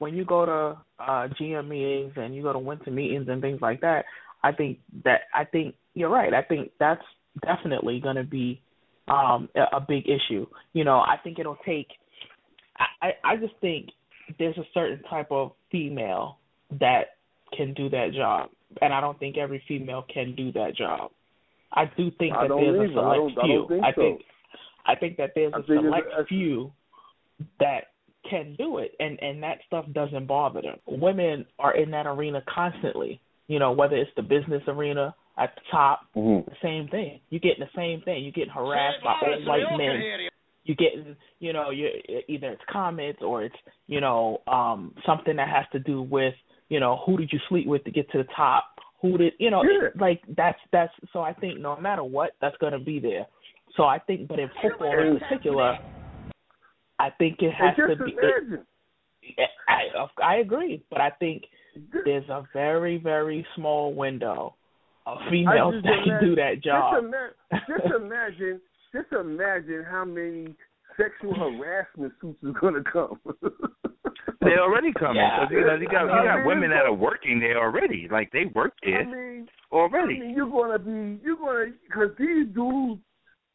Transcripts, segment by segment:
When you go to uh GM meetings and you go to winter meetings and things like that, I think that I think you're right. I think that's definitely going to be um a, a big issue. You know, I think it'll take I I I just think there's a certain type of female that can do that job, and I don't think every female can do that job. I do think that there's a either. I select I few. don't think I think I think that there's I a select few that can do it and and that stuff doesn't bother them. Women are in that arena constantly. You know, whether it's the business arena at the top, Mhm. the same thing. You're getting the same thing. You're getting harassed by old white men. You're getting, you know, you either it's comments or it's, you know, um something that has to do with, you know, who did you sleep with to get to the top? Who did, you know, Yeah. like that's that's. So I think no matter what, that's going to be there. So I think, but in football in particular, I think it has to be. It. I I agree, but I think there's a very very small window of females just that can do that job. Just, ima- just imagine, just imagine how many sexual harassment suits is going to come. They already coming. Yeah. 'cause, you know, you got you I got mean, women that are working there already. Like they work I there mean, I already. mean, you're gonna be, you're gonna, because these dudes,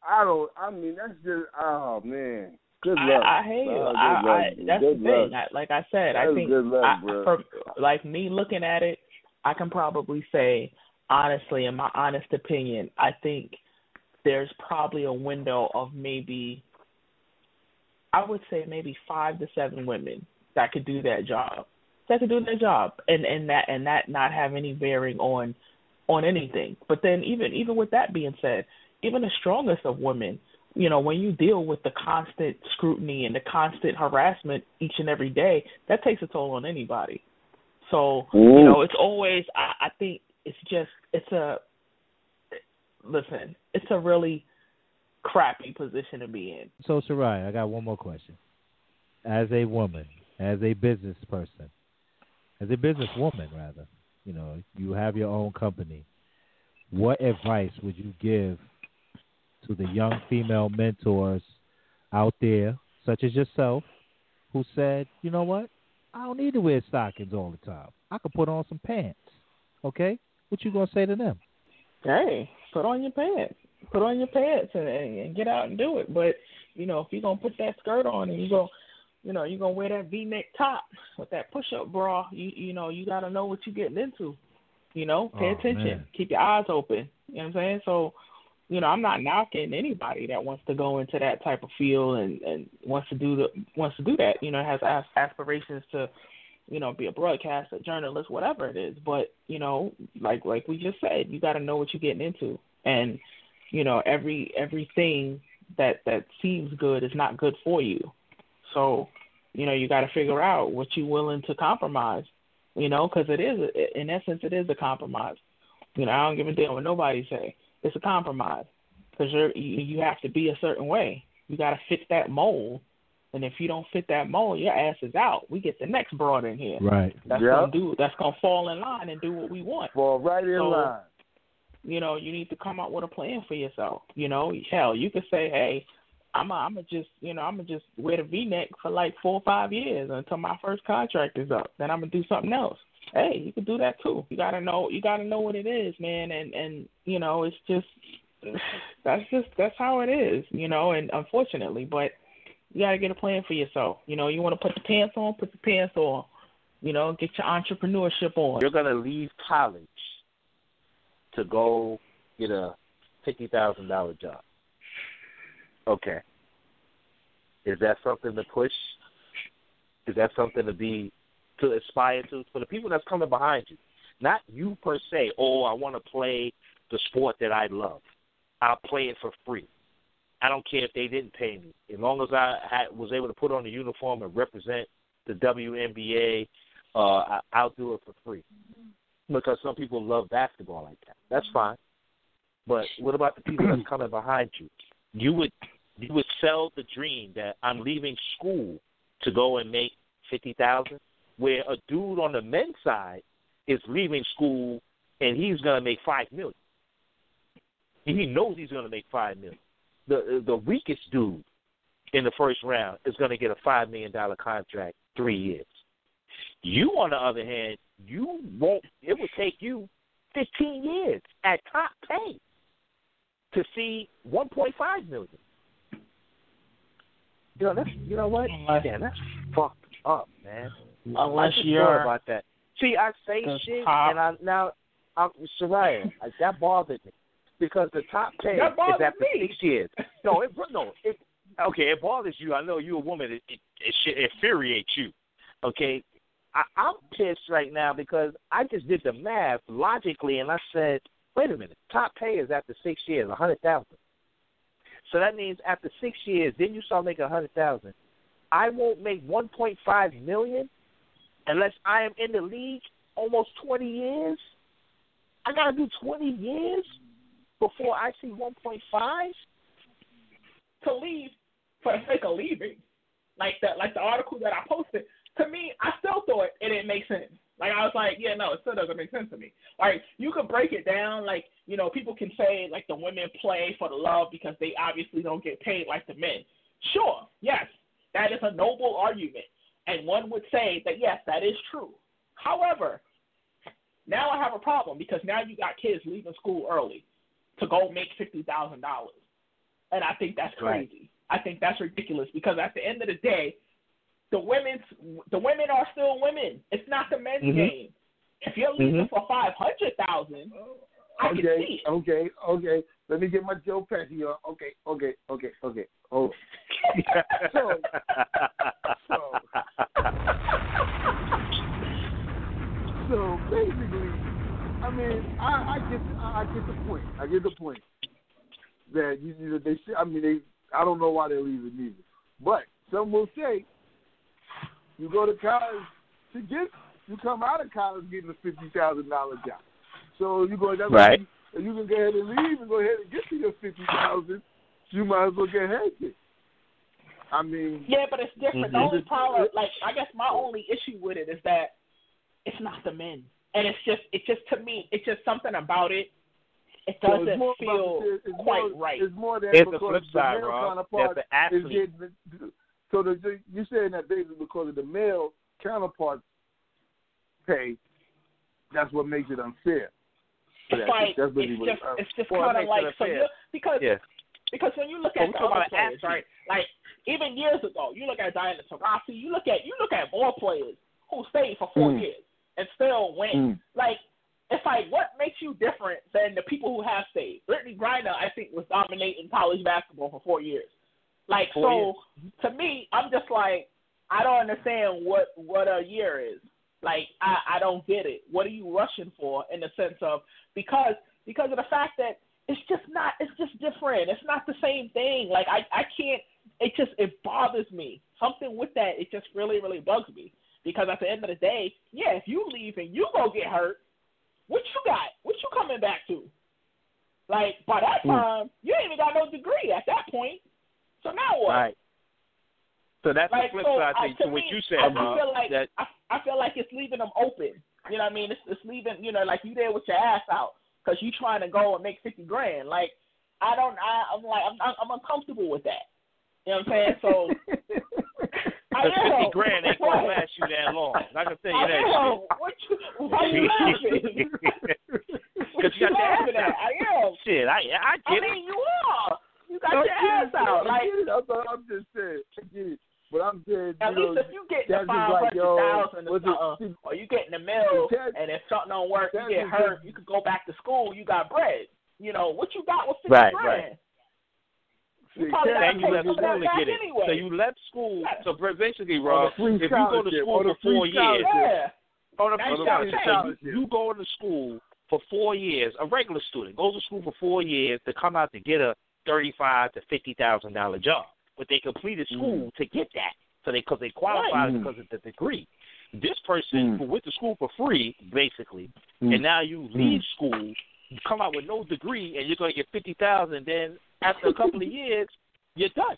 I don't, I mean, that's just, oh man, good luck. I, I hear you. Oh, I, luck, I that's good the thing. I, like I said, I think luck, I, for like me looking at it, I can probably say honestly, in my honest opinion, I think there's probably a window of maybe I would say maybe five to seven women that could do that job. That could do that job, and and that and that not have any bearing on on anything. But then even even with that being said, even the strongest of women, you know, when you deal with the constant scrutiny and the constant harassment each and every day, that takes a toll on anybody. So you know, it's always I, I think it's just it's a listen, it's a really crappy position to be in. So, Sarai, I got one more question. As a woman, as a business person, as a businesswoman, rather, you know, you have your own company. What advice would you give to the young female mentors out there, such as yourself, who said, you know what? I don't need to wear stockings all the time. I could put on some pants. Okay? What you gonna say to them? Hey, put on your pants. Put on your pants and, and, get out and do it. But you know, if you're gonna put that skirt on and you go, you know, you're gonna wear that V-neck top with that push-up bra, you you know, you gotta know what you're getting into. You know, pay Oh, attention, man. keep your eyes open. You know what I'm saying? So, you know, I'm not knocking anybody that wants to go into that type of field and and wants to do the wants to do that. You know, has as- aspirations to you know, be a broadcaster, journalist, whatever it is. But you know, like like we just said, you got to know what you're getting into, and you know, every everything that that seems good is not good for you. So, you know, you got to figure out what you're willing to compromise. You know, because it is, in essence, it is a compromise. You know, I don't give a damn what nobody say. It's a compromise because you're you, you have to be a certain way. You got to fit that mold. And if you don't fit that mold, your ass is out. We get the next broad in here. Right. That's Yep. gonna do. That's gonna fall in line and do what we want. Fall right in So- line. You know, you need to come up with a plan for yourself. You know, hell, you could say, hey, I'm a, I'm a just, you know, I'm gonna just wear the V-neck for like four or five years until my first contract is up. Then I'm gonna do something else. Hey, you could do that too. You gotta know. You gotta know what it is, man. And and you know, it's just that's just that's how it is. You know, and unfortunately, but you got to get a plan for yourself. You know, you want to put the pants on, put the pants on. You know, get your entrepreneurship on. You're gonna leave college to go get a fifty thousand dollar job. Okay. Is that something to push? Is that something to be to aspire to for the people that's coming behind you? Not you per se. Oh, I want to play the sport that I love. I'll play it for free. I don't care if they didn't pay me, as long as I had, was able to put on the uniform and represent the WNBA, uh, I- I'll do it for free because some people love basketball like that. That's fine. But what about the people that's coming behind you? You would you would sell the dream that I'm leaving school to go and make fifty thousand, where a dude on the men's side is leaving school and he's gonna make five million. He knows he's gonna make five million. The the weakest dude in the first round is gonna get a five million dollar contract three years. You on the other hand, you won't it will take you fifteen years at top pay to see one point five million. You know that's you know what? Damn, that's fucked up, man. Unless you're about that. See, I say shit, top- and I now, I'm Soraya, like, that bothered me because the top pay That is after me. six years. No, it no, it okay. It bothers you. I know you're a woman. It it, it should infuriate you. Okay, I, I'm pissed right now because I just did the math logically, and I said, wait a minute, top pay is after six years, a hundred thousand. So that means after six years, then you start making a hundred thousand. I won't make one point five million unless I am in the league almost 20 years. I got to do 20 years before I see 1.5. to leave for the sake of leaving. Like that, like the article that I posted. To me, I still thought it didn't make sense. Like I was like, yeah, no, it still doesn't make sense to me. Like you could break it down. Like you know, people can say like the women play for the love because they obviously don't get paid like the men. Sure, yes, that is a noble argument, and one would say that yes, that is true. However, now I have a problem because now you got kids leaving school early to go make fifty thousand dollars, and I think that's Right. crazy. I think that's ridiculous because at the end of the day, the women's the women are still women. It's not the men's Mhm. game. If you're leaving for five hundred thousand, I can okay, see it. okay, okay. Let me get my Joe Pesci on. Okay, okay, okay, okay. Oh, So- so- so basically, I mean, I, I get, I I get the point. I get the point that you, know, they. I mean, they. I don't know why they're leaving either, but some will say you go to college to get. You come out of college getting a fifty thousand dollar job. So you go. That's Right. If you can go ahead and leave and go ahead and get to your fifty thousand, you might as well get hectic. I mean, Yeah, but it's different. The Mhm. only problem, like, I guess my only issue with it is that it's not the men, and it's just, it's just to me, it's just something about it. It doesn't it's more feel about, it's quite more, right. It's more that Here's the because flip side, male Rob. counterpart the is athlete. getting. So the, you're saying that basically because of the male counterpart pay, that's what makes it unfair. It's like that's it's just it's just kind of like so you because Yeah. because when you look at we the other players, athletes. right? Like even years ago, you look at Diana Taurasi, you look at you look at more players who stayed for four Mm. years and still win. Mm. Like it's like what makes you different than the people who have stayed? Brittney Griner, I think, was dominating college basketball for four years. Like Four so, years. to me, I'm just like I don't understand what what a year is. Like I I don't get it. What are you rushing for in the sense of because because of the fact that it's just not it's just different. It's not the same thing. Like I I can't it just it bothers me. Something with that it just really really bugs me because at the end of the day, yeah, if you leave and you go get hurt, what you got? What you coming back to? Like by that Hmm. time, you ain't even got no degree at that point. So now what? Right. So that's Like, the flip so, side uh, I- to, to to what you said, I just Rob. feel like that I, I feel like it's leaving them open. You know what I mean? It's, it's leaving, you know, like you there with your ass out because you trying to go and make fifty grand. Like I don't, I, I'm like, I'm, I'm uncomfortable with that. You know what I'm saying? So I the fifty grand ain't gonna last you that long. I can tell I you that am. What you? Why you laughing? shit. Because you you got your ass out. I am. Shit, I I I get it. mean, you are. You got I your ass it, out. I Like get it. I'm, I'm just saying. I get it. But I'm saying, At you know, least if you get the that's just five like, hundred yo, thousand or something, or you get in the middle, That- and if something don't work, you get hurt, just- you could go back to school. You got bread. You know what you got was fifty Right, grand. right. You See, probably Cat- gotta And you left school to get it. anyway. So you left school. Yeah. So basically, On Rob, if you go to school on a for four years, yeah. on a Now free you scholarship, so you, you go to school for four years. A regular student goes to school for four years to come out to get a thirty-five to fifty thousand dollar job, but they completed school to get that So they because they qualified Right. because of the degree. This person Mm. who went to school for free, basically, Mm. and now you leave school, you come out with no degree, and you're going to get fifty thousand. Then after a couple of years, you're done.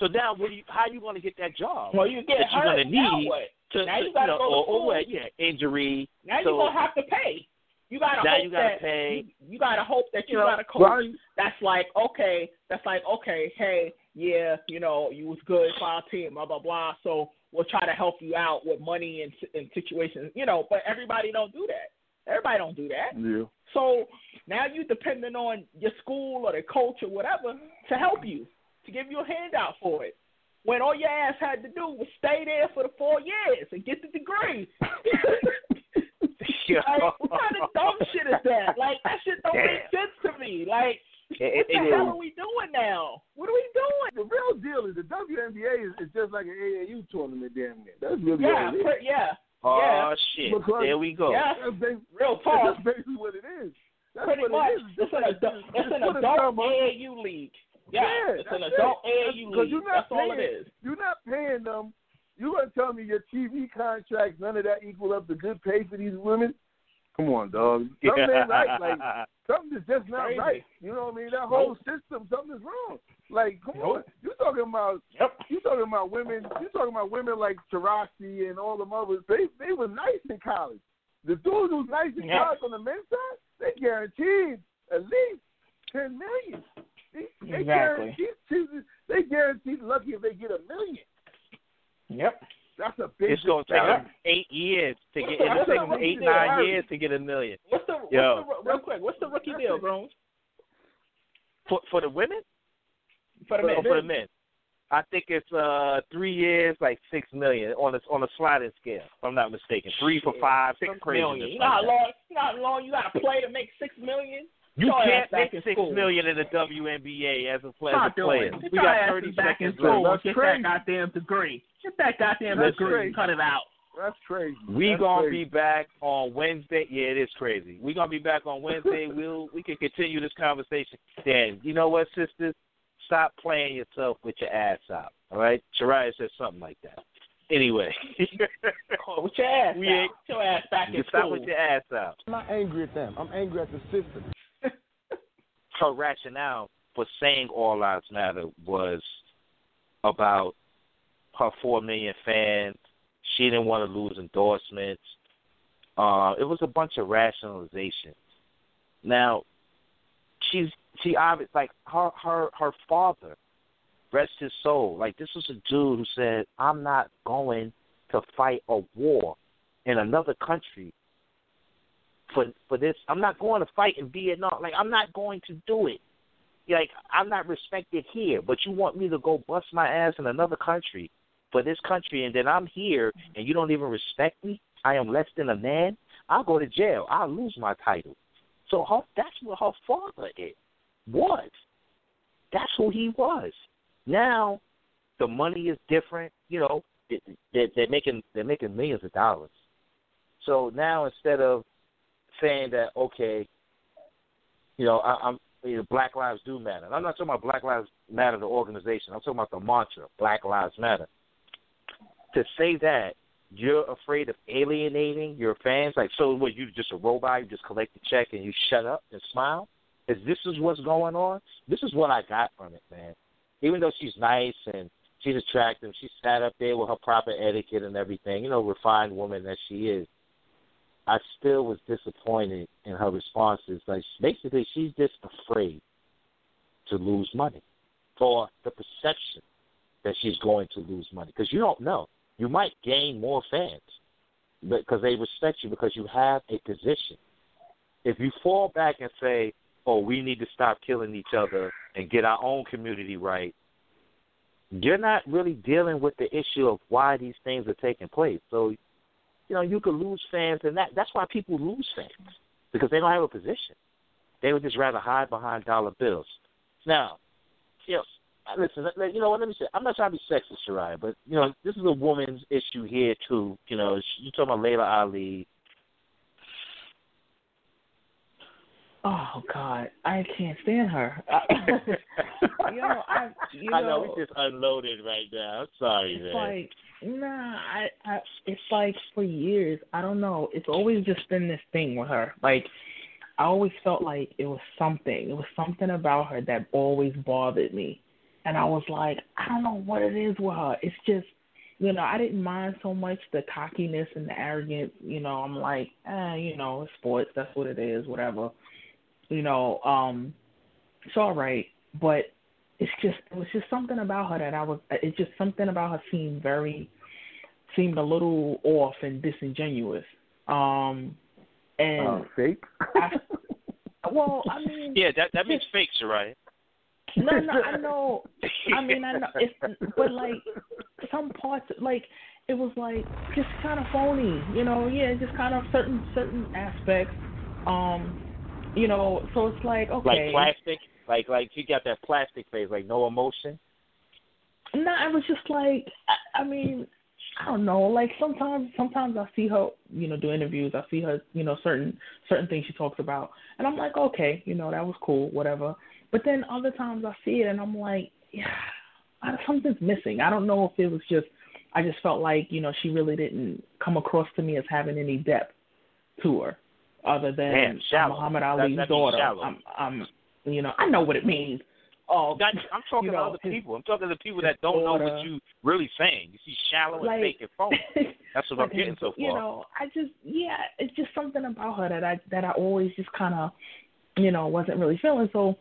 So now, what do you, how are you going to get that job? Well, you get that you're hurt. going to now need to, Now you to- gotta know, go to or, or school. what? Yeah, injury. Now so, you're gonna have to pay. You gotta Now hope you gotta that pay. You, you gotta hope that you You know, got a coach Right. that's like, okay, that's like, okay, hey, yeah, you know, you was good for our team, blah blah blah. So we'll try to help you out with money and in situations, you know. But everybody don't do that. Everybody don't do that. Yeah. So now you're depending on your school or the coach or whatever to help you, to give you a handout for it. When all your ass had to do was stay there for the four years and get the degree. Like, what kind of dumb shit is that? Like that shit don't make sense to me. Like It- what the it hell are we doing now? What are we doing? The real deal is the WNBA is, is just like an AAU tournament, damn near. That's really Yeah, what it is. pre- yeah, Oh yeah, shit! Because- there we go. yeah. That's basically, Real talk. that's basically what it is. That's Pretty what much. it is. It's an adult. It's an put a adult thumb up. AAU league. Yeah, Yeah, it's an adult it. That's- AAU 'cause league. you're not That's all it paying- is. You're not paying them. You gonna tell me your TV contracts, none of that equal up the good pay for these women? Come on, dog. Something ain't right. Like something is just not Crazy. right. You know what I mean? That whole system, something is wrong. Like, come on. You talking about Yep. you talking about women you talking about women like Taurasi and all them others. They they were nice in college. The dudes who's nice in Yeah. college on the men's side, they guaranteed at least ten million. They, they Exactly. guaranteed they guaranteed lucky if they get a million. Yep. That's a big It's going to take them eight years to get. What's the- It's taking them what's the eight rookie nine deal? years to get a million What's the, what's Yo. the real quick? What's the rookie That's deal, it. Groans? for for the women. For the for, men. for the men. I think it's uh three years, like six million on a on a sliding scale. If I'm not mistaken, three for five, Six something crazy. million. You know how long? You know how long you got to play to make six million? You Your can't make in six school. million in the WNBA as a player. Stop As a player. doing. it. We got thirty is back in seconds school. left. Get crazy. that goddamn degree. Get that goddamn That's degree. crazy. Cut it out. That's crazy. We That's gonna crazy. be back on Wednesday. Yeah, it is crazy. We gonna be back on Wednesday. we'll we can continue this conversation. Then you know what, sisters? Stop playing yourself with your ass out. All right, Shariah said something like that. Anyway, Oh, with your ass We out. ain't- Get your ass back in you stop school. with your ass out. I'm not angry at them. I'm angry at the system. Her rationale for saying all lives matter was about her four million fans. She didn't want to lose endorsements. Uh, it was a bunch of rationalizations. Now, she's she obviously like her her her father, rest his soul. Like this was a dude who said, "I'm not going to fight a war in another country for for this. I'm not going to fight in Vietnam. Like I'm not going to do it. Like I'm not respected here, but you want me to go bust my ass in another country for this country, and then I'm here and you don't even respect me. I am less than a man. I'll go to jail. I'll lose my title. So her, that's what her father is, was. That's who he was. Now, the money is different. You know, they're, they're making they're making millions of dollars. So now instead of saying that okay, you know, I, I'm you know, Black Lives Do Matter. And I'm not talking about Black Lives Matter the organization. I'm talking about the mantra, Black Lives Matter. To say that you're afraid of alienating your fans, like so, what you just a robot? You just collect the check and you shut up and smile? Is this is what's going on? This is what I got from it, man. Even though she's nice and she's attractive, she sat up there with her proper etiquette and everything, you know, refined woman that she is. I still was disappointed in her responses. Like basically, she's just afraid to lose money, for the perception that she's going to lose money. Because you don't know, you might gain more fans, because they respect you because you have a position. If you fall back and say, "Oh, we need to stop killing each other and get our own community right," you're not really dealing with the issue of why these things are taking place. So you know, you could lose fans, and that that's why people lose fans because they don't have a position. They would just rather hide behind dollar bills. Now, you know, listen, you know what? Let me say, I'm not trying to be sexist, Shariah, but you know, this is a woman's issue here too. You know, you talking about Laila Ali. Oh God, I can't stand her. you know, I you know, I know we just unloaded right now. I'm sorry, it's man. like nah, I, I it's like for years, I don't know. It's always just been this thing with her. Like I always felt like it was something. It was something about her that always bothered me. And I was like, I don't know what it is with her. It's just you know, I didn't mind so much the cockiness and the arrogance. You know, I'm like, eh, you know, it's sports, that's what it is, whatever. You know, um it's all right. But it's just it was just something about her that I was it's just something about her seemed very seemed a little off and disingenuous. Um and Uh, fake. I, well, I mean Yeah, that that means fake, right? no, no, I know. I mean, I know. It's but like some parts, like it was like just kind of phony, you know. Yeah, just kind of certain certain aspects. Um, you know, so it's like okay. Like plastic, like like she got that plastic face, like no emotion. No, I was just like, I, I mean, I don't know. Like sometimes, sometimes I see her, you know, do interviews. I see her, you know, certain certain things she talks about, and I'm like, okay, you know, that was cool, whatever. But then other times I see it, and I'm like, yeah, something's missing. I don't know if it was just, I just felt like, you know, she really didn't come across to me as having any depth to her, other than Damn, shallow. Muhammad Ali's that daughter. I'm, I'm, you know, I know what it means. Oh, Not, I'm talking you to know, other people. I'm talking to people that don't know what you really saying. You see shallow and fake and phony. That's what I'm getting so far. You know, I just yeah, it's just something about her that I that I always just kind of, you know, wasn't really feeling. So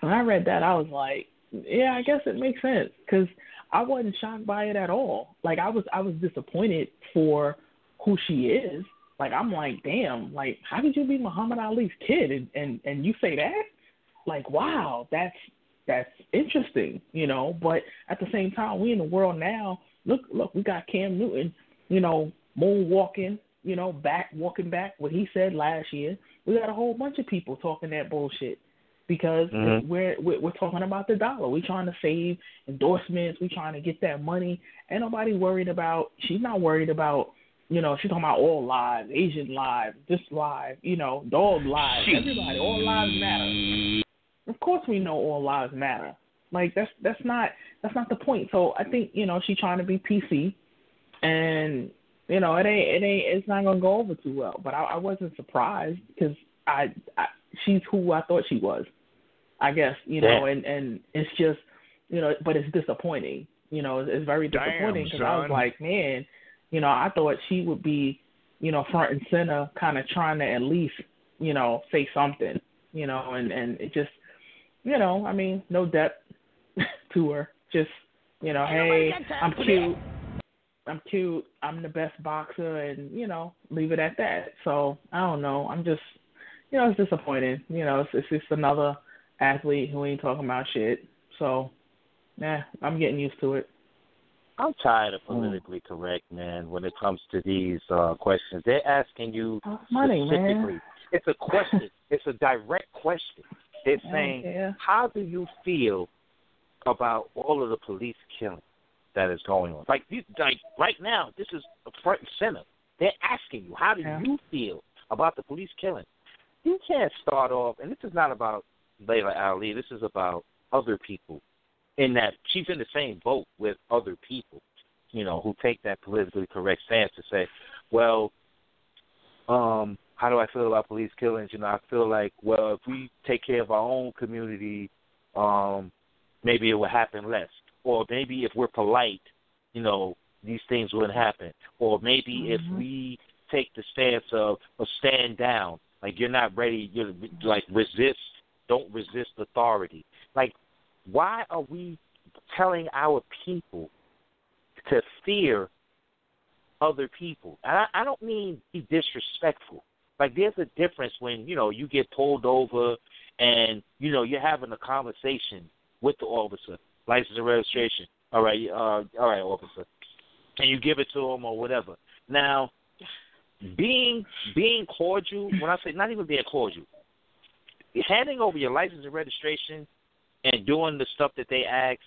when I read that, I was like, yeah, I guess it makes sense because I wasn't shocked by it at all. Like I was I was disappointed for who she is. Like I'm like, damn, like how could you be Muhammad Ali's kid and and and you say that? Like wow, that's that's interesting, you know. But at the same time, we in the world now. Look, look, we got Cam Newton, you know, moonwalking, you know, back walking back what he said last year. We got a whole bunch of people talking that bullshit because Mhm. we're, we're we're talking about the dollar. We're trying to save endorsements. We're trying to get that money. Ain't nobody worried about. She's not worried about. You know, she's talking about all lives, Asian lives, this live, you know, dog lives, everybody, all lives matter. Of course, we know all lives matter. Like that's that's not that's not the point. So I think you know she's trying to be PC, and you know it ain't it ain't it's not gonna go over too well. But I, I wasn't surprised because I, I she's who I thought she was. I guess you know, Yeah. and and it's just you know, but it's disappointing. You know, it's, it's very disappointing because I was like, man, you know, I thought she would be, you know, front and center, kind of trying to at least, you know, say something, you know, and and it just, you know, I mean, no depth to her, just, you know, hey, I'm cute, I'm cute, I'm the best boxer, and you know, leave it at that. So I don't know, I'm just, you know, it's disappointing. You know, it's, it's just another athlete who ain't talking about shit. So, yeah, I'm getting used to it. I'm tired of politically correct, man. When it comes to these uh questions, they're asking you Oh, money, specifically. man. It's a question. it's a direct question. They're I saying, care. "How do you feel about all of the police killing that is going on?" Like, you, like right now, this is front and center. They're asking you, "How do Yeah. you feel about the police killing?" You can't start off, and this is not about Laila Ali. This is about other people. In that she's in the same boat with other people, you know, who take that politically correct stance to say, "Well, um, how do I feel about police killings? You know, I feel like, well, if we take care of our own community, um, maybe it will happen less. Or maybe if we're polite, you know, these things wouldn't happen. Or maybe if we take the stance of, of stand down, like you're not ready, you're like resist, don't resist authority. Like, why are we telling our people to fear other people. And I, I don't mean be disrespectful. Like there's a difference when you know you get pulled over and you know you're having a conversation with the officer, license and registration. All right, uh, all right, officer, and you give it to him or whatever. Now, being being cordial. When I say not even being cordial, handing over your license and registration and doing the stuff that they ask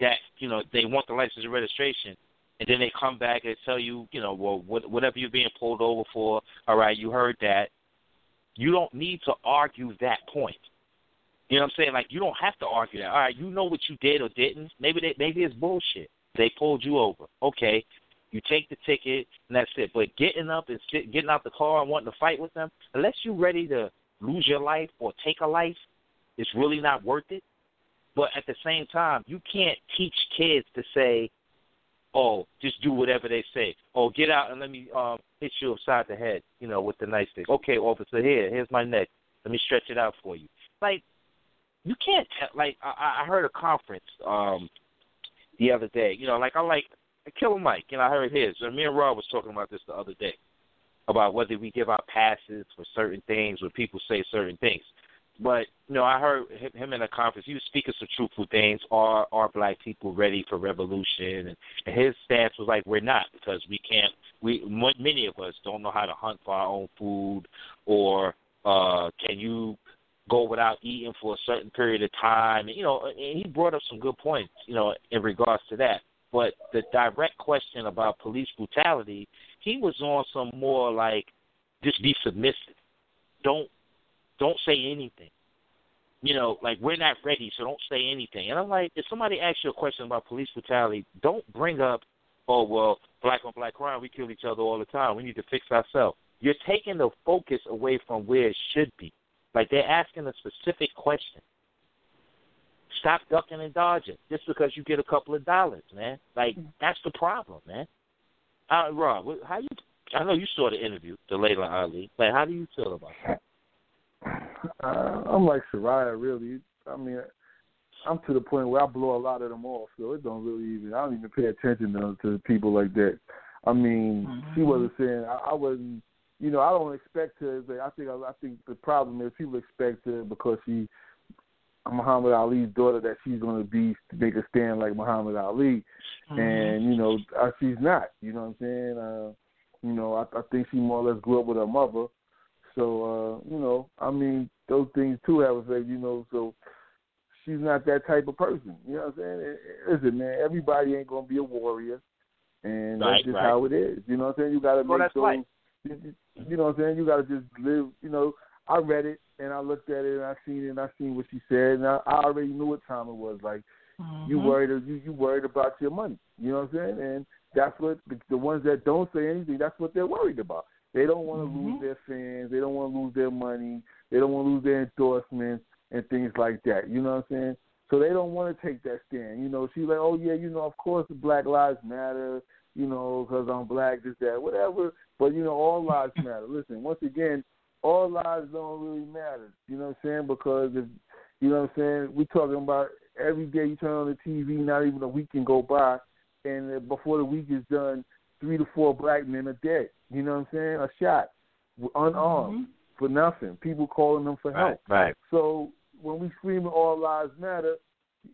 that you know they want the license and registration and then they come back and tell you, you know, well, what, whatever you're being pulled over for, all right, you heard that. You don't need to argue that point. You know what I'm saying? Like you don't have to argue that. All right, you know what you did or didn't. Maybe they, maybe it's bullshit. They pulled you over. Okay, you take the ticket and that's it. But getting up and sit, getting out the car and wanting to fight with them, unless you're ready to lose your life or take a life, it's really not worth it. But at the same time, you can't teach kids to say, "Oh, just do whatever they say." Oh, get out and let me um, hit you upside the head, you know, with the nightstick. Okay, officer, here, here's my neck. Let me stretch it out for you. Like, you can't. Like, I, I heard a conference um the other day. You know, like I like Killer Mike. You know, I heard his. And me and Rob was talking about this the other day about whether we give out passes for certain things when people say certain things. But you know, I heard him in a conference. He was speaking some truthful things. Are are black people ready for revolution? And, his stance was like, we're not because we can't. We many of us don't know how to hunt for our own food, or uh, can you go without eating for a certain period of time? And, you know, and he brought up some good points. You know, in regards to that. But the direct question about police brutality, he was on some more like, just be submissive. Don't don't say anything. You know, like we're not ready, so don't say anything. And I'm like, if somebody asks you a question about police brutality, don't bring up, oh well, black on black crime, we kill each other all the time. We need to fix ourselves. You're taking the focus away from where it should be. Like they're asking a specific question. Stop ducking and dodging just because you get a couple of dollars, man. Like that's the problem, man. Uh, Rob, how you? I know you saw the interview, the Laila Ali. Like, how do you feel about that? Uh, I'm like Soraya, really. I mean, I'm to the point where I blow a lot of them off, so it don't really even. I don't even pay attention to, to people like that. I mean, Mm-hmm. she wasn't saying. I, I wasn't. You know, I don't expect her. I think. I think the problem is people expect her because she Muhammad Ali's daughter that she's going to be make a stand like Muhammad Ali, Mm-hmm. and you know uh, she's not. You know what I'm saying? Uh, you know, I, I think she more or less grew up with her mother. So uh, you know, I mean, those things too have effect. You know, so she's not that type of person. You know what I'm saying? Listen, man, everybody ain't gonna be a warrior, and Right, that's just right. how it is. You know what I'm saying? You got to Well, make that's those. life. You you know what I'm saying? You got to just live. You know, I read it and I looked at it and I seen it and I seen what she said and I, I already knew what time it was. Like you Mhm. worried you you worried about your money. You know what I'm saying? And that's what the, the ones that don't say anything. That's what they're worried about. They don't want to Mhm. lose their fans. They don't want to lose their money. They don't want to lose their endorsements and things like that. You know what I'm saying? So they don't want to take that stand. You know, she's like, oh yeah, you know, of course the Black Lives Matter. You know, because I'm black, this, that, whatever. But you know, all lives matter. Listen, once again, all lives don't really matter. You know what I'm saying? Because if you know what I'm saying, we talking about every day you turn on the TV, not even a week can go by, and uh, before the week is done, three to four black men are dead. You know what I'm saying? A shot, unarmed, mm-hmm. for nothing. People calling them for help. Right, right. So when we scream all lives matter,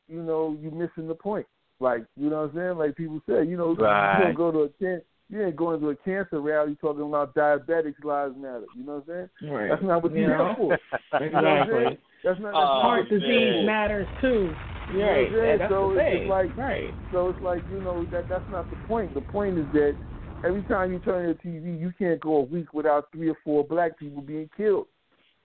you know, you missing the point. Like, you know what I'm saying? Like people say, you know, Right. you don't go to a can you ain't going to a cancer rally talking about diabetics lives matter. You know what I'm saying? Right. That's not what You you're know? there for. You know what I'm saying? Exactly. That's not that's Oh, Heart what you're there disease for. matters too. You know Right. Yeah, that's so the it's thing. just like right. so it's like you know that that's not the point. The point is that every time you turn the TV, you can't go a week without three or four black people being killed,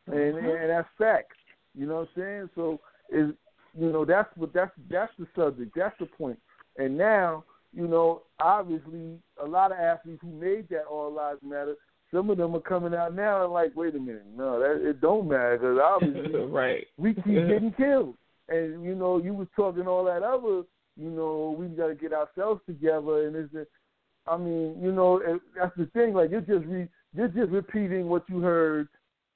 and Mhm. and that's facts. You know what I'm saying? So is you know that's what that's that's the subject. That's the point. And now you know obviously a lot of athletes who made that all lives matter. Some of them are coming out now and like, wait a minute, no, that it don't matter because obviously right. we keep getting killed. And you know, you was talking all that other, you know, we got to get ourselves together. And it's, I mean, you know, and that's the thing. Like you're just re, you're just repeating what you heard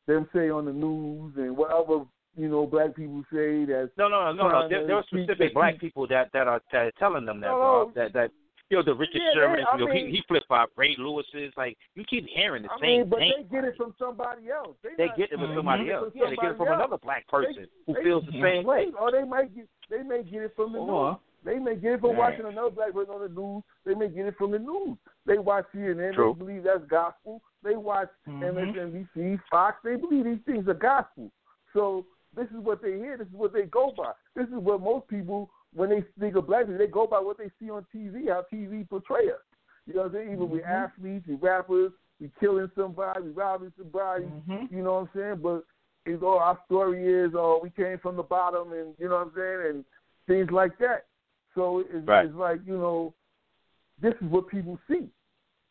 them say on the news and what other, you know, black people say. That No, no, no, no. no. There, there are specific black people that that are, that are telling them that, No, Rob. That that you know the Richard Yeah, Sherman. I you know, mean- he he flip flop. Ray Lewis's. Like you keep hearing the I same mean, but thing. they get it from somebody else. They, They not- get it from somebody They get it else. from Yeah, they get it from somebody another black person who they- feels the same way. Or they might get they may get it from the news. They may get it from Right. watching another black person on the news. They may get it from the news. They watch CNN. True. They believe that's gospel. They watch Mhm. MSNBC, Fox. They believe these things are gospel. So this is what they hear. This is what they go by. This is what most people, when they think of black people, they go by what they see on TV, how TV portray us. You know what I'm saying? Even with Mhm. athletes and rappers, we killing somebody, we robbing somebody. Mhm. You know what I'm saying? But it's all our story is, oh, we came from the bottom, and you know what I'm saying, and things like that. So it's, Right. it's like you know, this is what people see.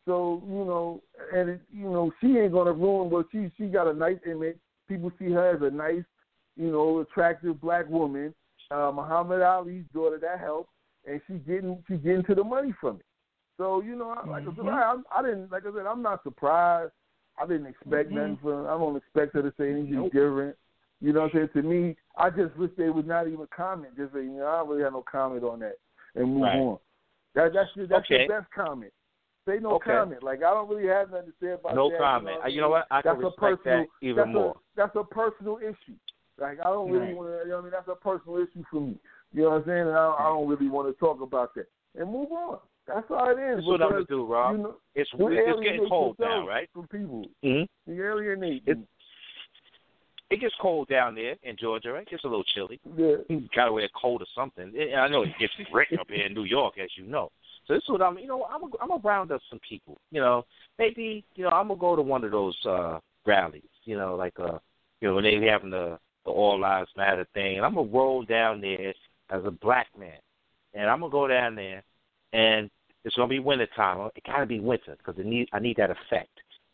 So you know, and it, you know, she ain't gonna ruin what she she got a nice image. People see her as a nice, you know, attractive black woman. Uh, Muhammad Ali's daughter that helped, and she getting she getting to the money from it. So you know, I- like I said. I, I didn't like I said, I'm not surprised. I didn't expect Mhm. nothing from. I don't expect her to say anything Nope. different. You know what I'm saying? To me, I just wish they would not even comment. Just say, you know, I don't really have no comment on that, and move Right. on. That that's your, that's Okay. your best comment. Say no Okay. comment. Like I don't really have nothing to say about No that. No comment. You know, Uh, you know what? I can that's a respect personal, that even that's more. A, that's a personal issue. Like I don't really Right. want to. You know what I mean, that's a personal issue for me. You know what I'm saying? And I, I don't really want to talk about that. And move on. That's all it is. That's what I'm gonna do, Rob. You know, It's you it's getting cold yourself now, right? From people, hmm you alienate. It- It gets cold down there in Georgia, right? It gets a little chilly. yeah. You gotta wear a coat or something. And I know it gets great up here in New York, as you know. So this is what I'm. You know, I'm. I'm gonna round up some people. You know, maybe you know I'm gonna go to one of those uh rallies. You know, like uh, you know, when they having the the All Lives Matter thing, and I'm gonna roll down there as a black man, and I'm gonna go down there, and it's gonna be winter time. It gotta be winter because need I need that effect.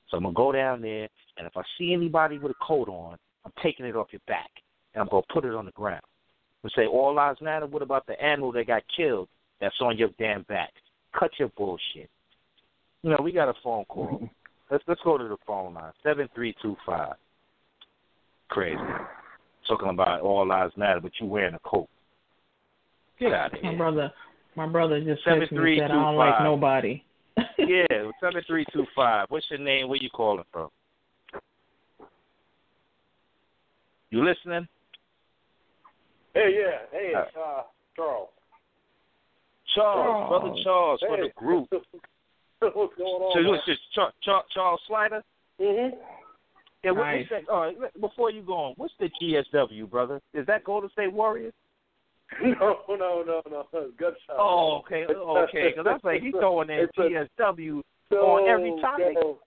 So I'm gonna go down there, and if I see anybody with a coat on, I'm taking it off your back, and I'm gonna put it on the ground. We say all lives matter. What about the animal that got killed that's on your damn back? Cut your bullshit. You know, we got a phone call. Mm-hmm. Let's let's go to the phone line. Seven three two five. Crazy. Talking about all lives matter, but you wearing a coat. Get out of here. My brother, my brother just Seven texted me three and said I don't like nobody. Yeah, seven three two five. What's your name? Where you calling from? You listening? Hey, yeah. Hey, Uh, it's uh, Charles. Charles, Charles. brother Charles for the group. What's going on? So man? what's Char- Char- Charles Slider? Mm-hmm. Yeah, what, Nice. that? All right, before you go on, what's the GSW, brother? Is that Golden State Warriors? No, no, no, no. Good shot. Oh, okay, okay. Because I like, he's throwing in a- GSW no, on every topic. No,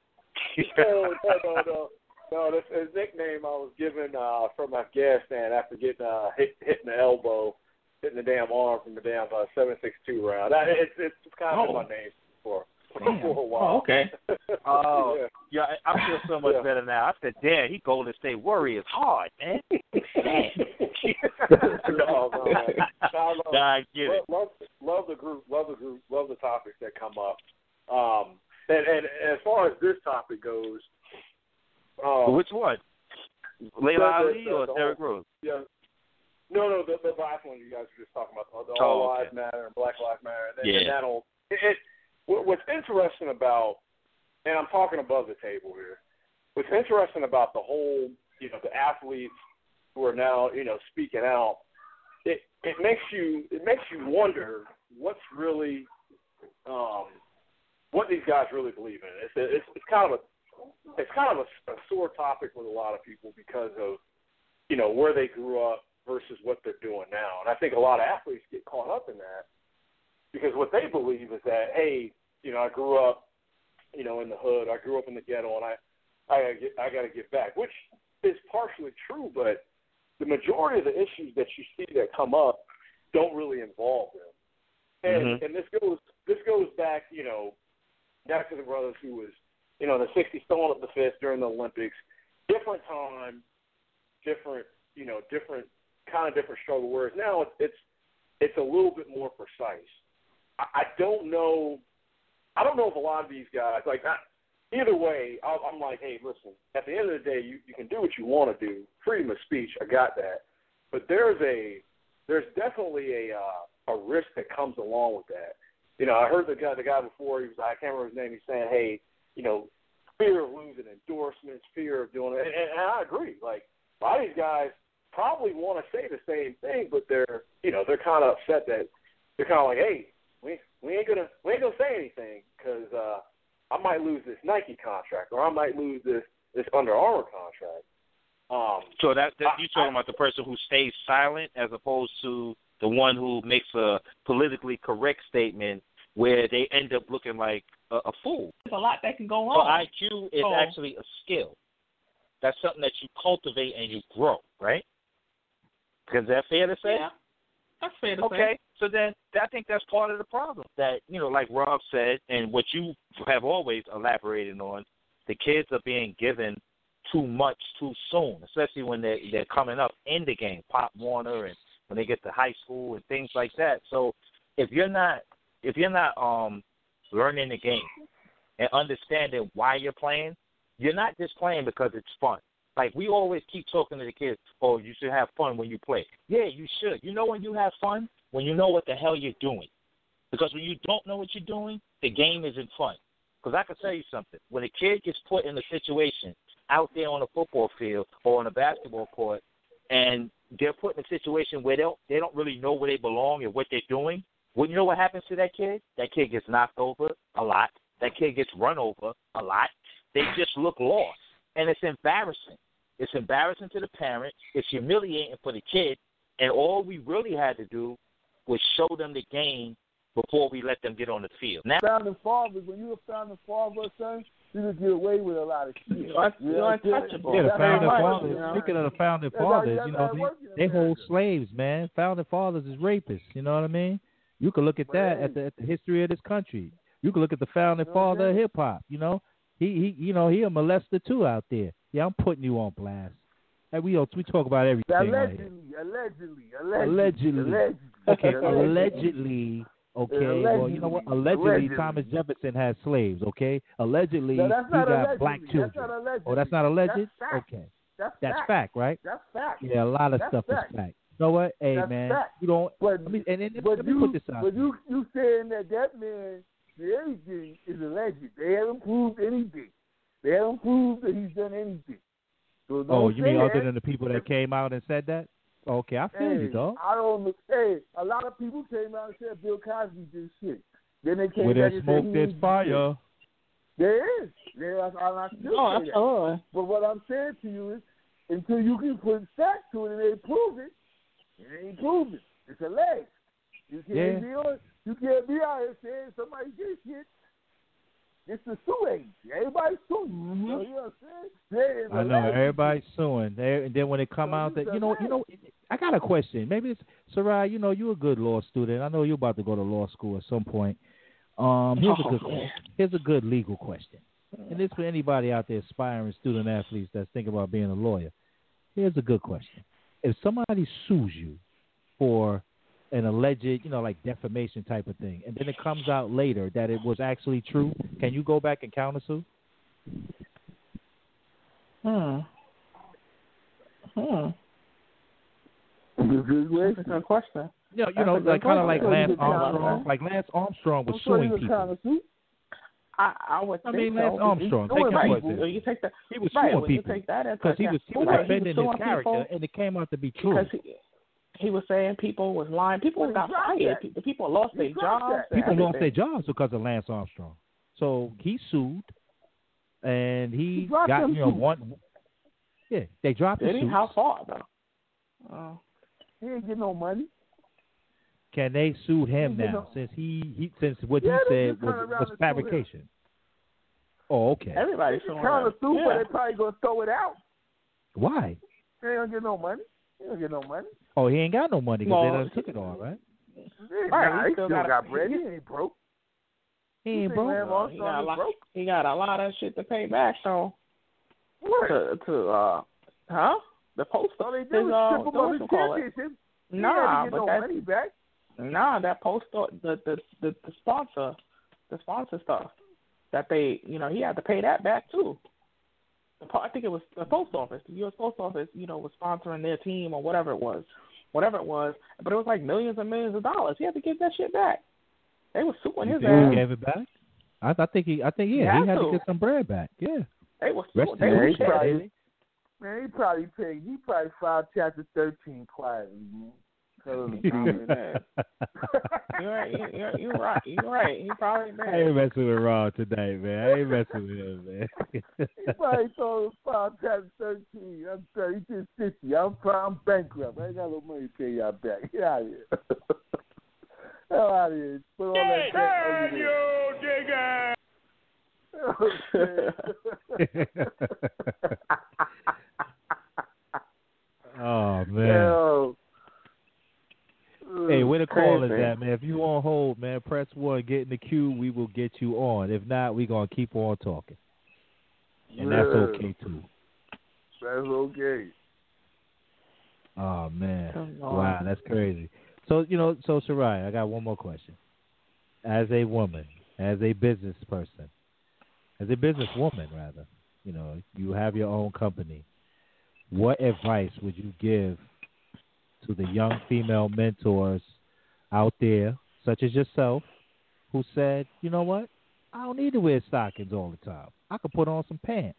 no, no, no, no. This his nickname I was given uh, from Afghanistan after getting uh, hit, hitting the elbow, hitting the damn arm from the damn uh, seven six two round. That, it's it's kind of Oh. my name for Damn. for a Oh, okay. Oh. yeah. yeah, I I feel so much Yeah. better now. I said, damn, he Golden State Warriors hard, man. no, no, man. I love, Nah, I get it. love, love, love the group, love the group, love the topics that come up. Um, and, and as far as this topic goes, um, Which one? Laila the- Ali the- or the Derrick whole- Rose? Yeah. No, no, the, the last one you guys were just talking about, the, the Oh, All okay. Lives Matter and Black Lives Matter. And, Yeah. and that'll, it, it, what- what's interesting about, and I'm talking above the table here, what's interesting about the whole, you know, the athletes who are now, you know, speaking out, it, it makes you, it makes you wonder what's really, um, what these guys really believe in. It's, it's, it's kind of a, it's kind of a, a sore topic with a lot of people because of, you know, where they grew up versus what they're doing now. And I think a lot of athletes get caught up in that because what they believe is that, hey, you know, I grew up, you know, in the hood, I grew up in the ghetto, and I, I gotta get, I got to get back, which is partially true, but the majority of the issues that you see that come up don't really involve them. And Mhm. and this goes this goes back, you know, back to the brothers who was, you know, in the '60s throwing up the fist during the Olympics. Different time, different, you know, different kind of different struggle. Whereas now it's it's it's a little bit more precise. I, I don't know. I don't know if a lot of these guys like. I, either way, I, I'm like, hey, listen. At the end of the day, you you can do what you want to do. Freedom of speech, I got that. But there's a there's definitely a uh, a risk that comes along with that. You know, I heard the guy the guy before. He was I can't remember his name. He's saying, hey, you know, fear of losing endorsements, fear of doing it, and, and I agree. Like a lot of these guys probably want to say the same thing, but they're you know they're kind of upset that they're kind of like, hey, we we ain't gonna we ain't gonna say anything because uh, I might lose this Nike contract or I might lose this this Under Armour contract. Um, So that, that I- you talking about the person who stays silent as opposed to the one who makes a politically correct statement where they end up looking like a, a fool. There's a lot that can go So on. IQ is So- actually a skill. That's something that you cultivate and you grow, right? Is that fair to say? Yeah, that's fair to say. Okay, so then I think that's part of the problem. That you know, like Rob said, and what you have always elaborated on, the kids are being given too much too soon, especially when they're they're coming up in the game, Pop Warner, and when they get to high school and things like that. So if you're not if you're not um learning the game and understanding why you're playing, you're not just playing because it's fun. Like we always keep talking to the kids, oh, you should have fun when you play. Yeah, you should. You know when you have fun? When you know what the hell you're doing. Because when you don't know what you're doing, the game isn't fun. Because I can tell you something. When a kid gets put in a situation out there on a football field or on a basketball court, and they're put in a situation where they don't, they don't really know where they belong and what they're doing, well, you know what happens to that kid? That kid gets knocked over a lot. That kid gets run over a lot. They just look lost, and it's embarrassing. It's embarrassing to the parent. It's humiliating for the kid. And all we really had to do was show them the game before we let them get on the field. Now, founding fathers, when you a founding father, son, you just get away with a lot of shit. You're, You you're know what I'm saying? untouchable. Yeah, the founding how fathers. you know? Speaking of the founding fathers, you know, it works in they, they hold slaves, man. Founding fathers is rapists. You know what I mean? You can look at that at the, at the history of this country. You can look at the founding You know what I'm father of hip hop. You know, he he, you know, he a molester too out there. Yeah, I'm putting you on blast. And we we talk about everything. Allegedly, allegedly, allegedly, Allegedly. Okay, allegedly. Okay, well, you know what? Allegedly, Allegedly. Thomas Jefferson had slaves. Okay, allegedly, No, he got allegedly. black That's children. allegedly. Oh, that's not alleged. That's fact. Okay, That's, that's fact. fact, right? That's fact. Yeah, a lot of That's stuff fact. is fact. You know what? Hey, That's man, fact. you don't. But, Let me and, and but let me you, put this out. but you, you saying that that man did anything is alleged. They haven't proved anything. They haven't proved that he's done anything. So oh, you say mean that. other than the people that came out and said that? Okay, I feel Hey, you, dog. I don't know. Hey, a lot of people came out and said Bill Cosby did shit. Then they came Where back and smoke, said he there's didn't do fire. shit. There is. There is. I'm not still Oh, say that. absolutely. But what I'm saying to you is, until you can put facts to it and they prove it, it ain't proven. It's alleged. You can't Yeah. be on. You can't be out here saying somebody did shit. It's the sue age. Everybody's suing. Mhm. So, you know what I'm saying? I know alleged. everybody's suing, There- and then when it come So out that you know, you know, I got a question. Maybe it's Sarai. You know, you're a good law student. I know you're about to go to law school at some point. Um, here's a good Oh, question. Here's a good legal question, and this for anybody out there aspiring student athletes that's thinking about being a lawyer. Here's a good question: If somebody sues you for an alleged, you know, like defamation type of thing, and then it comes out later that it was actually true, can you go back and countersue? Hmm. Hmm. Good. That's a good question. You know, you know, like kind of like Lance Armstrong. Like Lance Armstrong was I'm suing people. kind of sue. I, I would I think mean, so. Lance Armstrong, You, take him right. for When you take that, He was right, suing when people take that into because he was he was defending his character, people and it came out to be true. because he, he was saying people was lying. People Well, he got fired. that. People, people lost He their jobs. People lost their everything. jobs because of Lance Armstrong. So he sued, and he, He got you know too. one. Yeah, they dropped the Did he? suit. How far though? Oh. He ain't get no money. Can they sue him now not- since he, he since what Yeah, he said was, was and sue him. fabrication? Oh, okay. Everybody's They suing. kind of him. sue, but Yeah. they probably gonna throw it out. Why? They ain't gonna get no money. They don't get no money. Oh, he ain't got no money because Well, they done took it all, right? Right, Right, nah, he he still still gotta- got bread. He ain't broke. He ain't think Lance broke. Well, he got a lot. broke? He got a lot of shit to pay back though. What? To to uh, huh? The post. All they do is uh, strip him of his whatchamacallit. championship. He Nah, ain't but get no that's money back. Nah, that post the the the the sponsor, the sponsor stuff that they you know he had to pay that back too. The I think it was the post office, the U.S. Post Office, you know, was sponsoring their team or whatever it was, whatever it was. But it was like millions and millions of dollars. He had to give that shit back. They were suing his think ass. he gave it back? I, I think he. I think yeah, He he had had to to. get some bread back. Yeah. They were Rest suing. They were probably- Man, he probably paid. He probably filed chapter thirteen quietly, man. Tell him to come You're right. you- You're, you're right. You're right. He probably did. I ain't messing with Raw tonight, man. I ain't messing with him, man. He probably told him file chapter thirteen. I'm sorry, he just fifty. I'm I'm bankrupt. I ain't got no money to pay y'all back. Get out of here. Hell out of here. Put all that debt under oh there. Oh, man. Hell. Hey, where the call is Crazy. at, man? If you on hold, man, press one. Get in the queue. We will get you on. If not, we gonna keep on talking, and that's okay too. That's okay. Oh man, wow, that's crazy. So you know, so Sarai, I got one more question. As a woman, as a business person, as a businesswoman, rather, you know, you have your own company. What advice would you give to the young female mentors out there, such as yourself, who said, you know what, I don't need to wear stockings all the time. I could put on some pants.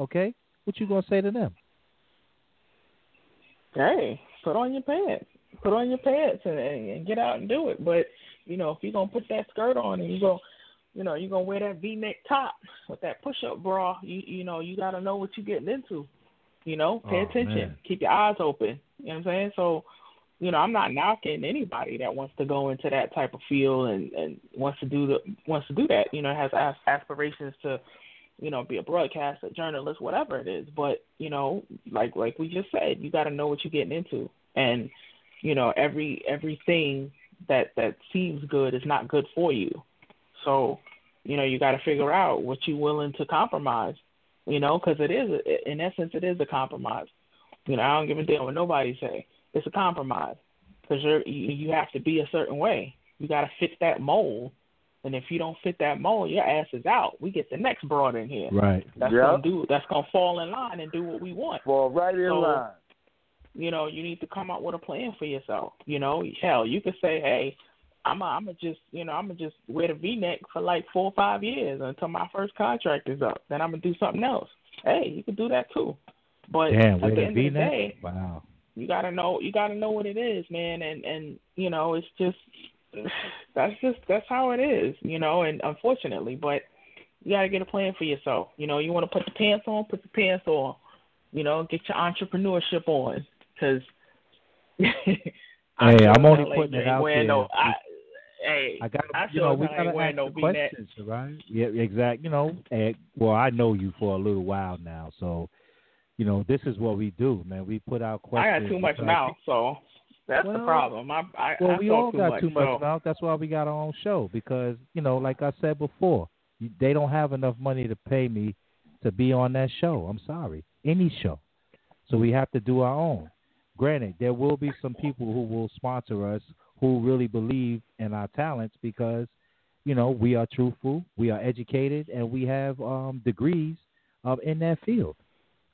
Okay, what you gonna say to them? hey, put on your pants. Put on your pants and, and, get out and do it. But you know, if you're gonna put that skirt on and you go, you know, you're gonna wear that V-neck top with that push-up bra, you you know, you gotta know what you're getting into. You know, pay Oh, attention, man. keep your eyes open. You know what I'm saying? So, you know, I'm not knocking anybody that wants to go into that type of field and and wants to do the wants to do that. You know, has as- aspirations to you know, be a broadcaster, journalist, whatever it is. But you know, like like we just said, you got to know what you're getting into, and you know, every everything that that seems good is not good for you. So, you know, you got to figure out what you're willing to compromise. You know, because it is in essence it is a compromise. You know, I don't give a damn what nobody say. It's a compromise because you're you, you have to be a certain way. You got to fit that mold. And if you don't fit that mold, your ass is out. We get the next broad in here. Right. That's Yep. gonna do. That's gonna fall in line and do what we want. Fall right in So, line. You know, you need to come up with a plan for yourself. You know, hell, you could say, hey, I'm, a, I'm gonna just, you know, I'm gonna just wear the V-neck for like four or five years until my first contract is up. Then I'm gonna do something else. Hey, you could do that too. But Damn, at the end of the day, Wow. you gotta know you gotta know what it is, man, and and you know it's just that's just that's how it is, you know, and unfortunately, but you gotta get a plan for yourself. You know, you want to put the pants on, put the pants on. You know, get your entrepreneurship on, because. Hey, I'm only putting it out there. No, I, hey, I got I you know we gotta ask no questions, right? Yeah, exact. You know, and, well, I know you for a little while now, so you know this is what we do, man. We put out questions. I got too much mouth, so that's the problem. I I, Well, I we all too got much, too much so. mouth. That's why we got our own show because you know, like I said before, they don't have enough money to pay me to be on that show. I'm sorry, any show. So we have to do our own. Granted, there will be some people who will sponsor us who really believe in our talents because, you know, we are truthful, we are educated, and we have um, degrees uh, in that field.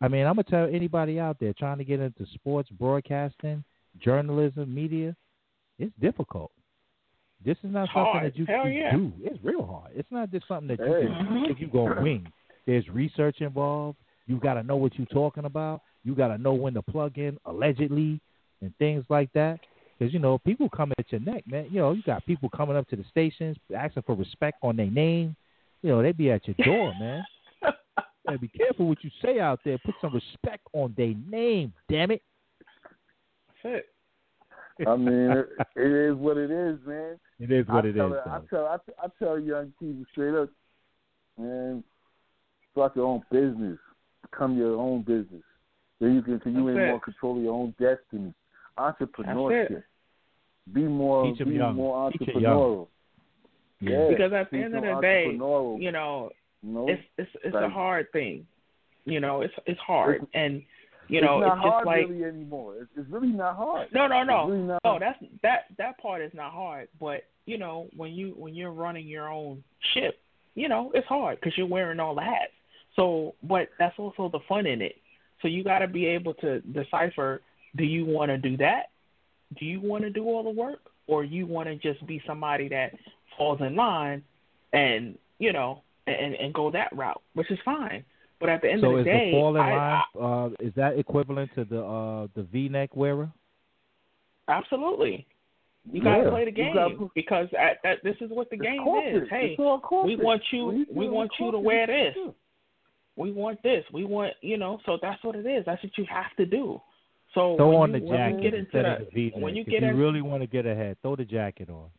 I mean, I'm gonna tell anybody out there trying to get into sports broadcasting, journalism, media, it's difficult. This is not It's something hard. that you Hell can yeah. do. It's real hard. It's not just something that you Hey. can Mhm. think you gonna wing. There's research involved. You got to know what you're talking about. You got to know when to plug in allegedly and things like that. Because you know people come at your neck, man. You know you got people coming up to the stations asking for respect on their name. You know they be at your door, man. Gotta be careful what you say out there. Put some respect on their name, damn it. That's it. I mean, it, it is what it is, man. It is what I it is. tell it- I though. tell I, t- I tell young people straight up, man, start your own business, become your own business. Then you can, cause you That's in it. more control of your own destiny. Entrepreneurship. Be more, Teach 'em be young. more Teach entrepreneurial. Yeah, Because at the end of the day, you know, you know? it's it's it's a hard thing. You know, it's it's hard, It's- and you know, it's not it's just hard like really anymore. It's, it's really not hard. no, no, no, really not no. That's that that part is not hard, but you know, when you when you're running your own ship, you know, it's hard because you're wearing all the hats. So, but that's also the fun in it. So you got to be able to decipher: Do you want to do that? Do you want to do all the work, or you want to just be somebody that falls in line and you know and and go that route, which is fine. But at the end So of the day, so is day, the fall in I, line I, uh, is that equivalent to the uh, the V-neck wearer? absolutely. You got to Yeah. play the game gotta- because at, that this is what the game corporate. is. Hey, we want you. We want you to wear this. good. We want this. We want you know. So that's what it is. That's what you have to do. So Throw when on you, the jacket you get into instead that, of the V-neck. when you if get you in, really want to get ahead, throw the jacket on.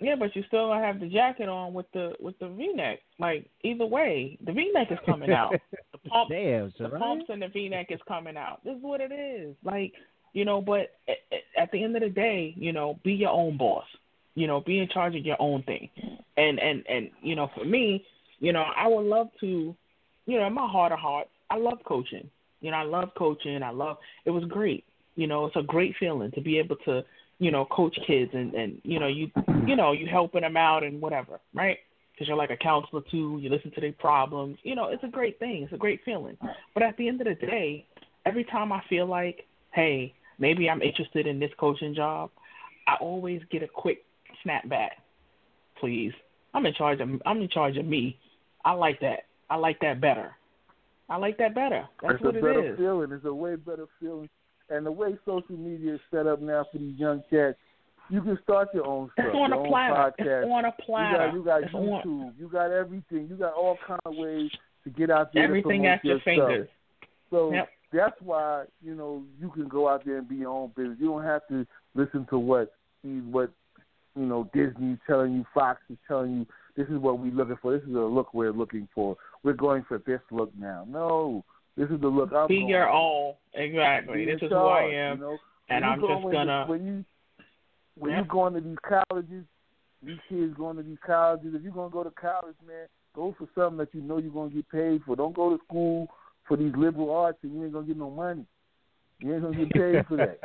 Yeah, but you still gonna have the jacket on with the with the V neck. Like either way, the V neck is coming out. The pump, Damn, the Sarai. pumps and the V neck is coming out. This is what it is. Like you know, but at the end of the day, you know, be your own boss. You know, be in charge of your own thing. And and and you know, for me, you know, I would love to, you know, in my heart of hearts, I love coaching. You know, I love coaching. I love. It was great. You know, it's a great feeling to be able to, you know, coach kids and and you know you you know you helping them out and whatever, right? Because you're like a counselor too. You listen to their problems. You know, it's a great thing. It's a great feeling. But at the end of the day, every time I feel like, hey, maybe I'm interested in this coaching job, I always get a quick snap back. Please, I'm in charge of. I'm in charge of me. I like that. I like that better. I like that better. That's it's what a it better is. feeling. It's a way better feeling. And the way social media is set up now for these young cats, you can start your own stuff. It's on your a own platter. Podcast. It's on a platter. You got, you It's got on- YouTube. You got everything. You got all kind of ways to get out there. Everything at your fingers. So Yep. that's why you know you can go out there and be your own business. You don't have to listen to what what you know Disney's telling you, Fox is telling you. This is what we're looking for. This is the look we're looking for. We're going for this look now. No, this is the look I'm Be going your own. Exactly. Be This in is who I am. You know? and I'm go just gonna- when you when Yep. you going to these colleges, these kids going to these colleges. If you're gonna go to college, man, go for something that you know you're gonna get paid for. Don't go to school for these liberal arts and you ain't gonna get no money. You ain't gonna get paid for that.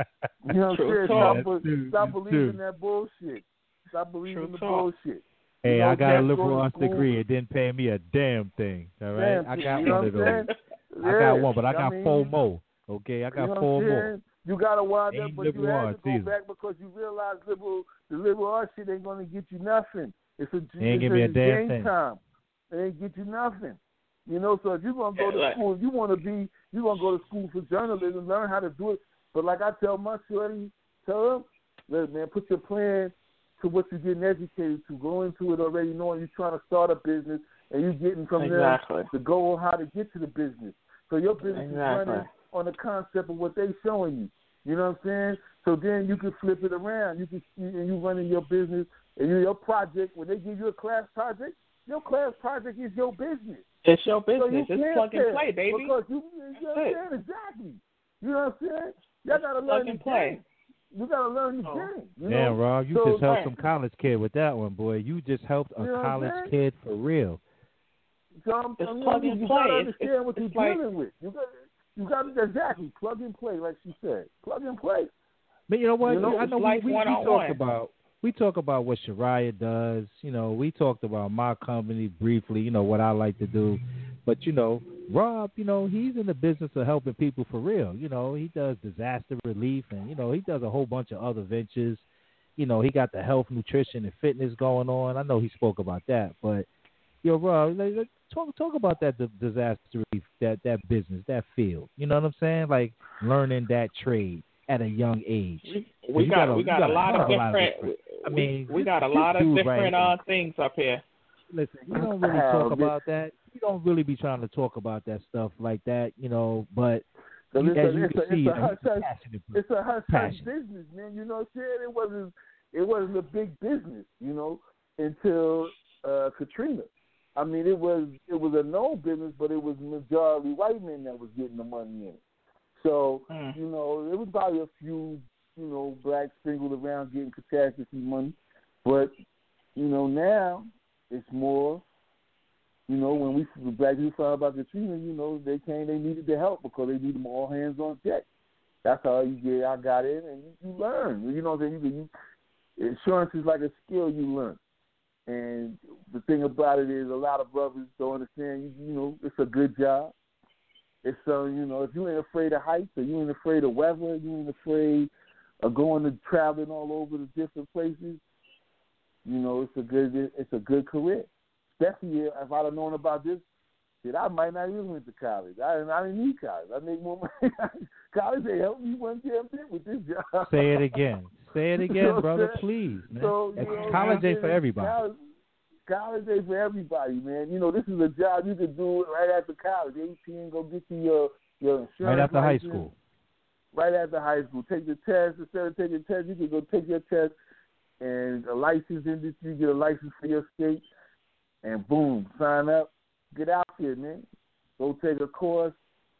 You know what I'm saying? Stop, That's stop believing true. that bullshit. Stop believing True the talk. bullshit. Hey, You know, I got a liberal arts school. degree. It didn't pay me a damn thing. All right, Damn, I got one of those. saying? I got one, but I got mean, four more. Okay, I got you know four more. You gotta wind up, but you liberal had to go either. back because you realize liberal the liberal arts shit ain't gonna get you nothing. It's a ain't it's give me a it's damn game thing. time. It ain't get you nothing. You know, so if you're gonna go Yeah, to like- school, if you wanna be you gonna go to school for journalism, learn how to do it. But like I tell my shorty, tell them, look man, put your plan to what you're getting educated to. Go into it already knowing you're trying to start a business and you're getting from Exactly. them the goal on how to get to the business. So your business Exactly. is running on the concept of what they're showing you. You know what I'm saying? So then you can flip it around. You can and you're running your business and you, your project. When they give you a class project, your class project is your business. It's your So you business. it's plug and play, baby. Because you, you know what I'm saying? Exactly. You know what I'm saying? Y'all gotta Plug learn and the play. game. You gotta learn the Oh. game. You Damn, know? Rob, you So- just helped Right. some college kid with that one, boy. You just helped a You know what I'm college saying? kid for real. So I'm, It's I'm plug you, and you play. gotta understand it's- what it's you're like- dealing with. You got you got to exactly plug and play, like she said. Plug and play. But you know what? You know, I know like we, we, we talked about we talk about what Shariah does. You know, we talked about my company briefly. You know what I like to do, but you know, Rob, you know, he's in the business of helping people for real. You know, he does disaster relief, and you know, he does a whole bunch of other ventures. You know, he got the health, nutrition, and fitness going on. I know he spoke about that, but yo, Rob, like, talk talk about that disaster relief, that that business, that field. You know what I'm saying? Like learning that trade at a young age. We, we got, got a- we got, got a a lot of of a lot of different. different- I mean, we this- got a lot of dude right different uh, things up here. Listen, you don't really talk yeah. about that. You don't really be trying to talk about that stuff like that, you know. But So you, as a- you can a- see, it's a he's hush hush- passionate. It's a hush hush business, man. You know what I'm saying? It wasn't it wasn't a big business, you know, until uh Katrina. I mean, it was it was a known business, but it was majority white men that was getting the money in it. So Mm. you know, it was probably a few you know blacks sprinkled around getting catastrophe money, but you know now it's more. You know, when we the black people found out about Katrina, you know, they came, they needed the help because they needed all hands on deck. That's how you get. I got in, and you, you learn. You know what I'm saying? You, you, insurance is like a skill you learn. And the thing about it is, a lot of brothers don't understand. You, you know, it's a good job. It's so you know, if you ain't afraid of heights, or you ain't afraid of weather, you ain't afraid of going to traveling all over the different places. You know, it's a good, it's a good career. Especially if I'd have known about this shit, I might not even went to college. I, I didn't need college. I make more money. college they helped me one damn bit with this job. Say it again. Say it You again, know brother, please, man. So, you know, college man, ain't for everybody. College, college ain't for everybody, man. You know, this is a job you could do right after college. 18, go get you your, your insurance Right after high school. Right after high school. Take the test. Instead of taking the test, you can go take your test and a license industry, get a license for your state, and boom, sign up, get out there, man. Go take a course,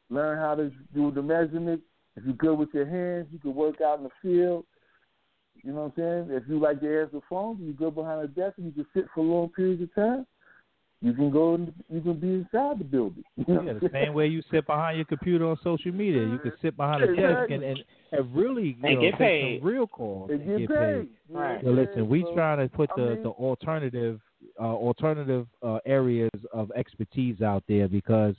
learn how to do the measurements. If you're good with your hands, you can work out in the field. You know what I'm saying? If you like to answer the phone, you go behind a desk and you can sit for long periods of time. You can go and you can be inside the building. You know Yeah, the same way you sit behind your computer on social media, you can sit behind a desk and, and, and really you And know, get paid. some real calls And get get paid. paid. Right. So listen, we So, trying to put I the mean- the alternative uh, alternative uh, areas of expertise out there because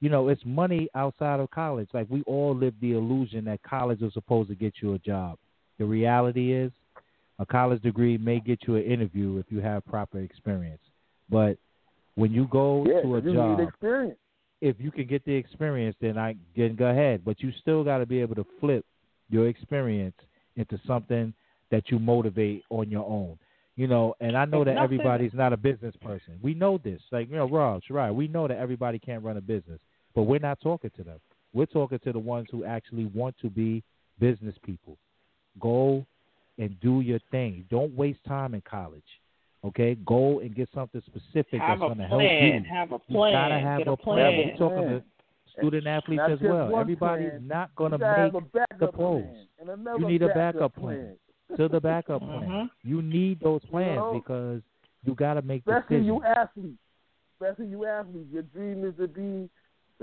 you know it's money outside of college. Like we all live the illusion that college is supposed to get you a job. The reality is, a college degree may get you an interview if you have proper experience, but when you go yeah, to a you job, experience. if you can get the experience, then I then go ahead. But you still got to be able to flip your experience into something that you motivate on your own. You know, and I know It's that nothing- everybody's not a business person. We know this. Like you know, Rob, right? We know that everybody can't run a business, but we're not talking to them. We're talking to the ones who actually want to be business people. Go and do your thing. Don't waste time in college. Okay, go and get something specific Have that's going to help you. plan. Have a plan. You gotta have Get a a plan. plan. We're talking to student athletes Not as well. Everybody's plan. not going to make a backup the pros. plan You need a backup backup plan. to the backup plan. Mhm. You need those plans know? because you got to make Especially decisions. you athletes. Especially you athletes. Your dream is to be,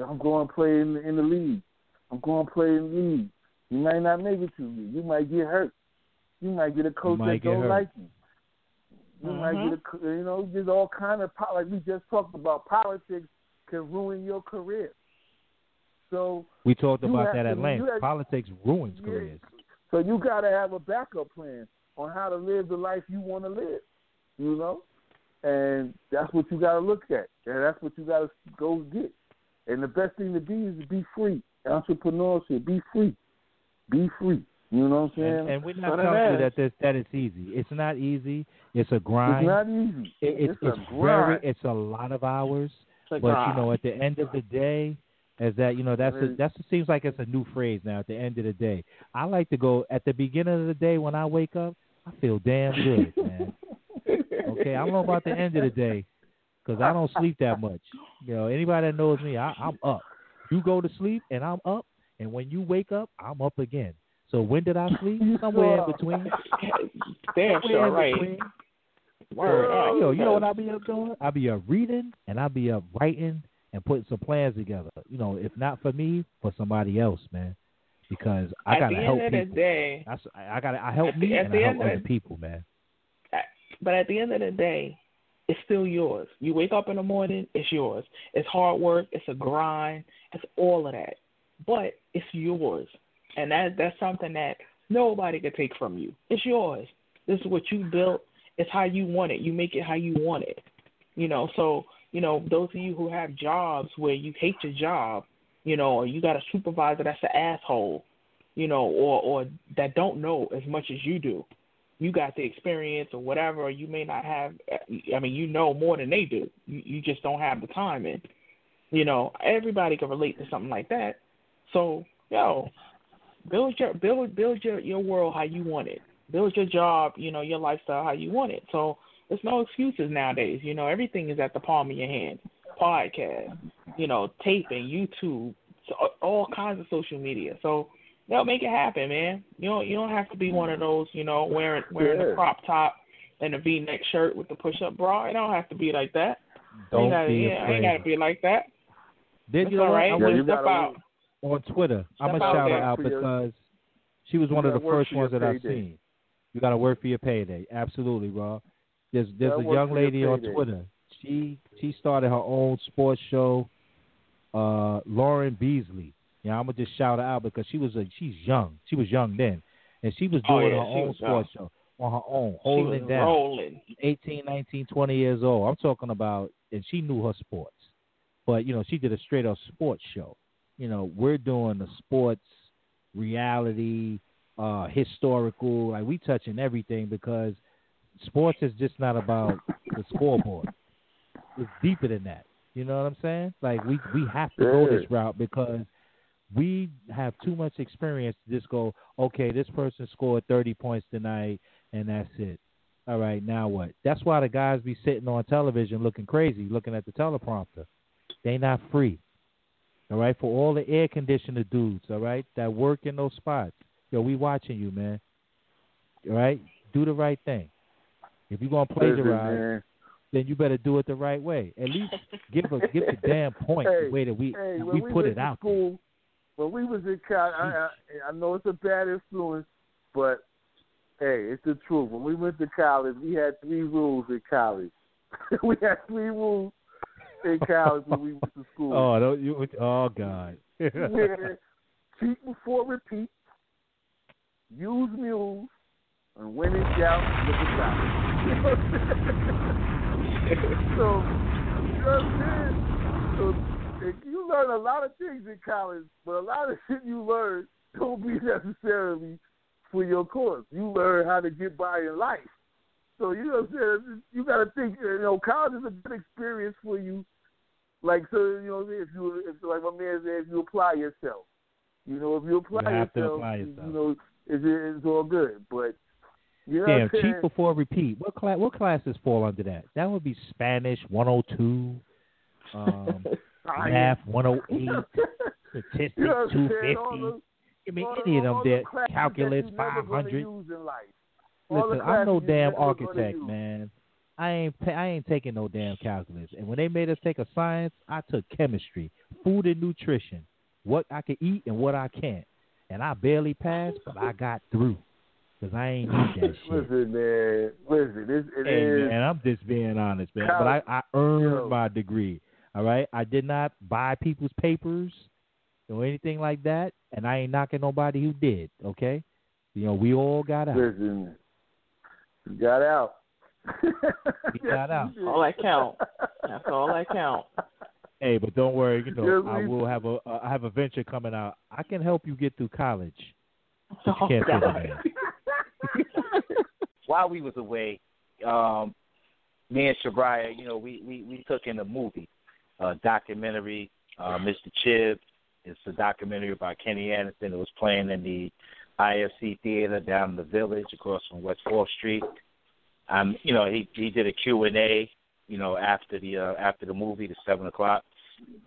I'm going to play in the, in the league. I'm going to play in the league. You might not make it to the league. You might get hurt. You might get a coach that don't hurt. like you. You might Mhm. get a, you know, there's all kind of, like we just talked about, politics can ruin your career. So we talked about that to- at length. have- Politics ruins Yeah. careers. So you got to have a backup plan on how to live the life you want to live, you know, and that's what you got to look at, and that's what you got to go get. And the best thing to be is to be free. Entrepreneurship, be free, be free. You know what I'm saying? And, and we're not telling you that this, that it's easy. It's not easy. It's a grind. It's not easy. It, it's it's very grind. it's a lot of hours. But grind. you know, at the end of the day, is that you know that's a, that's it seems like it's a new phrase now. At the end of the day, I like to go at the beginning of the day when I wake up. I feel damn good, man. Okay, I don't know about the end of the day because I don't sleep that much. You know, anybody that knows me, I, I'm up. You go to sleep and I'm up, and when you wake up, I'm up again. So when did I sleep? Somewhere in between. Damn sure, in right. between. Word uh, up. Yo, you know what I be up doing? I be up reading and I be up writing and putting some plans together. You know, if not for me, for somebody else, man. Because I At gotta the help people. the day, I I gotta I help At the- and the I help of other people, man. but at the end of the day, it's still yours. You wake up in the morning, it's yours. It's hard work, it's a grind, it's all of that. But it's yours. And that that's something that nobody can take from you. It's yours. This is what you built. It's how you want it. You make it how you want it. You know, so, you know, those of you who have jobs where you hate your job, you know, or you got a supervisor that's an asshole, you know, or or that don't know as much as you do. You got the experience or whatever, you may not have. I mean, you know more than they do. You you just don't have the time in. You know, everybody can relate to something like that. So, yo, build your build build your your world how you want it. Build your job, you know, your lifestyle how you want it. So there's no excuses nowadays. You know, everything is at the palm of your hand. Podcast, you know, taping, YouTube, all kinds of social media. So they'll make it happen, man. You don't you don't have to be one of those, you know, wearing wearing Yeah. the crop top and a V neck shirt with the push up bra. It don't have to be like that. Don't ain't gotta, be yeah, afraid. ain't gotta be like that. Did It's you know all what? right. I'm Yeah, Just you step gotta out. On Twitter. I'm gonna shout her out for your- because she was one of the first ones that I've seen. You got to work for your payday. Absolutely, Rob. There's there's a young lady on. Twitter. She she started her own sports show. Uh, Lauren Beasley. Yeah, I'm gonna just shout her out because she was a she's young. She was young then, and she was Oh, doing yeah, her own sports show on her own, holding down. rolling. 18, 19, 20 years old. I'm talking about, and she knew her sports. But, you know, she did a straight up sports show. You know, we're doing the sports, reality, uh, historical. Like, we touching everything because sports is just not about the scoreboard. It's deeper than that. You know what I'm saying? Like, we, we have to go this route because we have too much experience to just go, okay, this person scored 30 points tonight. and that's it. All right, now what? That's why the guys be sitting on television looking crazy, looking at the teleprompter. They not free. All right, for all the air conditioner dudes, all right, that work in those spots. Yo, we watching you, man. All right, do the right thing. If you're gonna plagiarize, then you better do it the right way. At least give us give the damn point Hey, the way that we Hey, we we put it out. school, when we was in college, I, I, I know it's a bad influence, but hey, it's the truth. When we went to college, we had three rules in college. we had three rules in college when we went to school. Oh, don't you? Oh God. cheat before repeat, use mules, and when in doubt, look at so, you know what I'm saying? So, you learn a lot of things in college, but a lot of shit you learn don't be necessarily for your course. You learn how to get by in life. So you know what I'm saying? You got to think. You know, college is a good experience for you. Like so, you know, if you, if like my man said, if you apply yourself, you know, if you apply You to yourself, apply you- yourself. you know, it's, it's all good. But you know, Damn, cheat before repeat. What class? What classes fall under that? That would be Spanish 102, um, math 108, statistics You know what I'm saying? 250. Those- I mean, all any of them there. that Calculus you never gonna 500. use in life. Listen, I'm no damn architect, man. I ain't I ain't taking no damn calculus. And when they made us take a science, I took chemistry, food and nutrition, what I can eat and what I can't. And I barely passed, but I got through because I ain't need that shit. Listen, man. Listen, this it Hey is- man, I'm just being honest, man. But I, I earned Yo. my degree. All right, I did not buy people's papers or anything like that, and I ain't knocking nobody who did. Okay, you know we all got out. Listen, you got out. We got out. All I count. That's all I count. Hey, but don't worry. You know Yes, I will have a uh, I have a venture coming out. I can help you get through college. Oh, you can't say God. While we was away, um, me and Shabria, you know, we, we, we took in a movie, a documentary, uh, Mr. Chibbs. It's a documentary about Kenny Anderson. It was playing in the IFC Theater down in the village across from West Fourth Street. Um, you know, he he did a Q and A, you know, after the uh, after the movie, the seven o'clock.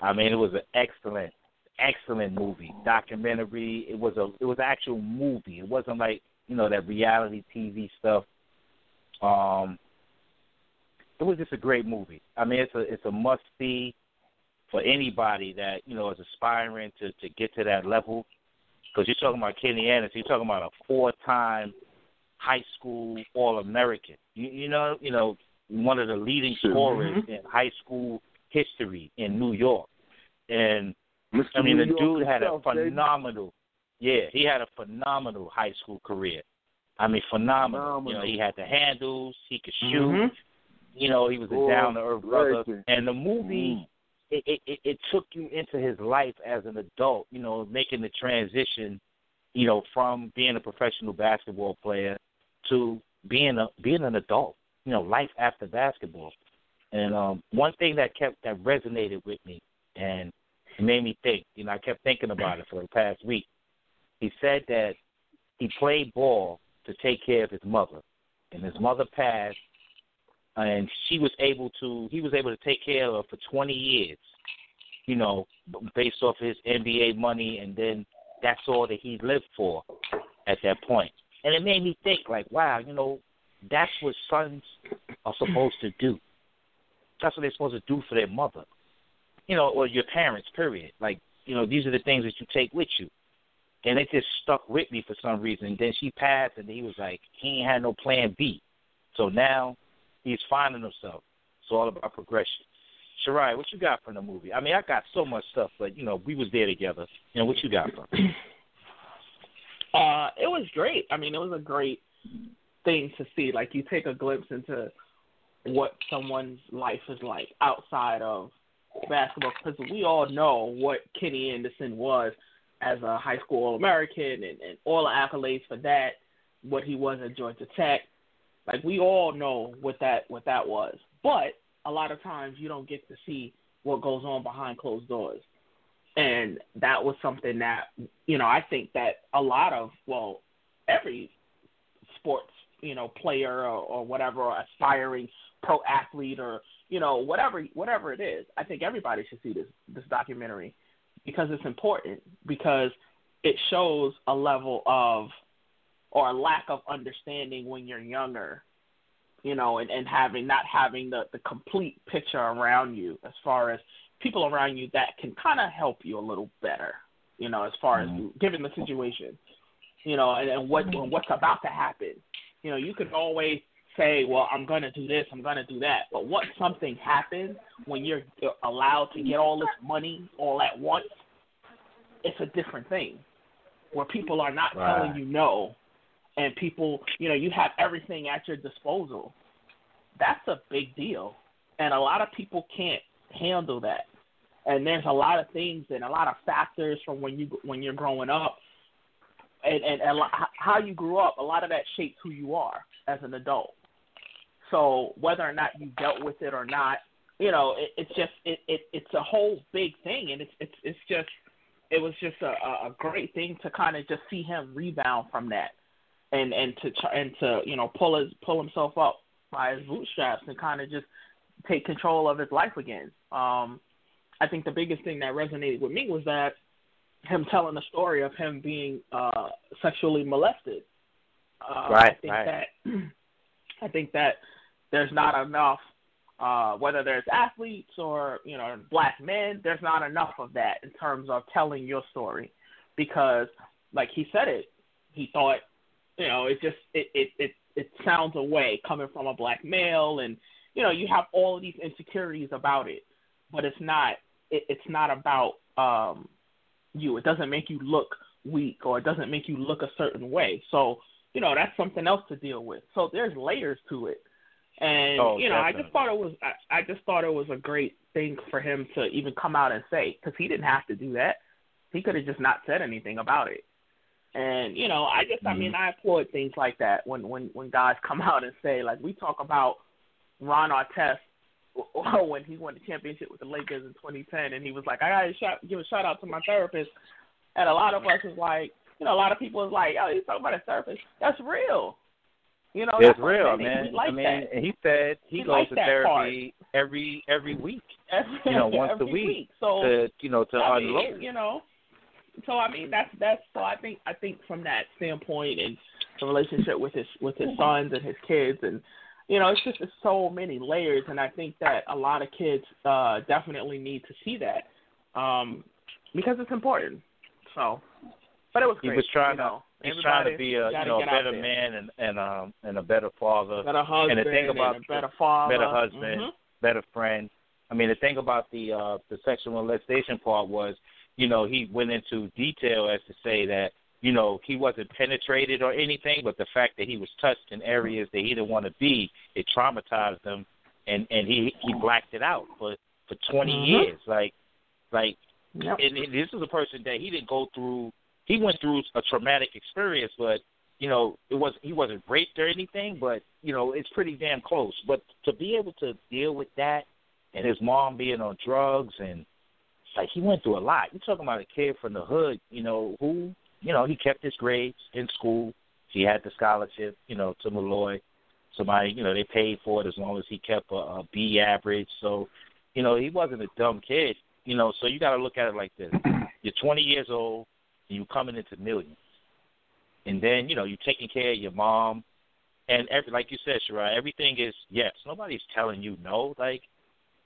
I mean, it was an excellent, excellent movie, documentary. It was a it was an actual movie. It wasn't like you know that reality TV stuff. Um, it was just a great movie. I mean, it's a it's a must see for anybody that you know is aspiring to to get to that level. Because you're talking about Kenny Anderson, you're talking about a four time high school All American. You, you know, you know, one of the leading scorers in high school history in New York. And Mr. I mean, New the York dude had a himself, baby. phenomenal, yeah, he had a phenomenal high school career. I mean, phenomenal. You know, he had the handles, he could shoot. Mhm. You know, he was a down to earth brother. And the movie, Mm. It, it it took you into his life as an adult. You know, making the transition. You know, from being a professional basketball player to being a being an adult. You know, life after basketball. And um, one thing that kept that resonated with me, and made me think. You know, I kept thinking about it for the past week. He said that he played ball to take care of his mother, and his mother passed, and she was able to. He was able to take care of her for 20 years. You know, based off his NBA money, and then that's all that he lived for at that point. And it made me think, like, wow, you know, that's what sons are supposed to do. That's what they're supposed to do for their mother, you know, or your parents. Period. Like, you know, these are the things that you take with you. And it just stuck with me for some reason. And then she passed, and he was like, he ain't had no plan B. So now he's finding himself. It's all about progression. Shirai, what you got from the movie? I mean, I got so much stuff, but you know, we was there together. You know, what you got from? it? Uh, it was great. I mean, it was a great thing to see. Like you take a glimpse into what someone's life is like outside of basketball, because we all know what Kenny Anderson was as a high school All American and, and all the accolades for that. What he was at Georgia Tech, like we all know what that what that was. But a lot of times you don't get to see what goes on behind closed doors and that was something that you know I think that a lot of well every sports you know player or, or whatever, or aspiring pro athlete or you know whatever whatever it is. I think everybody should see this this documentary because it's important because it shows a level of or a lack of understanding when you're younger you know and, and having not having the the complete picture around you as far as people around you that can kind of help you a little better you know as far as mm-hmm. given the situation you know and, and what and what's about to happen. You know you could always say well i'm going to do this i'm going to do that. But what something happens when you're allowed to get all this money all at once it's a different thing where people are not Right. telling you no and people you know you have everything at your disposal that's a big deal. And a lot of people can't handle that. And there's a lot of things and a lot of factors from when you when you're growing up and and, and how you grew up a lot of that shapes who you are as an adult. So whether or not you dealt with it or not you know it, it's just it, it it's a whole big thing. And it's it's it's just it was just a, a a great thing to kind of just see him rebound from that and and to try and to you know pull his pull himself up by his bootstraps and kind of just take control of his life again. Um, I think the biggest thing that resonated with me was that him telling the story of him being uh, sexually molested. Uh, I think right. that I think that there's not enough, uh, whether there's athletes or you know black men, there's not enough of that in terms of telling your story, because like he said it, he thought, you know, it just it it it, it sounds away coming from a black male, and you know you have all of these insecurities about it, but it's not it, it's not about um you. It doesn't make you look weak or it doesn't make you look a certain way. So you know that's something else to deal with. So there's layers to it, and Oh, you know I just thought it was I, I just thought it was a great thing for him to even come out and say because he didn't have to do that. He could have just not said anything about it. And you know, I just I mean mm-hmm. I applaud things like that when when when guys come out and say like we talk about Ron Artest when he won the championship with the Lakers in 2010, and he was like, I gotta shout, give a shout out to my therapist, and a lot of us was like, you know, a lot of people was like, oh, he's talking about his therapist. That's real. You know, It's that's real, man. We I mean, that. and he said he We goes to therapy every every week. Every, You know, once a week, week. So to you know to mean, unload. you know. So I mean that's that's so I think I think from that standpoint and the relationship with his with his sons and his kids and you know it's just it's so many layers and I think that a lot of kids uh definitely need to see that um because it's important. So but it was He was trying you to know. he's trying to be a you know a better man and and um and a better father, better husband and the thing about a better father, better husband, Mhm. better friend. I mean, the thing about the uh the sexual molestation part was, you know, he went into detail as to say that, you know, he wasn't penetrated or anything, but the fact that he was touched in areas that he didn't want to be, it traumatized him, and and he he blacked it out for for 20 Mhm. years. Like, like, Yep. and, and this is a person that he didn't go through. He went through a traumatic experience, but you know, it was he wasn't raped or anything, but you know, it's pretty damn close. But to be able to deal with that, and his mom being on drugs, and like he went through a lot. You're talking about a kid from the hood, you know, who you know he kept his grades in school. He had the scholarship, you know, to Molloy. Somebody, you know, they paid for it as long as he kept a, a B average. So, you know, he wasn't a dumb kid. You know, so you got to look at it like this: you're 20 years old, and you're coming into millions, and then you know you're taking care of your mom, and every like you said, Shirai, everything is yes. Nobody's telling you no. Like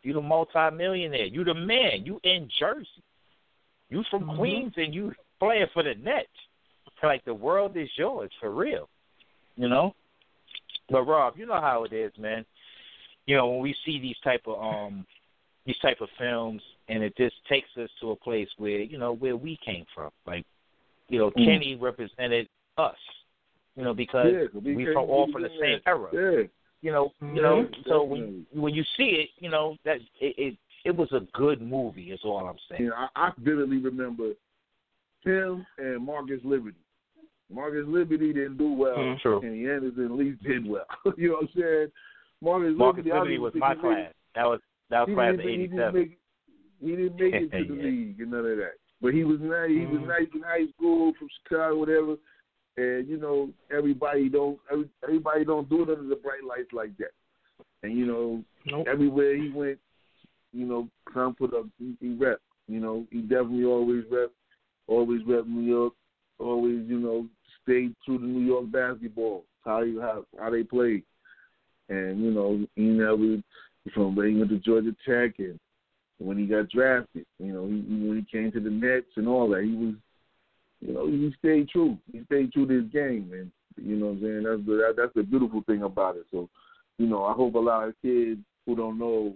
you the multi-millionaire, you the man, you in Jersey, you from Mhm. Queens, and you playing for the Nets. Like the world is yours for real, you know. But Rob, you know how it is, man. You know when we see these type of um these type of films, and it just takes us to a place where you know where we came from. Like, you know, Mm. Kenny represented us. You know because Yeah, we we from all from the- same era. Yeah. You know, you know. Mhm. So when when you see it, you know that it it, it was a good movie. Is all I'm saying. Know, I, I vividly remember him and Marcus Liberty. Marcus Liberty didn't do well, Mhm. True. and Anderson at least did well. you know what I'm saying? Marcus, Marcus Liberty, Liberty was my class. That was that was class of didn't, he '87. he didn't make it to the Yeah. league and none of that. But he was nice. He was Mhm. nice in high school from Chicago, whatever. And you know everybody don't every, everybody don't do it under the bright lights like that. And you know Nope. everywhere he went, you know, Son put up he, he rep. You know, he definitely always rep, always rep New York, always you know stayed true to New York basketball, how he, how how they played, and you know he never from when he went to Georgia Tech and when he got drafted, you know, he, when he came to the Nets and all that, he was, you know, he stayed true. He stayed true to his game, and you know what I'm saying. That's the that, that's the beautiful thing about it. So, you know, I hope a lot of kids who don't know,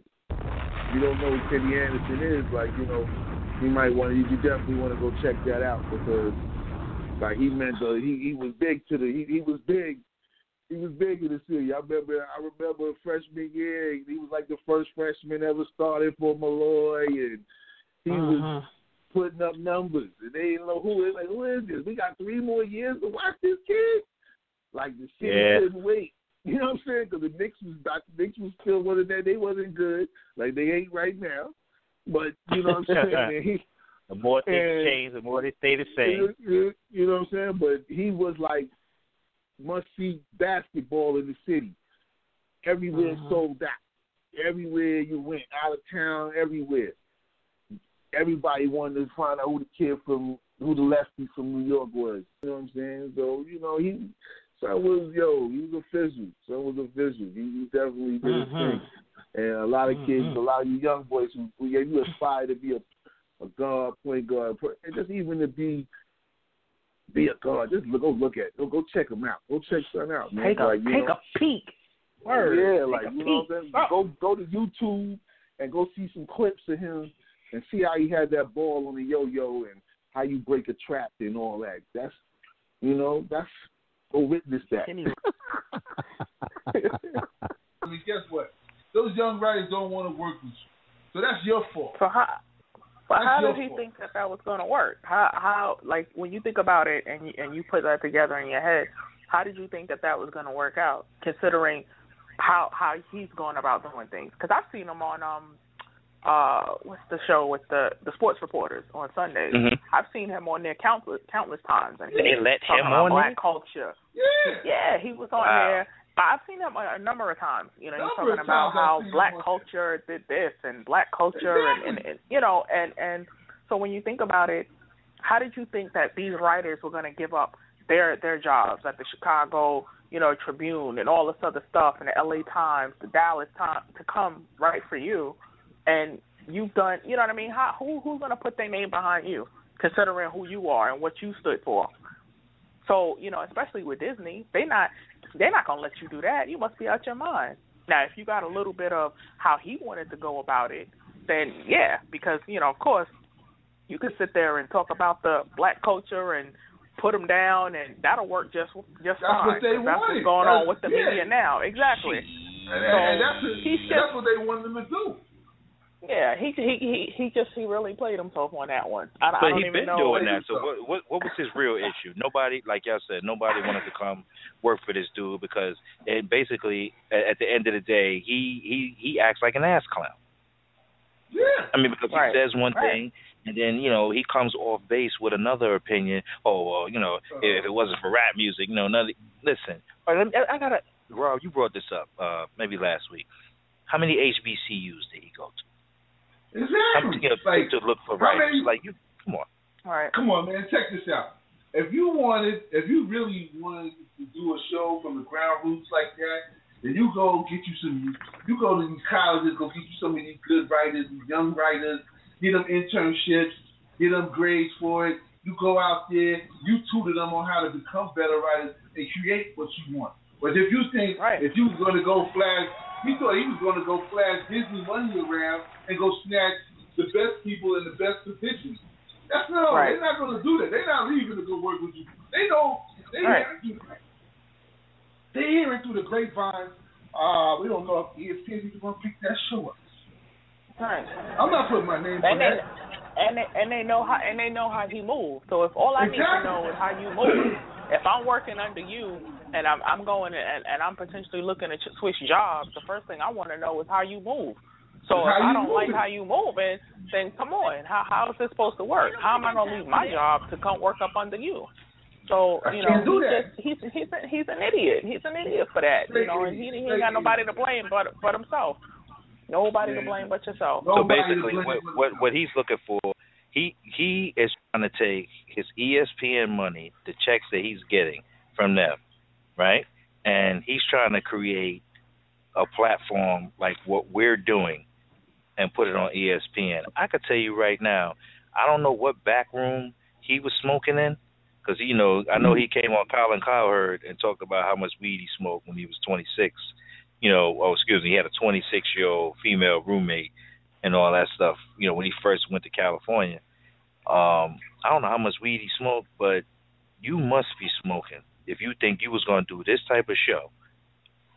you don't know who Kenny Anderson is, like you know, you might want you definitely want to go check that out because, like he meant, uh, he he was big to the, he, he was big he was big in the city. I remember I remember freshman year, he was like the first freshman ever started for Molloy and he was Uh-huh. Putting up numbers and they didn't know who it like who is this? We got three more years to watch this kid. Like the city Yeah. couldn't wait. You know what I'm saying? Because the Knicks was back, the Knicks was still one of that. They wasn't good, like they ain't right now. But you know what I'm saying? He, The more things And- change, the more they stay the same. you, you, you know what I'm saying? But he was like must see basketball in the city. Everywhere Uh-huh. sold out. Everywhere you went, out of town, everywhere. Everybody wanted to find out who the kid from who the lefty from New York was. You know what I'm saying? So, you know, he son was yo, he was a official. Son was official. He, he definitely did his Mhm. thing. And a lot of kids, Mhm. a lot of you young boys who, who yeah, you aspire to be a a guard, point guard, and just even to be be a guard. Just look, go look at, go go check him out. Go check son out, man. Take a like, take know, a peek. Word. yeah, Take like a you know, what I'm peek. saying? go go to YouTube and go see some clips of him and see how he had that ball on the yo-yo and how you break a trap and all that. That's you know, that's go witness that. Kenny I mean, guess what? Those young writers don't want to work with you, so that's your fault. So how, but That's how did he fault. think that that was going to work? How how like when you think about it and you, and you put that together in your head, how did you think that that was going to work out? Considering how how he's going about doing things, because I've seen him on um uh what's the show with the the sports reporters on Sundays. Mhm. I've seen him on there countless countless times, and They let him about on black there? culture. Yeah. Yeah, he was on Wow. there. I've seen him a, a number of times. You know, he's talking about how black culture did this and black culture and, and, and you know and and so when you think about it, how did you think that these writers were going to give up their their jobs at the Chicago, you know, Tribune and all this other stuff and the L.A. Times, the Dallas Times to come write for you, and you've done, you know what I mean? How who who's going to put their name behind you, considering who you are and what you stood for? So you know, especially with Disney, they not they're not gonna let you do that. You must be out your mind. Now, if you got a little bit of how he wanted to go about it, then yeah, because you know, of course, you could sit there and talk about the black culture and put them down, and that'll work just just That's fine. what they that's wanted. what's going on with the yeah. media now. Exactly. And, So, and that's, he's that's just- what they wanted him to do. Yeah, he he he he just he really played himself on that one. I, I But don't he even been know. doing that. So what, what what was his real issue? Nobody, like y'all said, nobody wanted to come work for this dude because it basically, at, at the end of the day, he he he acts like an ass clown. Yeah. I mean, because Right. he says one Right. thing, and then you know he comes off base with another opinion. Oh, well, you know, if it wasn't for rap music, you know, none. Listen, all right, let me- I gotta. Rob, you brought this up uh maybe last week. How many HBCUs did he go to? How Exactly. many you know, Like, to look for writers? many- Like you, come on. All right. Come on, man, check this out. If you wanted, if you really wanted to do a show from the ground roots like that, then you go get you some. You go to these colleges, go get you some of these good writers, these young writers, get them internships, get them grades for it. You go out there, you tutor them on how to become better writers and create what you want. But if you think Right. if you was going to go flash, he thought he was going to go flash Disney money around and go snatch the best people in the best positions. That's no, Right. they're not going to do that. They're not leaving to go work with you. They don't. They Right. hearing through the, they hearing through the grapevine. Uh, we don't know if ESPN is going to pick that show up. Right. I'm not putting my name on they that. and they and they know how and they know how he moves. So if all I need to know is how you move, if I'm working under you and I'm I'm going and and I'm potentially looking to switch jobs, the first thing I want to know is how you move. So How if I don't like how you moving, then come on, how how is this supposed to work? How am I gonna leave my job to come work up under you? So you know, do he's just he's he's a, he's an idiot. He's an idiot for that. You know, and he, he ain't got nobody to blame but but himself. Nobody to blame but yourself. So basically, what, what what he's looking for, he he is trying to take his ESPN money, the checks that he's getting from them, right? And he's trying to create a platform like what we're doing and put it on ESPN. I could tell you right now, I don't know what back room he was smoking in, because you know I know he came on Colin Cowherd and talked about how much weed he smoked when he was 26. You know, oh excuse me, he had a 26 year old female roommate and all that stuff. You know, when he first went to California. Um, I don't know how much weed he smoked, but you must be smoking if you think you was to do this type of show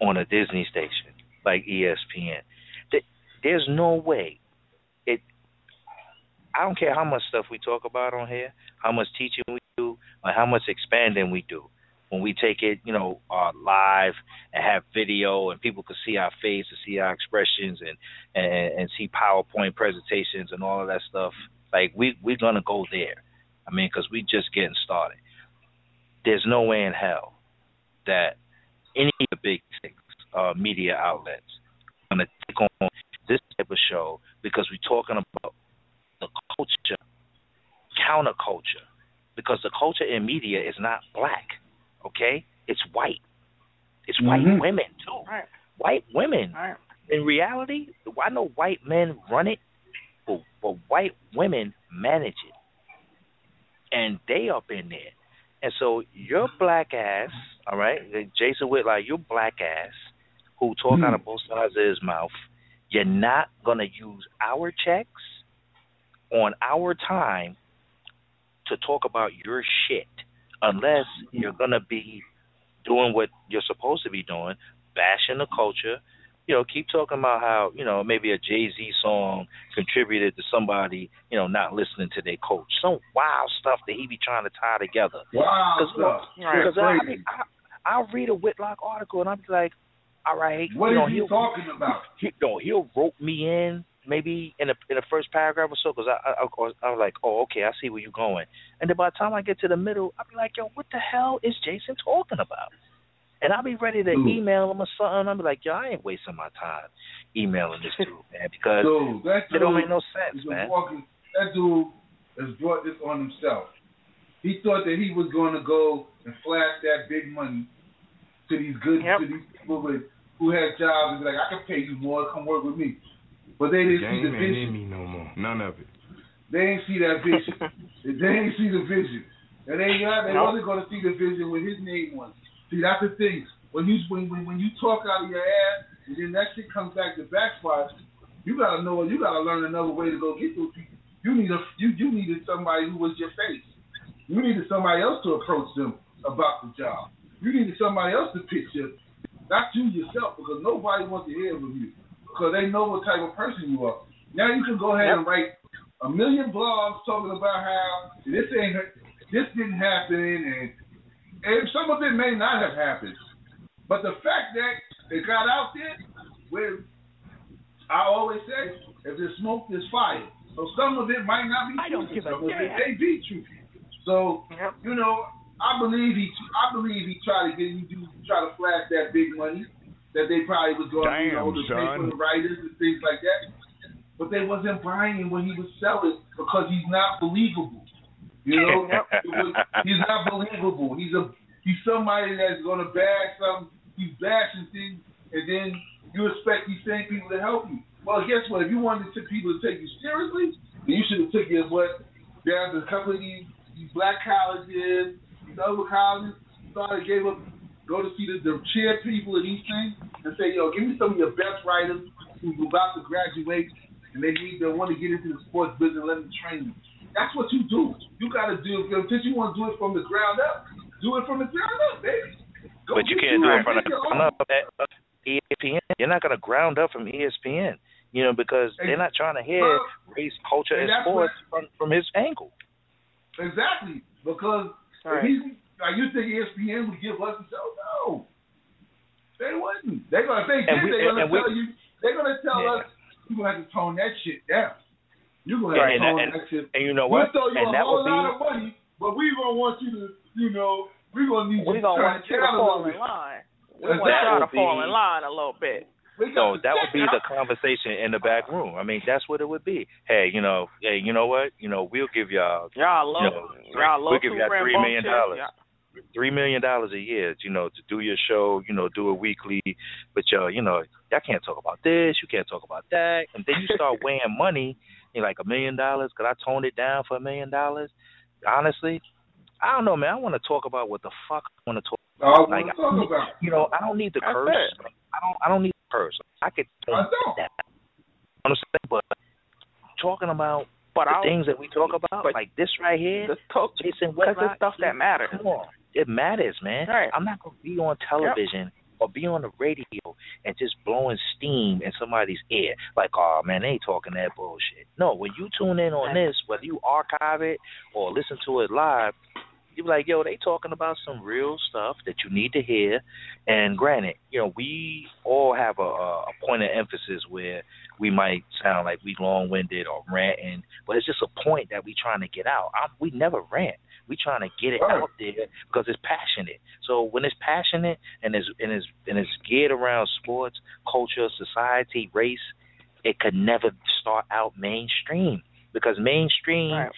on a Disney station like ESPN. Th- There's no way. It. I don't care how much stuff we talk about on here, how much teaching we do, or how much expanding we do. When we take it, you know, uh, live and have video, and people can see our face, and see our expressions, and and and see PowerPoint presentations and all of that stuff. Like we we're gonna go there. I mean, because we just getting started. There's no way in hell that any of the big six uh, media outlets are gonna take on this type of show because we're talking about the culture, counterculture, because the culture in media is not black, okay? It's white. It's white Mhm. women too. Right. White women. Right. In reality, I know white men run it, but, but white women manage it, and they up in there. And so your black ass, all right, Jason Whitlock, your black ass, who talk hmm. out of both sides of his mouth, you're not gonna use our checks on our time to talk about your shit unless you're gonna be doing what you're supposed to be doing, bashing the culture. You know, keep talking about how you know maybe a Jay Z song contributed to somebody you know not listening to their coach. Some wild stuff that he be trying to tie together. Wow. Because I, I, I'll read a Whitlock article and I'm like, all right, What you know, he he'll- talking about? he, no, he'll rope me in maybe in the in the first paragraph or so because I, I I was like, oh, okay, I see where you're going. And then by the time I get to the middle, I'll be like, yo, what the hell is Jason talking about? And I'll be ready to Dude. email him or something. I'll be like, yo, I ain't wasting my time emailing this dude, man, because Dude, that it don't make no sense, man. walking- that dude has brought this on himself. He thought that he was going to go and flash that big money to these good Yep. to these people with who had jobs and be like, I can pay you more, come work with me. But they didn't see the Game ain't vision. me no more. None of it. They ain't see that vision. they ain't see the vision. And they got they Nope. wasn't gonna see the vision with his name on. it. See that's the thing. When you when when, when you talk out of your ass and then that shit comes back to backfire, you gotta know you gotta learn another way to go get those people. You need a you you needed somebody who was your face. You needed somebody else to approach them about the job. You needed somebody else to pitch you, not you yourself, because nobody wants to hear from you because they know what type of person you are. Now you can go ahead and write a million blogs talking about how this ain't this didn't happen and and some of it may not have happened. But the fact that it got out there where I always say if there's smoke there's fire. So some of it might not be I don't true. give a some of it may be true. So Yep. you know, I believe he I believe he tried to get you do try to flash that big money that they probably was going to you know to pay for the writers and things like that. But they wasn't buying what he was selling because he's not believable. You know, he's not believable. He's a he's somebody that's gonna bash something. He's bashing things, and then you expect these same people to help you. Well, guess what? If you wanted to people to take you seriously, then you should have took it what there's a couple of these, these black colleges, these other colleges, started gave up go to see the, the chair people of these things and say, yo, give me some of your best writers who's about to graduate and they need they want to get into the sports business, and let them train you. That's what you do. You got to do since you want to do it from the ground up. Do it from the ground up, baby. Go But you can't do it from the ground up at uh, ESPN. You're not going to ground up from ESPN, you know, because they're not trying to hear Well, race, culture, and and that's sports from, from his angle. Exactly, because Right. if he, like you think ESPN would give us the show? No, they wouldn't. They're gonna if they did. we- they're gonna and we- tell you. They're gonna tell Yeah. us you have to tone that shit down. You're gonna have And, to tone and, that shit. and you know We'll what? throw you And a that whole would lot be of money, but we gonna want you to, you know, we gonna need We you gonna to want you to fall in line. We want y'all to fall in line a little bit. No, that would be the conversation in the back room. I mean, that's what it would be. Hey, you know, hey, you know what? You know, we'll give y'all, Y'all you low, know, y'all low we'll give y'all three million dollars. Three million dollars a year, you know, to do your show, you know, do it weekly. But y'all, you know, y'all can't talk about this, you can't talk about that, and then you start weighing money. You're like a million dollars. Could I tone it down for a million dollars? Honestly, I don't know, man. I want to talk about what the fuck I want to talk. Oh, Like, what talk about? You know, I don't need the That's curse. it. I don't. I don't need the curse. I could. I don't. That. Understand? But talking about But the I things that we talk about, like this right here, just talk Jason because Whitlock. it's stuff that matters. Come on, it matters, man. Right. I'm not gonna be on television or be on the radio and just blowing steam in somebody's ear, like, oh man, they talking that bullshit. No, when you tune in on this, whether you archive it or listen to it live, you be like, yo, they talking about some real stuff that you need to hear. And granted, you know, we all have a, a point of emphasis where we might sound like we long winded or ranting, but it's just a point that we trying to get out. i we never rant. We trying to get it Right. out there because it's passionate. So when it's passionate and it's and it's and it's geared around sports, culture, society, race, it could never start out mainstream because mainstream Right.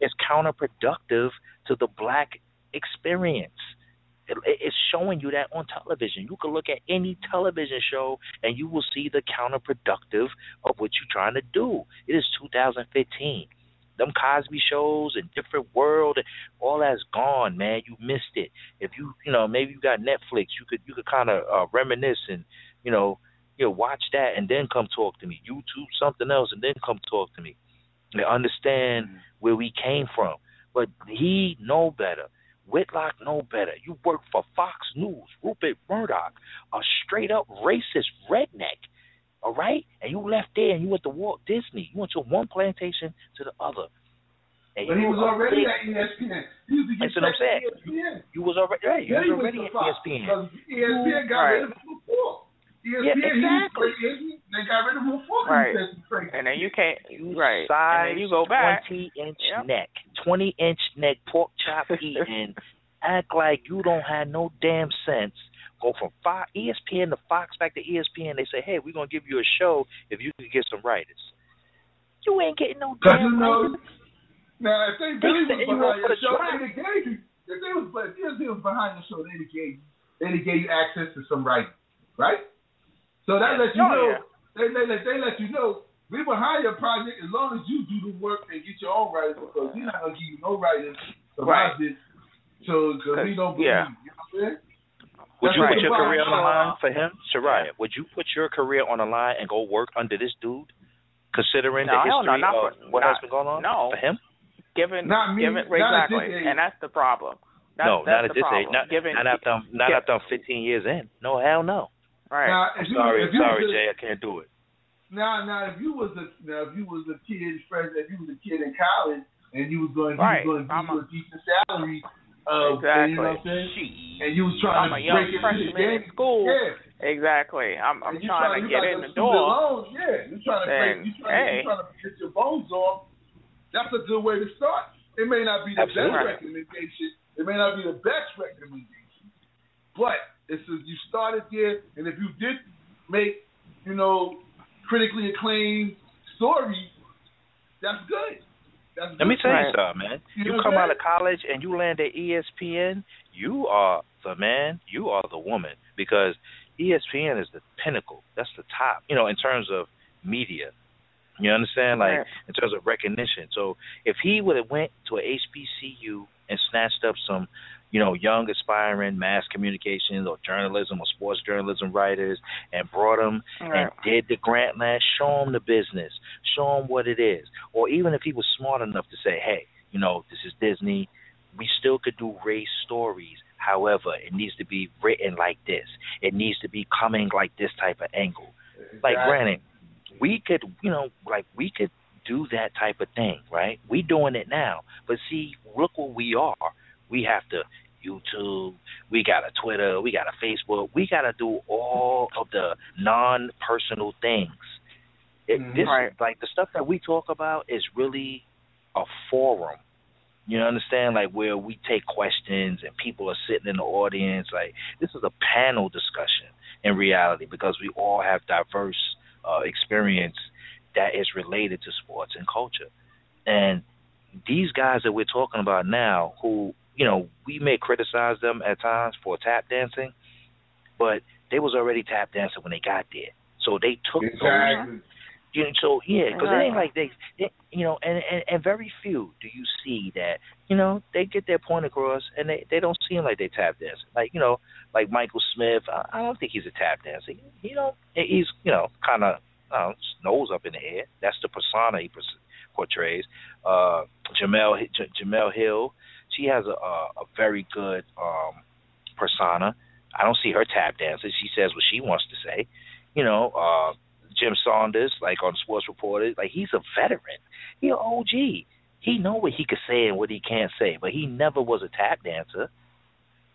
is counterproductive to the black experience. It, it's showing you that on television. You can look at any television show and you will see the counterproductive of what you're trying to do. It is 2015. Them Cosby shows and different world, all that's gone, man. You missed it. If you, you know, maybe you got Netflix, you could, you could kind of uh, reminisce and, you know, you know, watch that and then come talk to me. YouTube something else and then come talk to me. And understand where we came from. But he know better. Whitlock know better. You work for Fox News, Rupert Murdoch, a straight up racist redneck. All right? And you left there and you went to Walt Disney. You went to one plantation to the other. And But he was already at ESPN. He used That's what I'm saying. You was already right. You was already at ESPN. Because ESPN got rid of him before. ESPN, Yeah, exactly. crazy. They got rid of him before. Right. He said some crazy. And then you can't right. Size and then you go back. twenty inch Yep. neck, twenty inch neck, pork chop eating. act like you don't have no damn sense. Go from Fox, ESPN to Fox back to ESPN. They say, hey, we're gonna give you a show if you can get some writers. You ain't getting no Cause damn you writers. now if they really was you up behind for the the show, trap. they'd have gave you. If they was, if ESPN was behind the show, they'd have gave you, they'd have gave you access to some writers, right? So that lets you Oh, know. yeah. They, they, they, they let you know we behind your project as long as you do the work and get your own writers because we're not gonna give you no writers Right. about this. So because we don't believe. Yeah. You know what I'm saying? Would That's you right. put your career on the line for him, Shariah? Would you put your career on the line and go work under this dude, considering No, the hell no, history not of for- what not- has been going on no. for him? Given Not me. given Not at this exactly. age. And that's the problem. That's, no, that's not at this problem. age. Not, given not after I'm, not after I'm 15 years in. No, hell no. Right. Now, I'm if you, sorry, if I'm you sorry, Jay. I can't do it. Now, now, if you was a now if you was a kid, friend, if you was a kid in college and you was going, Right. you was going to I'm give you a- a decent salary, uh, exactly. you know what I'm saying? Shit. And you was trying I'm to a young break freshman in school. Yeah. Exactly. I'm I'm And you trying to get in the door. Loans, yeah, you trying to break, you trying, hey. you trying to get your bones off. That's a good way to start. It may not be the Absolutely. best recommendation. It may not be the best recommendation, but it's a, you started there, and if you did make, you know, critically acclaimed stories, that's good. That's Let me good. tell you Right. something, man. You You, know come out of college and you land at ESPN, you are the man, you are the woman because ESPN is the pinnacle. That's the top, you know, in terms of media. You understand? Like Right. in terms of recognition. So if he would have went to a HBCU and snatched up some, you know, young aspiring mass communications or journalism or sports journalism writers and brought them and did the grant last, show him the business, show him what it is. Or even if he was smart enough to say, hey, you know, this is Disney, we still could do race stories. However, it needs to be written like this. It needs to be coming like this type of angle. Like, Exactly. granted, we could, you know, like we could do that type of thing, right? We doing it now, but see, look what we are. We have to YouTube, we got a Twitter, we got a Facebook, we got to do all of the non-personal things. It, Mhm. This Right. like the stuff that we talk about is really a forum You understand? Like where we take questions and people are sitting in the audience. Like this is a panel discussion in reality because we all have diverse uh, experience that is related to sports and culture. And these guys that we're talking about now, who you know we may criticize them at times for tap dancing, but they was already tap dancing when they got there. So they took Exactly. those you know, so yeah, because it ain't like they, they, you know, and, and and very few do you see that, you know, they get their point across and they they don't seem like they tap dancing. Like you know, like Michael Smith, I, I don't think he's a tap dancer. You know, he's you know kind of uh, nose up in the air. That's the persona he portrays. Uh, Jemele J- Jemele Hill, she has a, a a very good um persona. I don't see her tap dancing. She says what she wants to say. You know, uh Jim Saunders, like on Sports Reporter, like he's a veteran. He an OG. He know what he could say and what he can't say, but he never was a tap dancer.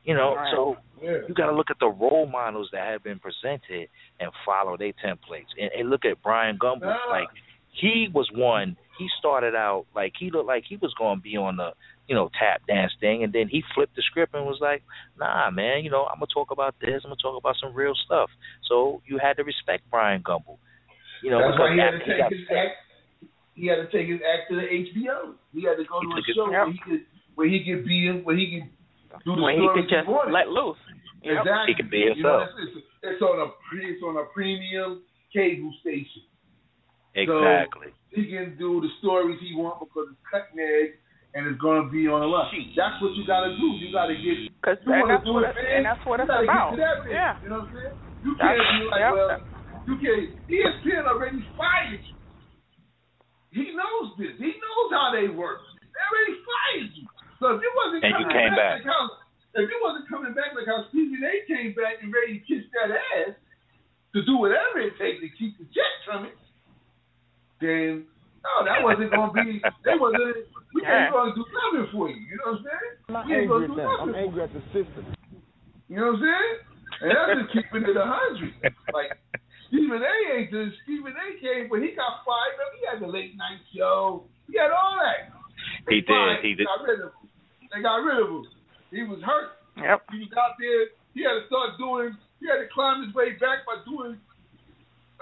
You know, Right. so Yeah. you got to look at the role models that have been presented and follow their templates. And, and look at Bryant Gumbel. Ah. Like he was one. He started out like he looked like he was going to be on the you know tap dance thing, and then he flipped the script and was like, Nah, man. You know I'm gonna talk about this. I'm gonna talk about some real stuff. So you had to respect Bryant Gumbel. You know, That's why he had to take his act. He had to take his act to the HBO. He had to go He to a show where he could where he could be in, where he could do the When he could just wanted. let loose. Yep. Exactly. He could be You know, it's, it's, on a it's on a premium cable station. exactly. He can do the stories he wants because it's cutting edge and it's going to be on a lot. That's what you got to do. You got to get. Cause, You and want to that's do what it, it, and that's what it's about. Get to that Yeah. You know what I'm saying? You can't be like, yep. well, you can't. ESPN already fired you. He knows this. He knows how they work. They already fired you. So if you wasn't And you coming came back, back. like how, if you wasn't coming back like how Stephen A. came back and ready to kiss that ass to do whatever it takes to keep the check coming, then no, that wasn't gonna be. They wasn't. We Yeah. ain't gonna do nothing for you. You know what I'm saying? I'm we ain't angry gonna at do them. I'm angry at the system. You know what I'm saying? And that's just keeping it a hundred. Like Stephen A. ain't just Stephen A. came, but he got fired. Remember, he had the late night show. He had all that. He They fired did. He did. Got rid of him. They got rid of him. He was hurt. Yep. He was out there. He had to start doing. He had to climb his way back by doing.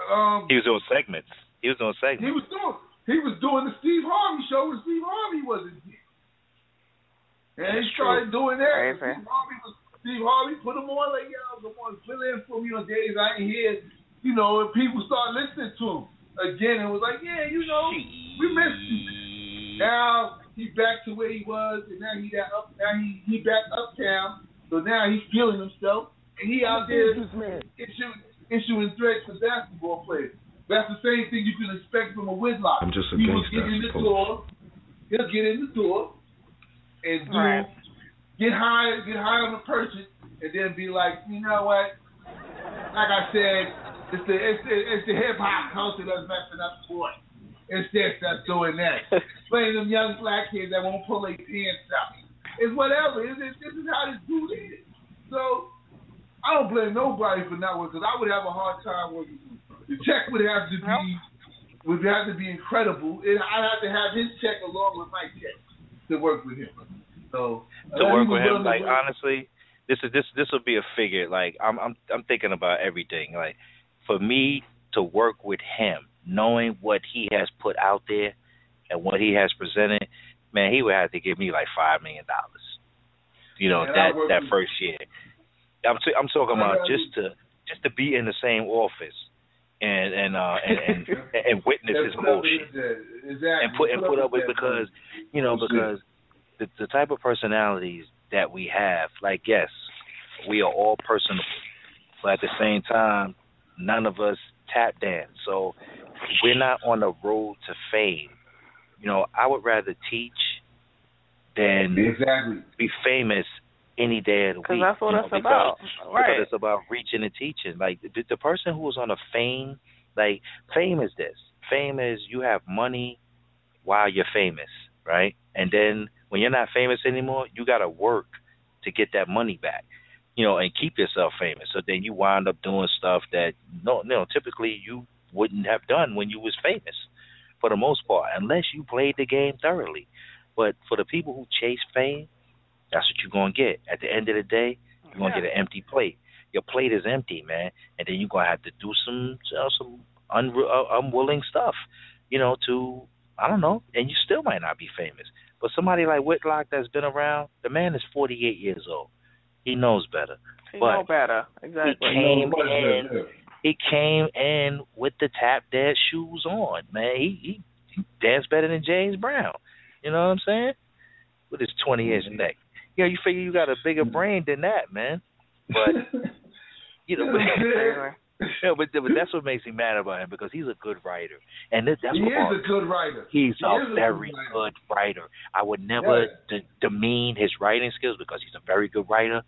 Um, He was doing segments. He was doing segments. he was doing. He was doing the Steve Harvey show when Steve Harvey wasn't here. And he That's started doing that. Crazy. Steve Harvey was Steve Harvey put him on like, yo, come on, fill in for me on days I ain't here. You know, and people start listening to him again and was like, yeah, you know, we missed you. Now he's back to where he was, and now he got up. Now he he back uptown. So now he's feeling himself, and he out there issuing issuing threats to basketball players. That's the same thing you can expect from a Whitlock. I'm just a he will gangster, get I in the door. He'll get in the door and do Right. get high, get high on the person, and then be like, you know what? Like I said, it's the it's the, it's the hip hop culture that's messing up sports. It's this that's doing that. Playing them young black kids that won't pull their pants up. It's whatever. It's, it's, this is how this dude is. So I don't blame nobody for not working because I would have a hard time working. The check would have to be would have to be incredible. It, I'd have to have his check along with my check to work with him. So to uh, work with him. Like work- honestly, this is this this will be a figure. Like I'm I'm I'm thinking about everything. Like for me to work with him, knowing what he has put out there and what he has presented, man, he would have to give me like five million dollars. You know Man, that that first year. I'm t- I'm talking about just to just to be in the same office and and uh and and, and witness his bullshit. Exactly. and put and put up with because you know because the the type of personalities that we have, like yes, we are all personable, but at the same time, none of us tap dance, so we're not on the road to fame. You know, I would rather teach than Exactly. be famous any day of the Because week. that's what you it's know, about. Right. because it's about reaching and teaching. Like the, the person who is on a fame, like fame is this. Fame is you have money while you're famous, right? And then when you're not famous anymore, you got to work to get that money back, you know, and keep yourself famous. So then you wind up doing stuff that no, no, typically you wouldn't have done when you was famous, for the most part, unless you played the game thoroughly. But for the people who chase fame, that's what you're gonna get. At the end of the day, you're gonna Yeah. get an empty plate. Your plate is empty, man, and then you're gonna have to do some you know, some unre- uh, unwilling stuff, you know, to I don't know, and you still might not be famous. But somebody like Whitlock that's been around, the man is 48 years old. He knows better. He but know better. Exactly. He came in. He came in with the tap dance shoes on, man. He, he he danced better than James Brown. You know what I'm saying? With his 20 inch neck. Yeah, you figure you got a bigger mm. brain than that, man. But you know, but, yeah, but, but that's what makes me mad about him because he's a good writer, and this, that's he what is a good writer. He's He a is a very good good writer. I would never Yeah. de- demean his writing skills because he's a very good writer.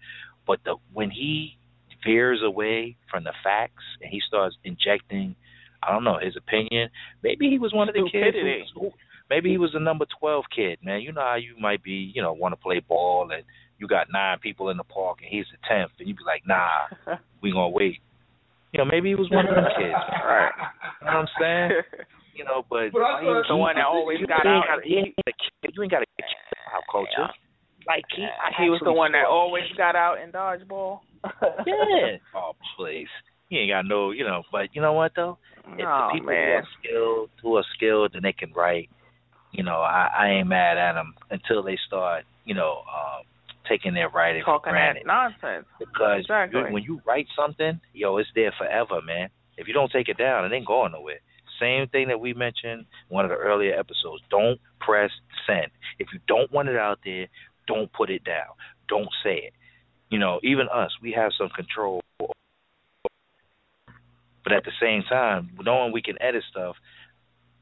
But the when he veers away from the facts and he starts injecting, I don't know his opinion. Maybe he was one of the kids. Who, who, maybe he was the number twelve kid. Man, you know how you might be, you know, want to play ball and you got nine people in the park and he's the tenth, and you be like, nah, we gonna wait. You know, maybe he was one of them kids. Right. You know what I'm saying? You know, but, But I he was the one that always got out. gotta- you ain't gotta kill- you ain't got to pop culture. Like he, I he was the one that always got out in dodgeball. Yeah. Oh please. You ain't got no, you know. But you know what though? If Oh, the people who are skilled, who are skilled, and they can write, you know, I, I ain't mad at them until they start, you know, um, taking their writing for granted. that nonsense. Because Exactly. you- when you write something, yo, it's there forever, man. If you don't take it down, it ain't going nowhere. Same thing that we mentioned in one of the earlier episodes. Don't press send. If you don't want it out there, don't put it down. Don't say it. You know, even us, we have some control. But at the same time, knowing we can edit stuff,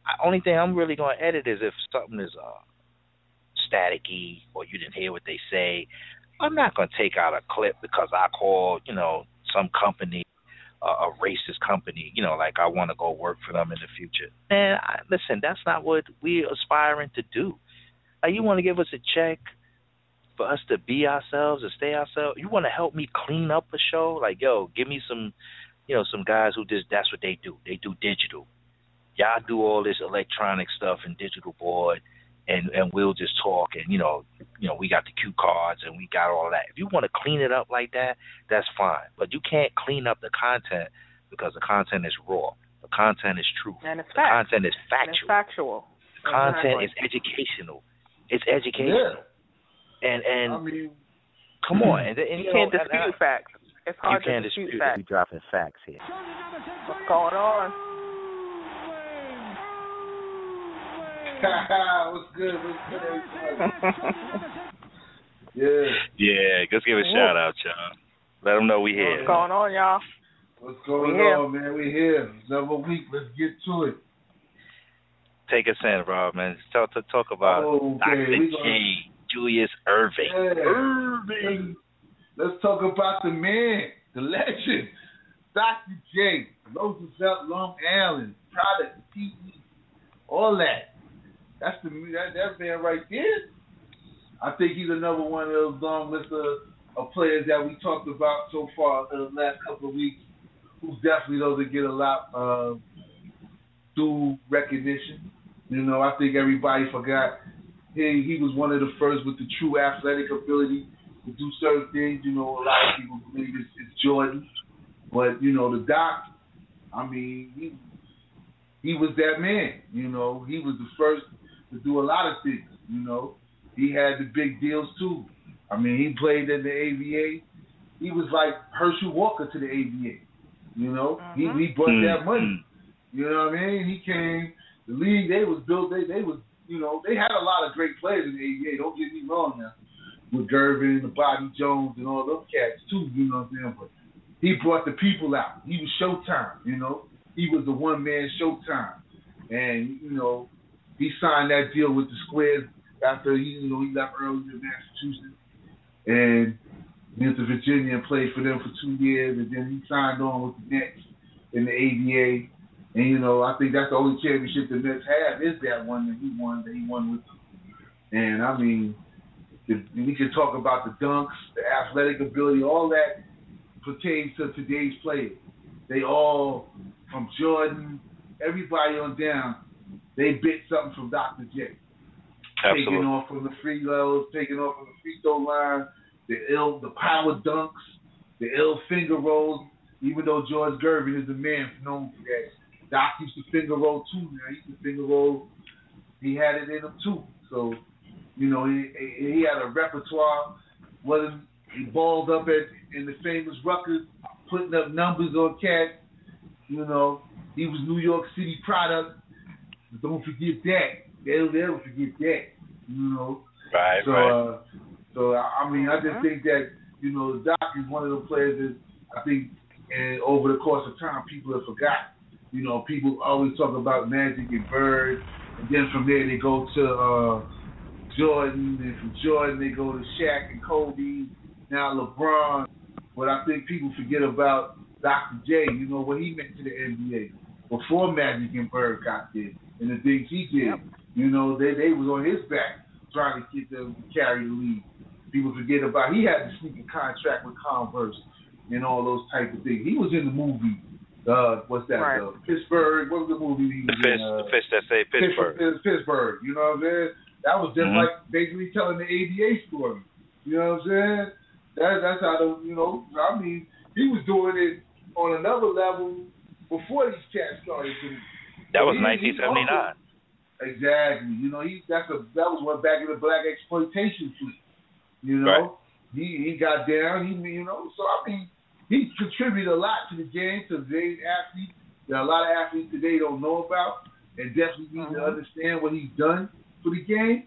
I- only thing I'm really going to edit is if something is uh, staticky or you didn't hear what they say. I'm not going to take out a clip because I called, you know, some company uh, a racist company, you know, like I want to go work for them in the future. Man, I, listen, that's not what we're aspiring to do. Like, you want to give us a check for us to be ourselves and stay ourselves? You want to help me clean up a show? Like, yo, give me some, you know, some guys who just that's what they do. They do digital. Y'all do all this electronic stuff and digital board, and and we'll just talk and you know, you know, we got the cue cards and we got all that. If you want to clean it up like that, that's fine. But you can't clean up the content because the content is raw. The content is true. And it's The fact. content is And it's factual. factual. The content is educational. It's educational. yeah. And and I mean, come on, and, and You you can't know, and I- dispute uh, facts. It's hard can't dispute dispute facts. We dropping facts here. What's going on? What's good? What's good, everybody? Yeah. Yeah, let's give a shout out, y'all. Let them know we here. What's going on, y'all? What's going We here. on, man? We here. Another week. Let's get to it. Take us in, Rob, man. Talk to talk about Okay, Dr. we J. gonna- Julius Erving. Yeah. Erving. Let's talk about the man, the legend, Dr. J. Roosevelt Long Island, product, TV, all that. That's the that, that man right there. I think he's another one of those um, long list of, of players that we talked about so far in the last couple of weeks, who's definitely doesn't get a lot of due recognition. You know, I think everybody forgot he he was one of the first with the true athletic ability to do certain things. You know, a lot of people believe it's, it's Jordan, but you know, the Doc. I mean, he he was that man. You know, he was the first to do a lot of things. You know, he had the big deals too. I mean, he played in the ABA. He was like Herschel Walker to the ABA. You know, he mm-hmm. he brought hmm, that money. Hmm. You know what I mean? He came. The league they was built. They they was you know they had a lot of great players in the ABA. Don't get me wrong now. With Gervin, the Bobby Jones, and all those cats too. You know what I'm saying? But he brought the people out. He was Showtime. You know, he was the one man Showtime, and you know he signed that deal with the Squires after he you know he left early to Massachusetts and went to Virginia and played for them for two years, and then he signed on with the Nets in the ABA. And you know, I think that's the only championship the Nets have is that one that he won that he won with them. And I mean, the, we can talk about the dunks, the athletic ability, all that pertains to today's players. They all, from Jordan, everybody on down, they bit something from Dr. J. taking off from the free throws, taking off from the free throw line, the ill, the power dunks, the ill finger rolls. Even though George Gervin is a man known for that, Doc used to finger roll too. Now he used to finger roll. He had it in him too. So, you know, he he had a repertoire. Wasn't he balled up at in the famous Rucker, putting up numbers on cats. You know, he was New York City product. Don't forget that. They'll never forget that. You know. Right, So, right. uh, so I mean, I just think that you know, Doc is one of the players that I think, and over the course of time, people have forgotten. You know, people always talk about Magic and Bird, and then from there they go to uh, Jordan, and from Jordan they go to Shaq and Kobe, now LeBron. But I think people forget about Dr. J. You know what he meant to the NBA before Magic and Bird got there, and the things he did. You know, they they was on his back trying to get them to carry the lead. People forget about he had the sneaker contract with Converse and all those type of things. He was in the movie. Uh, what's that? Right. Uh, Pittsburgh. What was the movie he The was fish, in? Uh, the fish that say Pittsburgh. Pittsburgh. Pittsburgh. You know what I'm saying? That was just Mhm. like basically telling the ABA story. You know what I'm saying? That, that's how the you know. I mean, he was doing it on another level before these cats started to. That was He- he 1979. also- Exactly. You know, he that's a that was what back in the black exploitation fleet. You know, he he got down. He you know, so I mean, he contributed a lot to the game to today's athletes. Are a lot of athletes today don't know about, and definitely need to mm-hmm. understand what he's done for the game.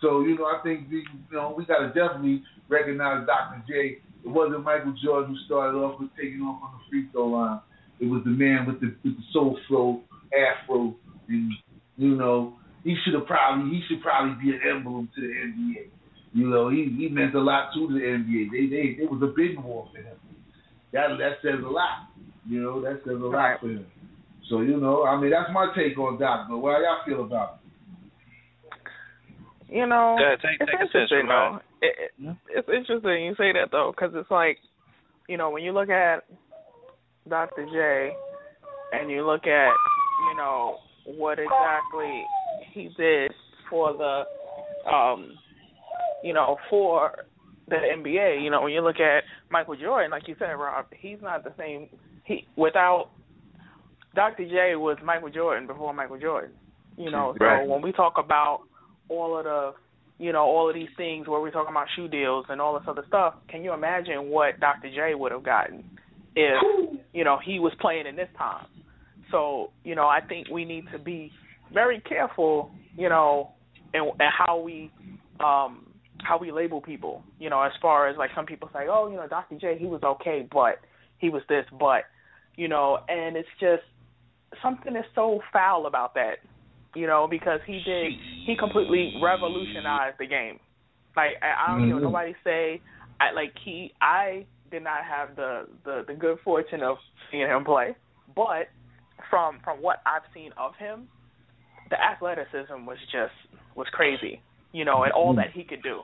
So you know, I think we, you know we got to definitely recognize Dr. J. It wasn't Michael Jordan who started off with taking off on the free throw line. It was the man with the with the soul flow afro, and you know he should have probably he should probably be an emblem to the NBA. You know he he meant a lot to the NBA. They they it was a big war for him. That that says a lot. You know that says a lot for him. So you know I mean that's my take on Doc. But what y'all feel about it? You know, Yeah, take- it's take a interesting though. It, it, hmm? it's interesting you say that though, because it's like, you know, when you look at Dr. J, and you look at, you know, what exactly he did for the, um, you know, for the NBA. You know, when you look at Michael Jordan, like you said, Rob, he's not the same. He without Dr. J was Michael Jordan before Michael Jordan. You know, so when we talk about all of the, you know, all of these things where we're talking about shoe deals and all this other stuff, can you imagine what Dr. J would have gotten if, you know, he was playing in this time? So, you know, I think we need to be very careful, you know, and, and how we um how we label people. You know, as far as like some people say, oh, you know, Dr. J, he was okay, but he was this, but you know, and it's just something is so foul about that, you know, because he did he completely revolutionized the game. Like I, I don't hear Mhm. nobody say, I like he I did not have the the the good fortune of seeing him play, but from from what I've seen of him, the athleticism was just was crazy, you know, and all hmm. that he could do.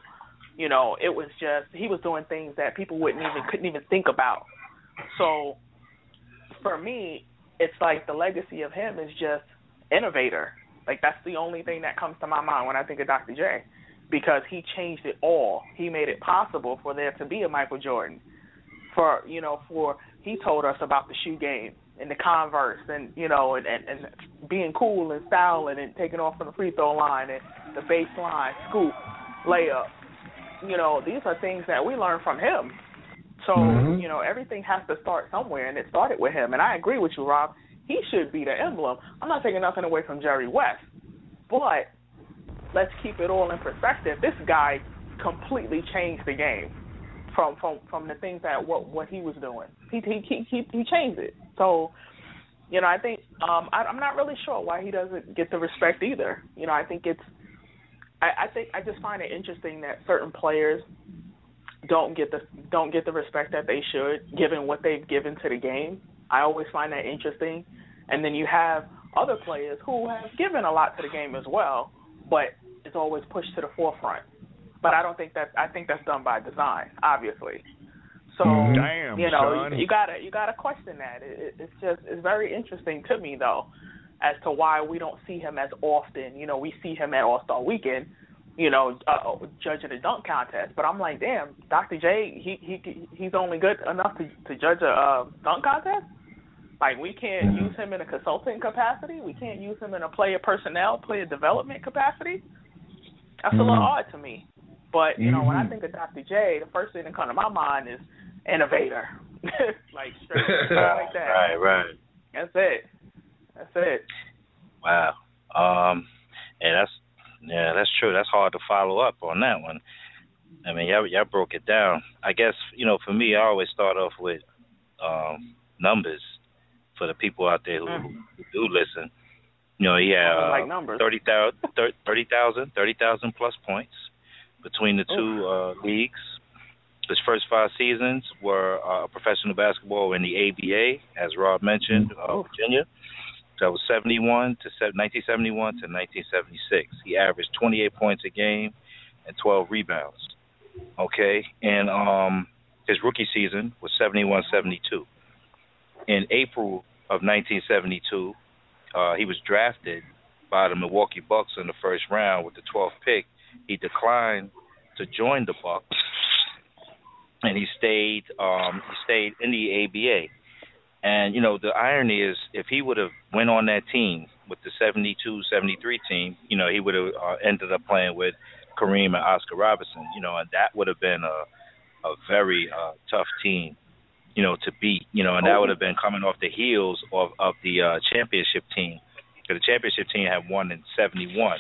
You know, it was just he was doing things that people wouldn't even couldn't even think about. So for me, it's like the legacy of him is just innovator. Like that's the only thing that comes to my mind when I think of Dr. J, because he changed it all. He made it possible for there to be a Michael Jordan. For you know, for he told us about the shoe game and the Converse, and you know, and and, and being cool and styling and taking off from the free throw line and the baseline scoop, layup. You know, these are things that we learn from him. So Mhm. you know, everything has to start somewhere, and it started with him. And I agree with you, Rob. He should be the emblem. I'm not taking nothing away from Jerry West, but let's keep it all in perspective. This guy completely changed the game from from from the things that what what he was doing. He he he he, he changed it. So, you know, I think um I, I'm not really sure why he doesn't get the respect either. You know, I think it's I, I think I just find it interesting that certain players don't get the don't get the respect that they should, given what they've given to the game. I always find that interesting. And then you have other players who have given a lot to the game as well, but it's always pushed to the forefront. But I don't think that I think that's done by design, obviously. So Damn, you know son. you gotta you gotta question that. It, it, it's just it's very interesting to me though, as to why we don't see him as often. You know, we see him at All Star Weekend, you know, uh, judging a dunk contest. But I'm like, damn, Dr. J, he he he's only good enough to to judge a uh, dunk contest. Like we can't use him in a consulting capacity. We can't use him in a player personnel, player development capacity. That's mm-hmm. a little odd to me. But you know, mm-hmm. when I think of Dr. J, the first thing that comes to my mind is innovator, like straight like that. Right, right. That's it. That's it. Wow. Um, and that's yeah, that's true. That's hard to follow up on that one. I mean, y'all, y'all broke it down. I guess you know, for me, I always start off with um, numbers for the people out there who, mm. who do listen. You know, yeah, had uh, like 30,000 30, 30, plus points between the two uh, leagues. His first five seasons were uh, professional basketball in the ABA, as Rob mentioned, uh, Virginia. That was 71 to 1971 to 1976. He averaged 28 points a game and 12 rebounds. Okay, and um, his rookie season was 71-72. In April of 1972, uh, he was drafted by the Milwaukee Bucks in the first round with the 12th pick. He declined to join the Bucks, and he stayed. Um, he stayed in the ABA. And you know, the irony is, if he would have went on that team with the 72-73 team, you know, he would have uh, ended up playing with Kareem and Oscar Robertson. You know, and that would have been a a very uh, tough team, you know, to beat. You know, and that would have been coming off the heels of of the uh, championship team. Because the championship team had won in '71,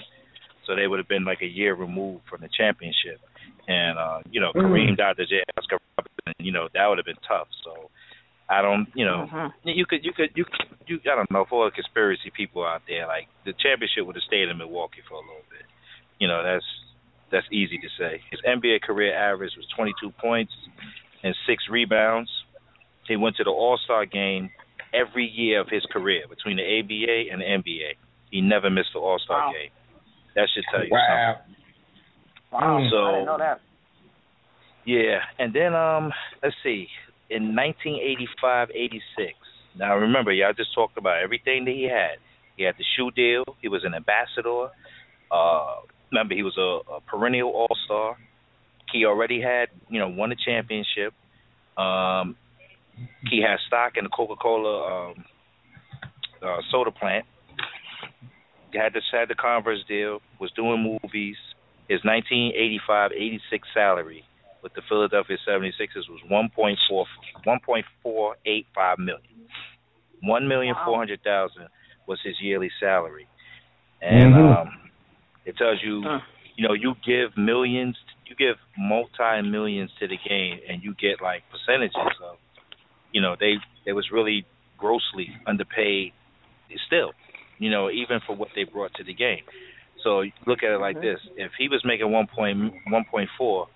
so they would have been like a year removed from the championship. And uh, you know, Kareem, mm. Dr. J, Oscar Robertson, you know, that would have been tough. So I don't, you know, mm-hmm. you could, you could, you, you, I don't know, for all the conspiracy people out there, like the championship would have stayed in Milwaukee for a little bit. You know, that's that's easy to say. His NBA career average was 22 points and six rebounds. He went to the All Star game every year of his career between the ABA and the NBA. He never missed the All Star wow. game. That should tell you wow. something. Wow, so, I didn't know that. Yeah, and then um, let's see in 1985-86. Now remember, y'all just talked about everything that he had. He had the shoe deal. He was an ambassador. Uh, remember, he was a, a perennial All Star. He already had, you know, won a championship. Um, he had stock in the Coca Cola um, uh, soda plant. He had this had the Converse deal. Was doing movies. His 1985-86 salary with the Philadelphia 76ers was 1.4 1.485 million. 1,400,000 was his yearly salary. And mm-hmm. um it tells you you know, you give millions you give multi millions to the game and you get like percentages of you know, they they was really grossly underpaid still, you know, even for what they brought to the game. So look at it like this: if he was making one point one point four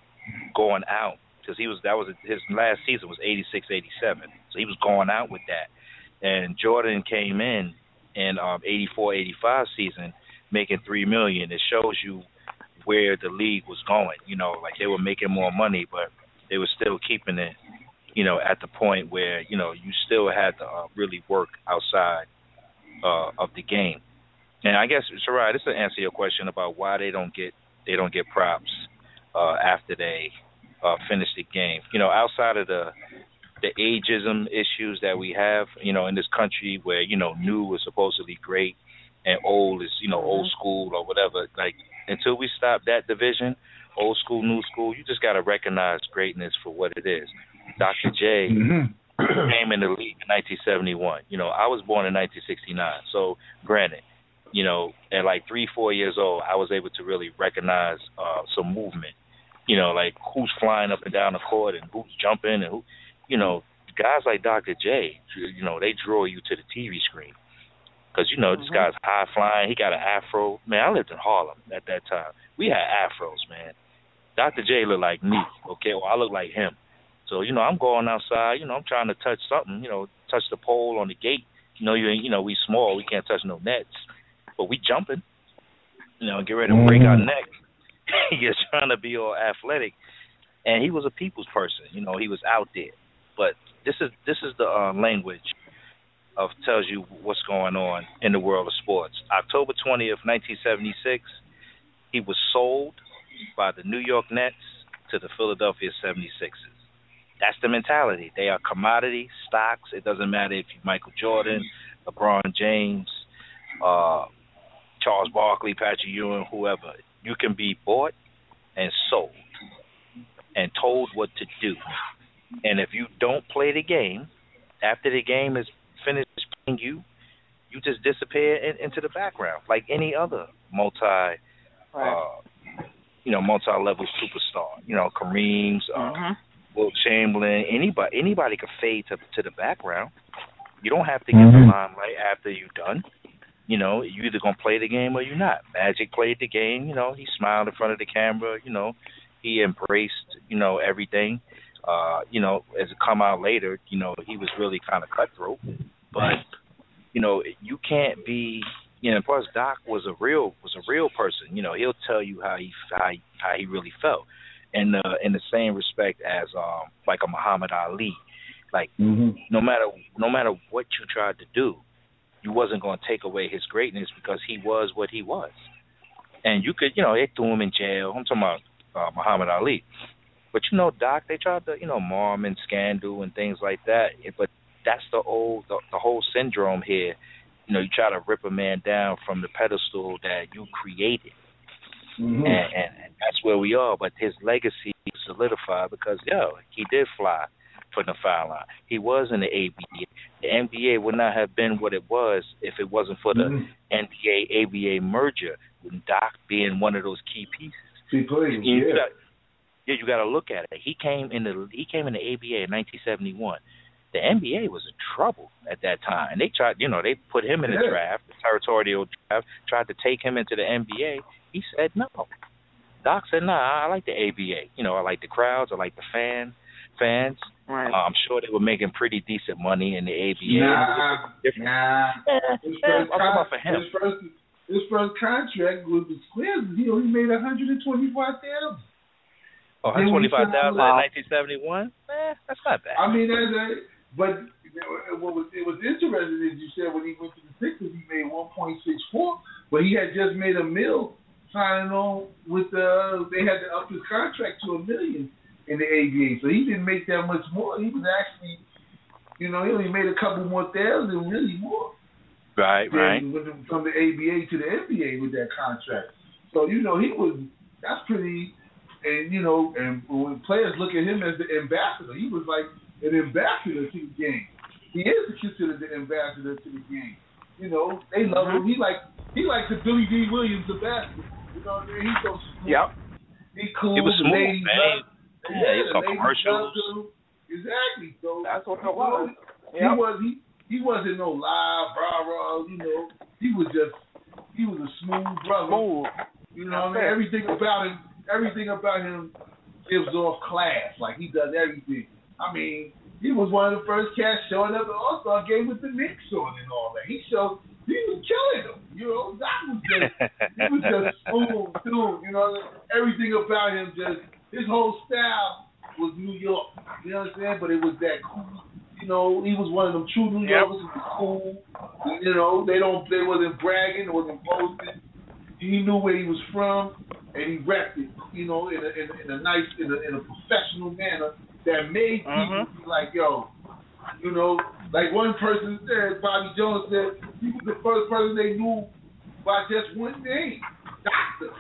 going out because he was that was his last season was 86 87 so he was going out with that. And jordan came in in um 84 85 season making 3 million. It shows you where the league was going you know like they were making more money but they were still keeping it you know at the point where you know you still had to uh, really work outside uh of the game and i guess Sarai, this will answer your question about why they don't get they don't get props uh, after they uh, finish the game. You know, outside of the the ageism issues that we have, you know, in this country where you know new is supposedly great and old is you know old Mm-hmm. school or whatever. Like until we stop that division, old school, new school, you just got to recognize greatness for what it is. Dr. J Mm-hmm. came in the league in 1971. You know, I was born in 1969, so granted, you know, at like three, four years old, I was able to really recognize uh, some movement you know, like who's flying up and down the court and who's jumping and who, you know, guys like Dr. J, you know, they draw you to the TV screen. Because, you know, this Mhm. guy's high flying. He got an afro. Man, I lived in Harlem at that time. We had afros, man. Dr. J looked like me, okay? Well, I look like him. So, you know, I'm going outside. You know, I'm trying to touch something, you know, touch the pole on the gate. You know, you you know, we small. We can't touch no nets. But we jumping. You know, get ready to break our Mhm. neck. You're trying to be all athletic, and he was a people's person. You know, he was out there. But this is this is the uh, language of tells you what's going on in the world of sports. October twentieth, nineteen seventy six, he was sold by the New York Nets to the Philadelphia 76ers. That's the mentality. They are commodity stocks. It doesn't matter if you're Michael Jordan, LeBron James, uh, Charles Barkley, Patrick Ewing, whoever. You can be bought and sold and told what to do. And if you don't play the game, after the game is finished playing you, you just disappear in, into the background like any other multi, Right. uh, you know, multi-level superstar. You know, Kareem's, uh, Mhm. Wilt Chamberlain, anybody, anybody could fade to to the background. You don't have to get the Mhm. limelight after you're done. You know, you either gonna play the game or you're not. Magic played the game. You know, he smiled in front of the camera. You know, he embraced. You know everything. Uh, you know, as it come out later, you know, he was really kind of cutthroat. But you know, you can't be. You know, plus Doc was a real was a real person. You know, he'll tell you how he how he, how he really felt, and uh, in the same respect as um like a Muhammad Ali. Like Mm-hmm. no matter no matter what you tried to do, you wasn't going to take away his greatness because he was what he was. And you could, you know, they threw him in jail. I'm talking about uh, Muhammad Ali. But you know, Doc, they tried to, you know, mar him and scandal and things like that. But that's the old, the, the whole syndrome here. You know, you try to rip a man down from the pedestal that you created, Mm-hmm. and, and that's where we are. But his legacy solidified because, yo, he did fly from the foul line. He was in the ABA. The NBA would not have been what it was if it wasn't for the Mhm. NBA ABA merger, with Doc being one of those key pieces. He played You yeah. got, yeah, you got to look at it. He came in the he came in the ABA in 1971. The NBA was in trouble at that time, and they tried, you know, they put him in the Yeah. draft, the territorial draft, tried to take him into the NBA. He said no. Doc said, "Nah, I like the ABA. You know, I like the crowds, I like the fan fans. Right. Uh, I'm sure they were making pretty decent money in the ABA. Nah, nah. His first, I'm talking for him. his first, his first contract was the Squires. He only made one hundred and twenty-five thousand. Oh, 125,000 in 1971. Eh, that's not bad. I mean, that's a, but you know, what was it was interesting is you said when he went to the Sixers he made one point six four, but he had just made a mill signing on with the. Uh, they had to up his contract to a million in the ABA, so he didn't make that much more. He was actually, you know, he only made a couple more thousand, really more. Right, right. went from the ABA to the NBA with that contract. So you know he was that's pretty, and you know, and when players look at him as the ambassador, he was like an ambassador to the game. He is considered the ambassador to the game. You know, they love him. Mm-hmm. He like he like the Billy Dee Williams of basketball. You know what I mean? He's so smooth. Yep. He cool. He was smooth, man. Yeah, he saw ladies commercials. Exactly. So That's what it was. he Yep. was he he wasn't no live rah rah, you know. He was just he was a smooth brother. Smooth. You know what I mean? Everything about him everything about him gives off class. Like he does everything. I mean, he was one of the first cats showing up at All Star game with the Knicks on and all that. He showed he was killing them. You know, that was just he was just smooth too. You know, everything about him just his whole style was New York. You know what I'm saying? But it was that cool. You know, he was one of them true New Yep. Yorkers who was cool. You know, they don't they wasn't bragging, wasn't boasting. He knew where he was from, and he repped it. You know, in a in a, in a nice in a, in a professional manner that made people Mhm. be like, yo, you know, like one person said, Bobby Jones said, he was the first person they knew by just one name, Doctor.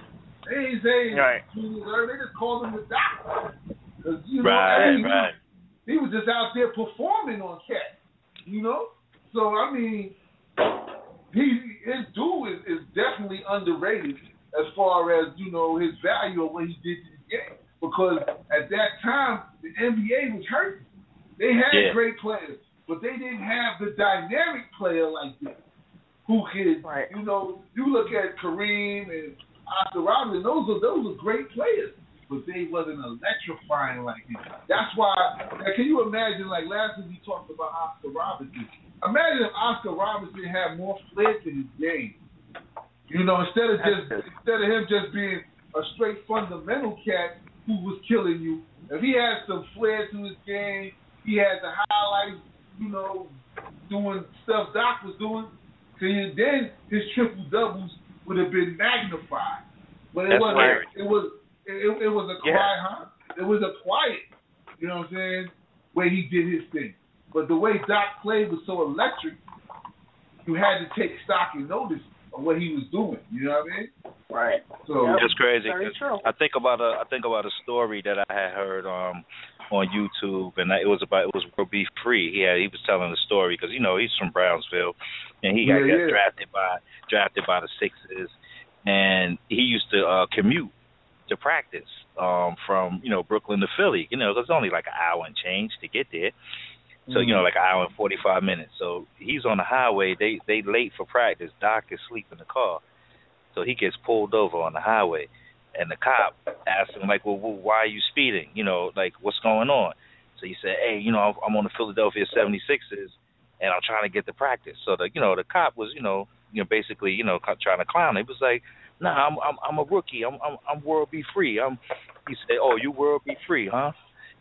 They ain't saying Right. They just called him the Doctor. 'Cause, you know, Right, every- right. he was just out there performing on cat, you know. So I mean, he his due is, is definitely underrated as far as you know his value of what he did to the game. Because at that time the NBA was hurting. They had Yeah. great players, but they didn't have the dynamic player like this who could, Right. you know, you look at Kareem and Oscar Robinson, those are those are great players, but they wasn't electrifying like him. That's why. Can you imagine? Like last week we talked about Oscar Robinson. Imagine if Oscar Robinson had more flair to his game. You know, instead of just instead of him just being a straight fundamental cat who was killing you, if he had some flair to his game, he had the highlights, you know, doing stuff Doc was doing. See, then his triple doubles would have been magnified. But it That's wasn't. It was It, it, was a Yeah. quiet, huh? It was a quiet. You know what I'm saying? Way he did his thing, but the way Doc played was so electric. You had to take stock and notice what he was doing. You know what I mean? Right. So Yep. It's crazy. Very 'cause true. I think about a I think about a story that I had heard um on YouTube, and it was about it was World B. Free. He had he was telling the story because you know he's from Brownsville, and he got, Yeah, got yeah. drafted by drafted by the Sixers, and he used to uh, commute to practice um from you know Brooklyn to Philly. You know, it was only like an hour and change to get there. So you know, mm-hmm. like an hour and forty five minutes. So he's on the highway. They they late for practice. Doc is asleep in the car, so he gets pulled over on the highway, and the cop asks him like, "Well, well why are you speeding? You know, like what's going on?" So he said, "Hey, you know, I'm- I'm on the Philadelphia 76ers, and I'm trying to get to practice." So the you know the cop was you know you know basically you know trying to clown. He was like, "Nah, I'm I'm I'm a rookie. I'm I'm I'm World B. Free." I'm he said, "Oh, you World B. Free, huh?"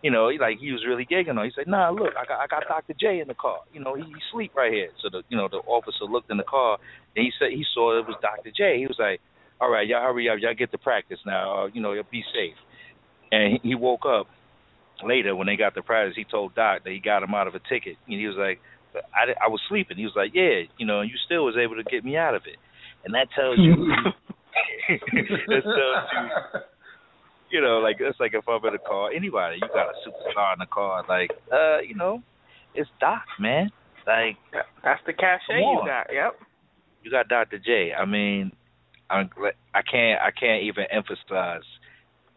You know, he like he was really giggling on. He said, "Nah, look, I got I got Dr. J in the car. You know, he, he sleep right here." So the you know the officer looked in the car and he said he saw it was Dr. J. He was like, "All right, y'all hurry up, y'all get to practice now. Uh, you know, be safe." And he, he woke up later when they got to practice. He told Doc that he got him out of a ticket, and he was like, "I I was sleeping." He was like, "Yeah, you know, and you still was able to get me out of it." And that tells you that tells you you know, like it's like if I'm in a car, anybody, you got a superstar in the car, like, uh, you know, it's Doc, man. Like That's the cachet you got. Yep. you got Dr. J. I mean, I'm I can't I can't even emphasize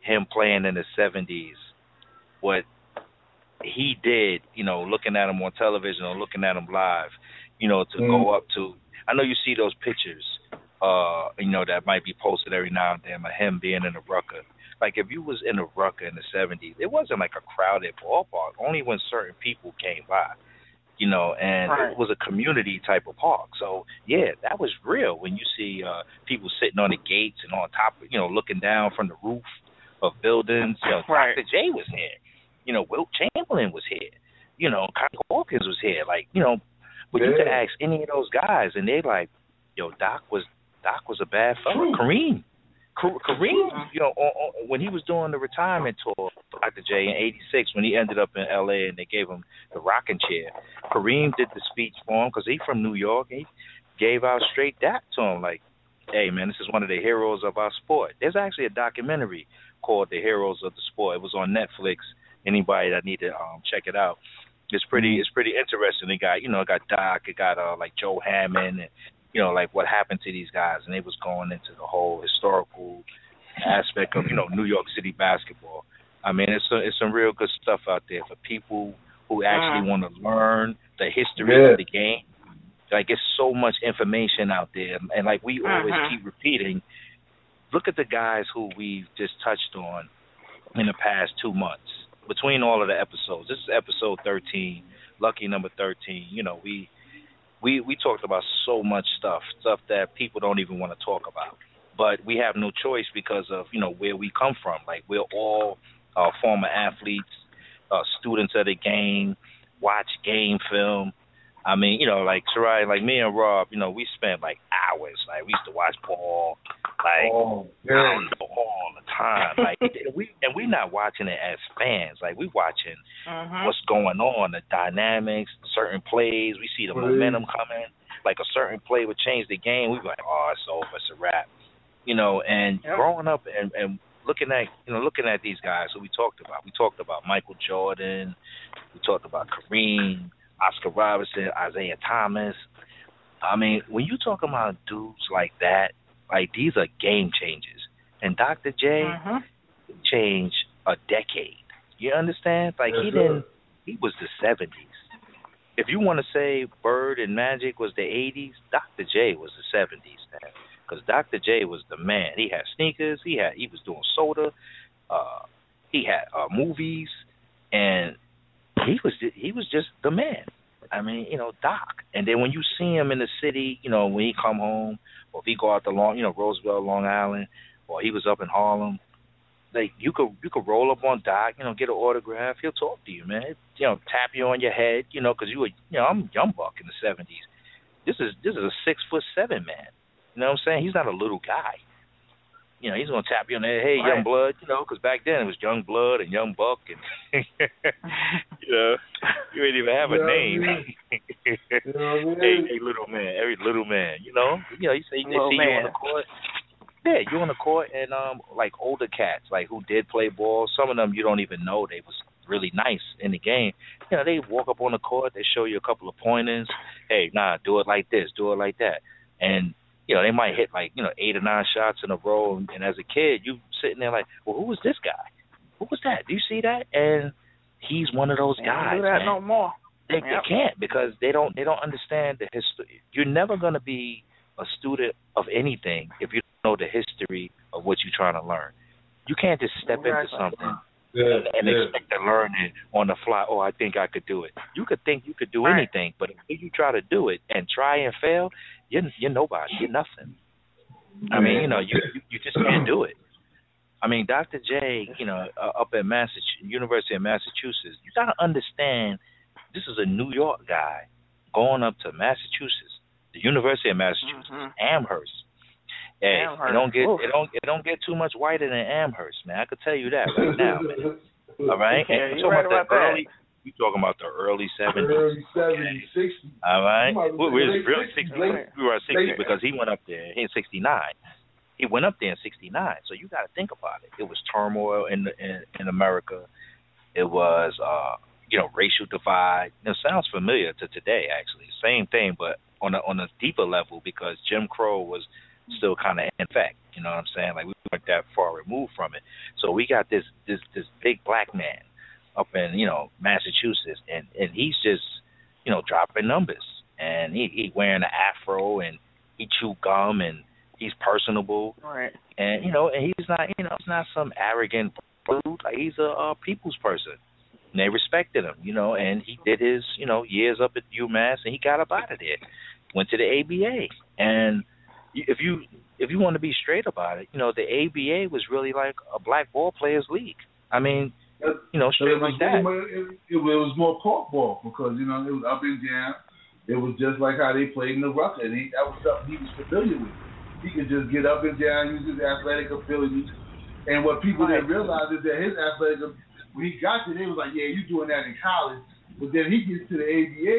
him playing in the '70s. What he did, you know, looking at him on television or looking at him live, you know, to go up to. I know you see those pictures, uh, you know, that might be posted every now and then of him being in a Rucker. Like if you was in a Rucker in the '70s, it wasn't like a crowded ballpark. Only when certain people came by you know, and Right. it was a community type of park. So yeah, that was real when you see uh people sitting on the gates and on top of you know, looking down from the roof of buildings. You know, Right. Dr. J was here. You know, Wilt Chamberlain was here. You know, Connie Hawkins was here. Like, you know, but you could ask any of those guys and they like, yo, Doc was Doc was a bad fella. True. Kareem. Ka- Kareem, you know, when he was doing the retirement tour, Dr. J in '86, when he ended up in L.A. and they gave him the rocking chair, Kareem did the speech for him because he from New York. He gave out straight that to him, like, "Hey, man, this is one of the heroes of our sport." There's actually a documentary called "The Heroes of the Sport." It was on Netflix. Anybody that need to um, check it out, it's pretty. It's pretty interesting. It got you know, it got Doc, it got uh, like Joe Hammond, and you know, like what happened to these guys, and they was going into the whole historical aspect of you know New York City basketball. I mean, it's a, it's some real good stuff out there for people who actually want to learn the history Yeah. of the game. Like it's so much information out there, and like we always Mhm. keep repeating. Look at the guys who we've just touched on in the past two months between all of the episodes. This is episode thirteen, lucky number thirteen. You know, we we we talked about so much stuff, stuff that people don't even want to talk about. But we have no choice because of you know where we come from. Like we're all uh, former athletes, uh, students of the game, watch game film. I mean, you know, like Sarai, like me and Rob, you know, we spent like hours. Like we used to watch ball, like Oh, I don't know, all the time. Like we and we're not watching it as fans. Like we watching Mhm. what's going on, the dynamics, certain plays. We see the Plays. momentum coming. Like a certain play would change the game. We be like, oh, it's over, it's a wrap. You know, and Yep. growing up and and looking at you know looking at these guys who we talked about. We talked about Michael Jordan. We talked about Kareem, Oscar Robertson, Isiah Thomas. I mean, when you talk about dudes like that, like these are game changers. And Dr. J Mhm. changed a decade. You understand? Like he Yes, sir. didn't. He was the seventies. If you want to say Bird and Magic was the eighties, Dr. J was the seventies, man. Because Dr. J was the man. He had sneakers. He had. He was doing soda. Uh, he had uh, movies, and he was. He was just the man. I mean, you know, Doc. And then when you see him in the city, you know, when he come home, or if he go out to Long, you know, Roosevelt, Long Island, or he was up in Harlem, like you could you could roll up on Doc, you know, get an autograph. He'll talk to you, man. You know, tap you on your head, you know, because you were, you know, I'm young buck in the seventies. This is this is a six foot seven man. You know what I'm saying? He's not a little guy. You know, he's gonna tap you on the head, hey, Right. young blood, you know, because back then it was young blood and young buck, and you know, you didn't even have a Yeah, name. You know what I mean? hey, hey, little man, every little man, you know, you know, you say they see you on man. the court. Yeah, you on the court, and um, like older cats, like who did play ball. Some of them you don't even know they was really nice in the game. You know, they walk up on the court, they show you a couple of pointers. Hey, nah, do it like this, do it like that, and you know they might hit like you know eight or nine shots in a row. And, and as a kid, you sitting there like, well, who was this guy? Who was that? Do you see that? And he's one of those They don't guys. do that man. no more. They, Yep. they can't because they don't they don't understand the history. You're never going to be a student of anything if you don't know the history of what you're trying to learn. You can't just step into something Yeah, and, and yeah. expect to learn it on the fly. Oh, I think I could do it. You could think you could do Right. anything, but if you try to do it and try and fail, you're you're nobody. You're nothing. I mean, you know, you you, you just can't do it. I mean, Dr. J, you know, uh, up at Massachusetts, University of Massachusetts, you got to understand this is a New York guy going up to Massachusetts, the University of Massachusetts, Mhm. Amherst. Hey, Amherst. it don't get Oof. it don't it don't get too much whiter than Amherst, man. I could tell you that right now, man. All right, Yeah, and you're we're right talking about the that. early. You talking about the early seventies? Early 70s, 60s. All right, we, say we was late real 60s, sixty. late- We were at sixty late- because he went up there in sixty nine. He went up there in '69, so you got to think about it. It was turmoil in the, in, in America. It was, uh, you know, racial divide. It sounds familiar to today, actually. Same thing, but on a on a deeper level because Jim Crow was still kind of in effect. You know what I'm saying? Like we weren't that far removed from it. So we got this this this big black man up in you know Massachusetts, and and he's just you know dropping numbers, and he he wearing an afro and he chew gum and he's personable Right. and you know, and he's not, you know, he's not some arrogant dude. Like he's a, a people's person, and they respected him, you know. And he did his, you know, years up at UMass, and he got up out of there, went to the ABA. And if you if you want to be straight about it, you know, the ABA was really like a black ball players league. I mean, you know, So straight it like that. It, it, it was more court ball because you know it was up and down. It was just like how they played in the Rucker, and he, that was something he was familiar with. He could just get up and down, use his athletic ability. And what people didn't realize is that his athletic, when he got there, they was like, "Yeah, you doing that in college." But then he gets to the ABA,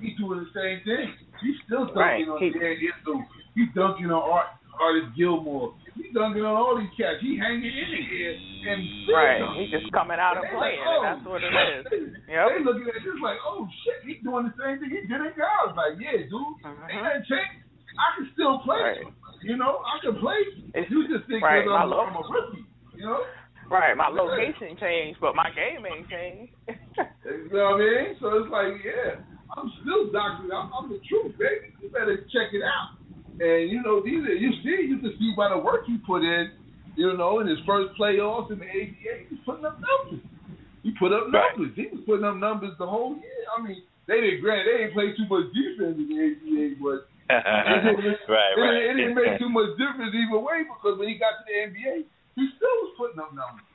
he's doing the same thing. He's still dunking Right. on He- Dan Issel. He's dunking on Art, Artis Gilmore. He's dunking on all these cats. He hanging in there and Right. He just coming out and playing, like, and oh, that's what it is. Yep. they looking at just like, oh shit, he's doing the same thing he did in college. Like, yeah, dude, Mhm. ain't nothing changed. I can still play. Right. You know, I can play. It's- you just think right, that I'm, lo- I'm a rookie. You know, Right. My location changed, but my game ain't changed. you know what I mean? So it's like, yeah, I'm still doctor. I'm, I'm the truth, baby. You better check it out. And you know, these are, you see, you can see by the work he put in. You know, in his first playoffs in the ABA, he's putting up numbers. He put up Right. numbers. He was putting up numbers the whole year. I mean, they didn't grant they didn't play too much defense in the ABA, but it didn't, right, it, right. it didn't make too much difference either way because when he got to the NBA, he still was putting up numbers.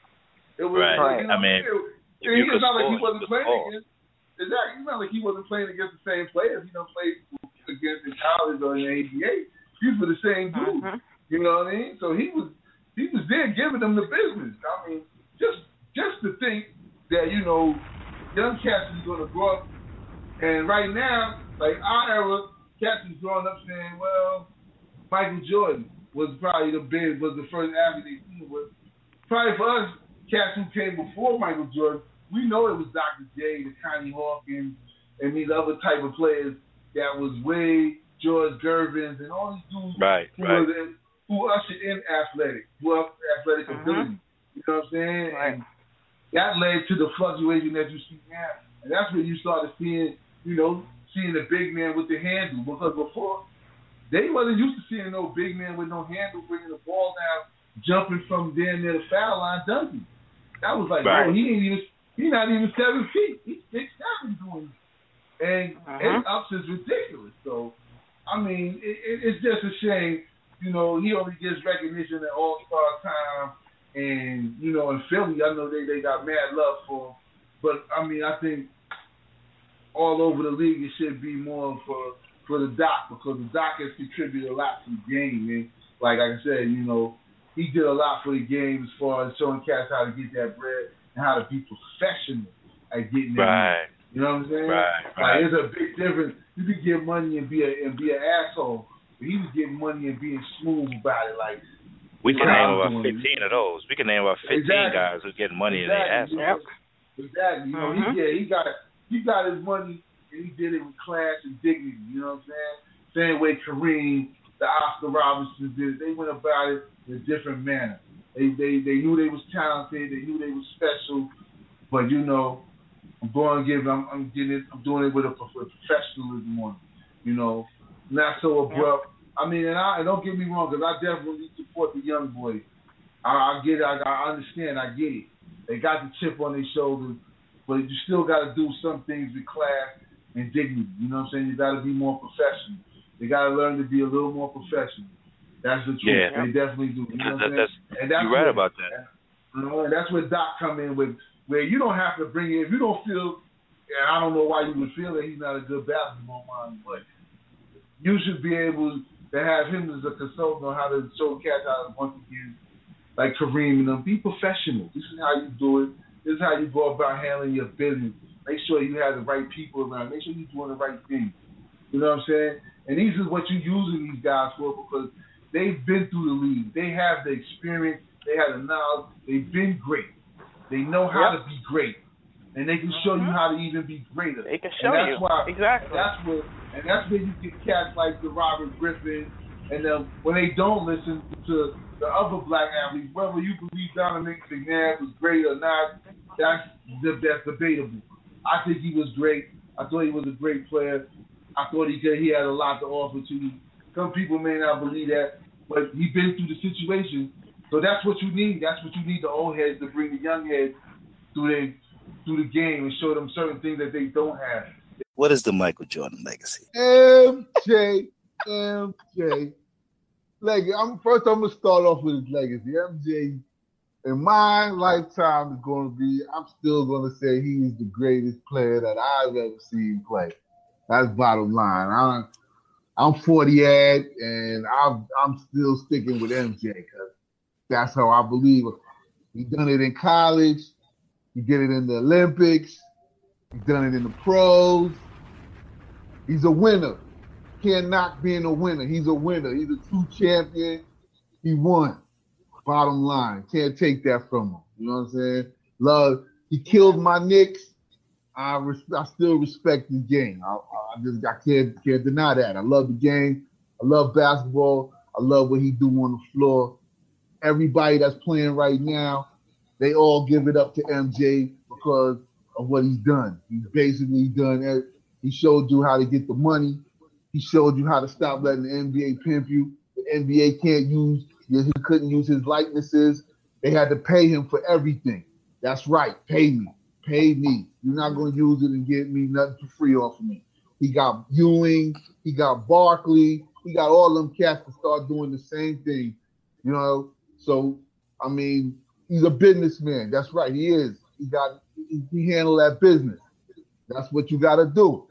It was, Right. You know, I mean, it, it, it's not like he wasn't playing against. Exactly. It's not like he wasn't playing against the same players. He don't play against in college or in the ABA. These were the same dudes. Mhm. You know what I mean? So he was he was there giving them the business. I mean, just just to think that you know young cats is going to grow up, and right now, like our era, cats is growing up saying, well, Michael Jordan was probably the big was the first athlete. they seen, but Probably for us, cats who came before Michael Jordan, we know it was Dr. J, the Connie Hawkins, and these other type of players that was Wade, George Gervins, and all these dudes Right, who right. was in, who ushered in athletic, who ushered athletic Mhm. ability. You know what I'm saying? Right. And that led to the fluctuation that you see now. And that's when you started seeing, you know, seeing the big man with the handle. Because before, they wasn't used to seeing no big man with no handle bringing the ball down, jumping from damn near the foul line, dunking. That was like, Right. oh, he ain't even, he not even seven feet. He's six seven doing it. And Uh-huh. his ups is ridiculous. So, I mean, it, it, it's just a shame. You know, he only gets recognition at All Star time, and you know, in Philly, I know they they got mad love for him. But I mean, I think all over the league, it should be more for for the doc because the doc has contributed a lot to the game. And like I said, you know, he did a lot for the game as far as showing cats how to get that bread and how to be professional at getting that. Right. You know what I'm saying? Right, Like, right. there's a big difference. You could get money and be a and be an asshole, but he was getting money and being smooth about it. Like We can name about 15 of those. We can name about 15 Exactly. guys who get money in their ass. Exactly. You know, Exactly. You know, Mhm. he yeah, he got he got his money and he did it with class and dignity. You know what I'm saying? Same way Kareem, the Oscar Robertson did. it. They went about it in a different manner. They they they knew they was talented. They knew they was special. But you know, I'm going to give. I'm, I'm getting it. I'm doing it with a with professionalism on. it, You know, not so abrupt. I mean, and I and don't get me wrong, because I definitely support the young boys. I, I get it. I, I understand. I get it. They got the chip on their shoulder, but you still got to do some things with class and dignity. You know what I'm saying? You got to be more professional. You got to learn to be a little more professional. That's the truth. Yeah. They definitely do. You know what I'm saying? And that's You're right about that. you know, and that's where Doc come in with where you don't have to bring in if you don't feel and I don't know why you would feel that he's not a good basketball mind, but you should be able to have him as a consultant on how to show cats to once again like Kareem and them, be professional. This is how you do it. This is how you go about handling your business. Make sure you have the right people around. Make sure you're doing the right thing. You know what I'm saying? And these is what you're using these guys for because they've been through the league. They have the experience. They have the knowledge. They've been great. They know how to be great, and they can show you mm-hmm. how to even be greater. They can And show that's you. Why, Exactly. That's where, and that's where you get cats like the Robert Griffin, and then when they don't listen to the other black athletes, whether you believe Dominic McNabb was great or not, that's that's debatable. I think he was great. I thought he was a great player. I thought he could, he had a lot to offer to you. Some people may not believe that, but he's been through the situation. So that's what you need. That's what you need the old heads to bring the young heads through the through the game and show them certain things that they don't have. What is the Michael Jordan legacy? MJ, MJ. Like I'm first, I'm gonna start off with his legacy. MJ, in my lifetime, is going to be. I'm still going to say he is the greatest player that I've ever seen play. That's bottom line. I'm I'm 40 ad, and I'm I'm still sticking with MJ because that's how I believe. He done it in college. He did it in the Olympics. He done it in the pros. He's a winner. Can't knock being a winner. He's a winner. He's a true champion. He won. Bottom line. Can't take that from him. You know what I'm saying? Love. He killed my Knicks. I res- I still respect the game. I, I just I can't can't deny that. I love the game. I love basketball. I love what he do on the floor. Everybody that's playing right now, they all give it up to MJ because of what he's done. He's basically done it. He showed you how to get the money. He showed you how to stop letting the NBA pimp you. The NBA can't use, he couldn't use his likenesses. They had to pay him for everything. That's right. Pay me. Pay me. You're not going to use it and get me nothing for free off of me. He got Ewing. He got Barkley. He got all them cats to start doing the same thing. You know, so I mean, he's a businessman. That's right. He is. He got he, he handled that business. That's what you got to do.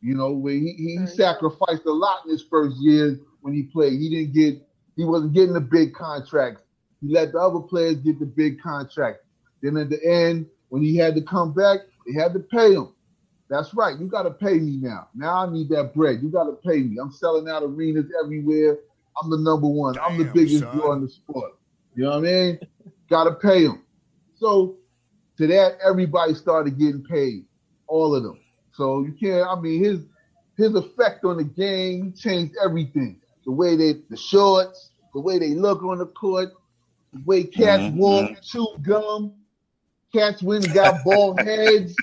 You know, where he, he sacrificed a lot in his first years when he played. He didn't get he wasn't getting the big contracts. He let the other players get the big contract. Then at the end, when he had to come back, they had to pay him. That's right. You got to pay me now. Now I need that bread. You got to pay me. I'm selling out arenas everywhere. I'm the number one. I'm the biggest draw in the sport. You know what I mean? got to pay him. So to that, everybody started getting paid, all of them. So you can't. I mean, his his effect on the game changed everything. The way they, the shorts, the way they look on the court, the way cats Mhm, walk, chew gum, cats and got bald heads,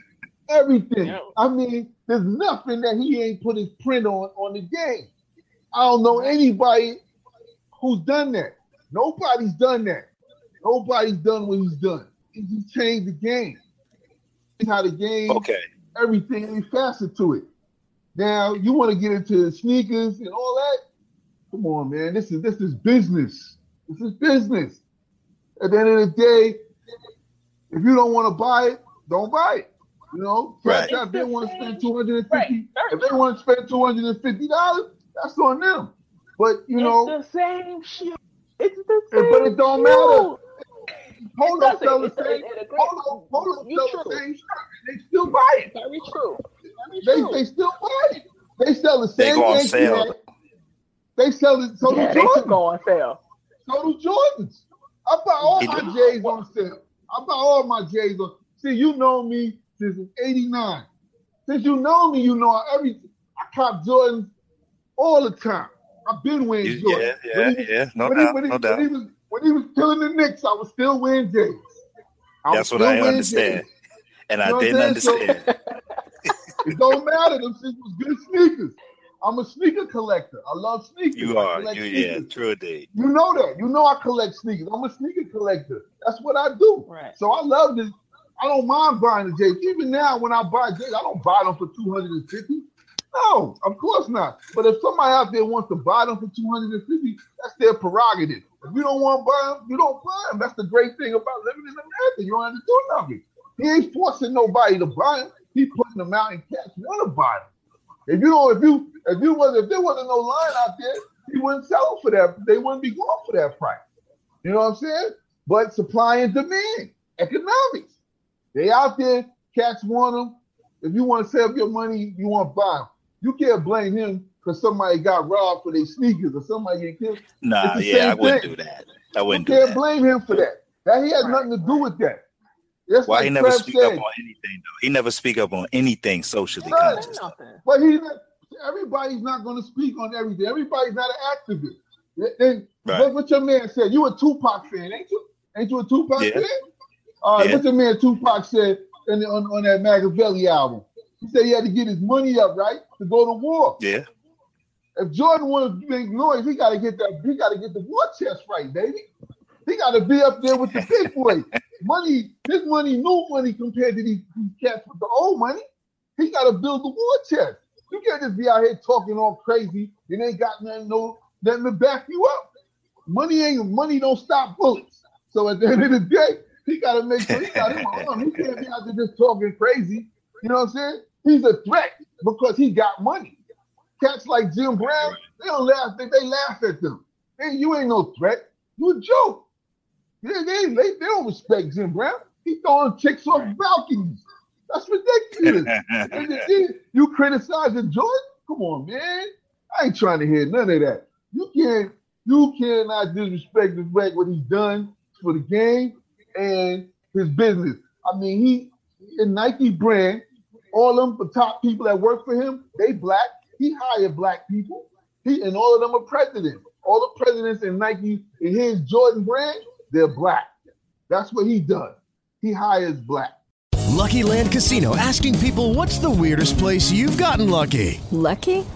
everything. I mean, there's nothing that he ain't put his print on on the game. I don't know anybody who's done that. Nobody's done that. Nobody's done what he's done. He changed the game. How the game, Okay. everything, every facet to it. Now you want to get into sneakers and all that? Come on, man. This is this is business. This is business. At the end of the day, if you don't want to buy it, don't buy it. You know, Right. if they want to spend two hundred and fifty, if they want to spend two hundred and fifty dollars, that's on them. But you know, the same shit. It's the And- but it don't matter. Polo doesn't. sell the same. it's a great- Polo, Polo You sell the same shirt. They still buy it. Very true. Very They true. they still buy it. They sell the They same go on Yankee sale. hat. They sell it. So yeah, do they should Jordans. go on sale. So do Jordans. I buy all He my do. J's on sale. I buy all my J's on. See, you know me since '89. Since you know me, you know every. I cop Jordans all the time. I've been wearing You- Jordans. yeah, When yeah, he- yeah. No when he- doubt, when he- no doubt. When he, was, when he was killing the Knicks, I was still wearing J's. I That's what I understand. J's. And You I know what didn't I'm saying? understand. It don't matter. Them shits was good sneakers. I'm a sneaker collector. I love sneakers. You I are. collect You yeah, true indeed. You know that. You know I collect sneakers. I'm a sneaker collector. That's what I do. Right. So I love this. I don't mind buying the J's. Even now, when I buy J's, I don't buy them for 250. No, of course not. But if somebody out there wants to buy them for 250, that's their prerogative. If you don't want to buy them, you don't buy them. That's the great thing about living in America. You don't have to do nothing. He ain't forcing nobody to buy them. He putting them out and cats want to buy them. If you don't, if you, if you was, if there wasn't no line out there, he wouldn't sell for that. They wouldn't be going for that price. You know what I'm saying? But supply and demand, economics. They out there, cats want them. If you want to save your money, you want to buy them. You can't blame him because somebody got robbed for their sneakers or somebody get killed. Nah, yeah, I wouldn't thing. do that. I wouldn't do can't that. blame him for that. That he has nothing to do with that. That's Why like he never Trev speak said. up on anything though? He never speak up on anything socially Right. conscious. But he, everybody's not going to speak on everything. Everybody's not an activist. They- they- Right. what, what your man said? You a Tupac fan, ain't you? Ain't you a Tupac Yeah. fan? All right, Yeah. what your man Tupac said in the, on, on that Machiavelli album? He said he had to get his money up, right, to go to war. Yeah. If Jordan wants to make noise, he got to get that. He got to get the war chest right, baby. He got to be up there with the big boys. money, his money, new money compared to these, these cats with the old money. He got to build the war chest. You can't just be out here talking all crazy and ain't got nothing, no, nothing to back you up. Money ain't money don't stop bullets. So at the end of the day, he got to make sure he got him on. He can't be out there just talking crazy. You know what I'm saying? He's a threat because he got money. Cats like Jim Brown, they don't laugh. They, they laugh at them. Hey, you ain't no threat. You a joke. They, they, they, they don't respect Jim Brown. He throwing chicks off balconies. That's ridiculous. Then you criticizing Jordan? Come on, man. I ain't trying to hear none of that. You can't. You cannot disrespect respect what he's done for the game and his business. I mean, he in Nike brand, all them the top people that work for him, they black. He hired black people. He and all of them are presidents. All the presidents in Nike in his Jordan brand, they're black. That's what he does. He hires black. Lucky Land Casino asking people what's the weirdest place you've gotten lucky? Lucky?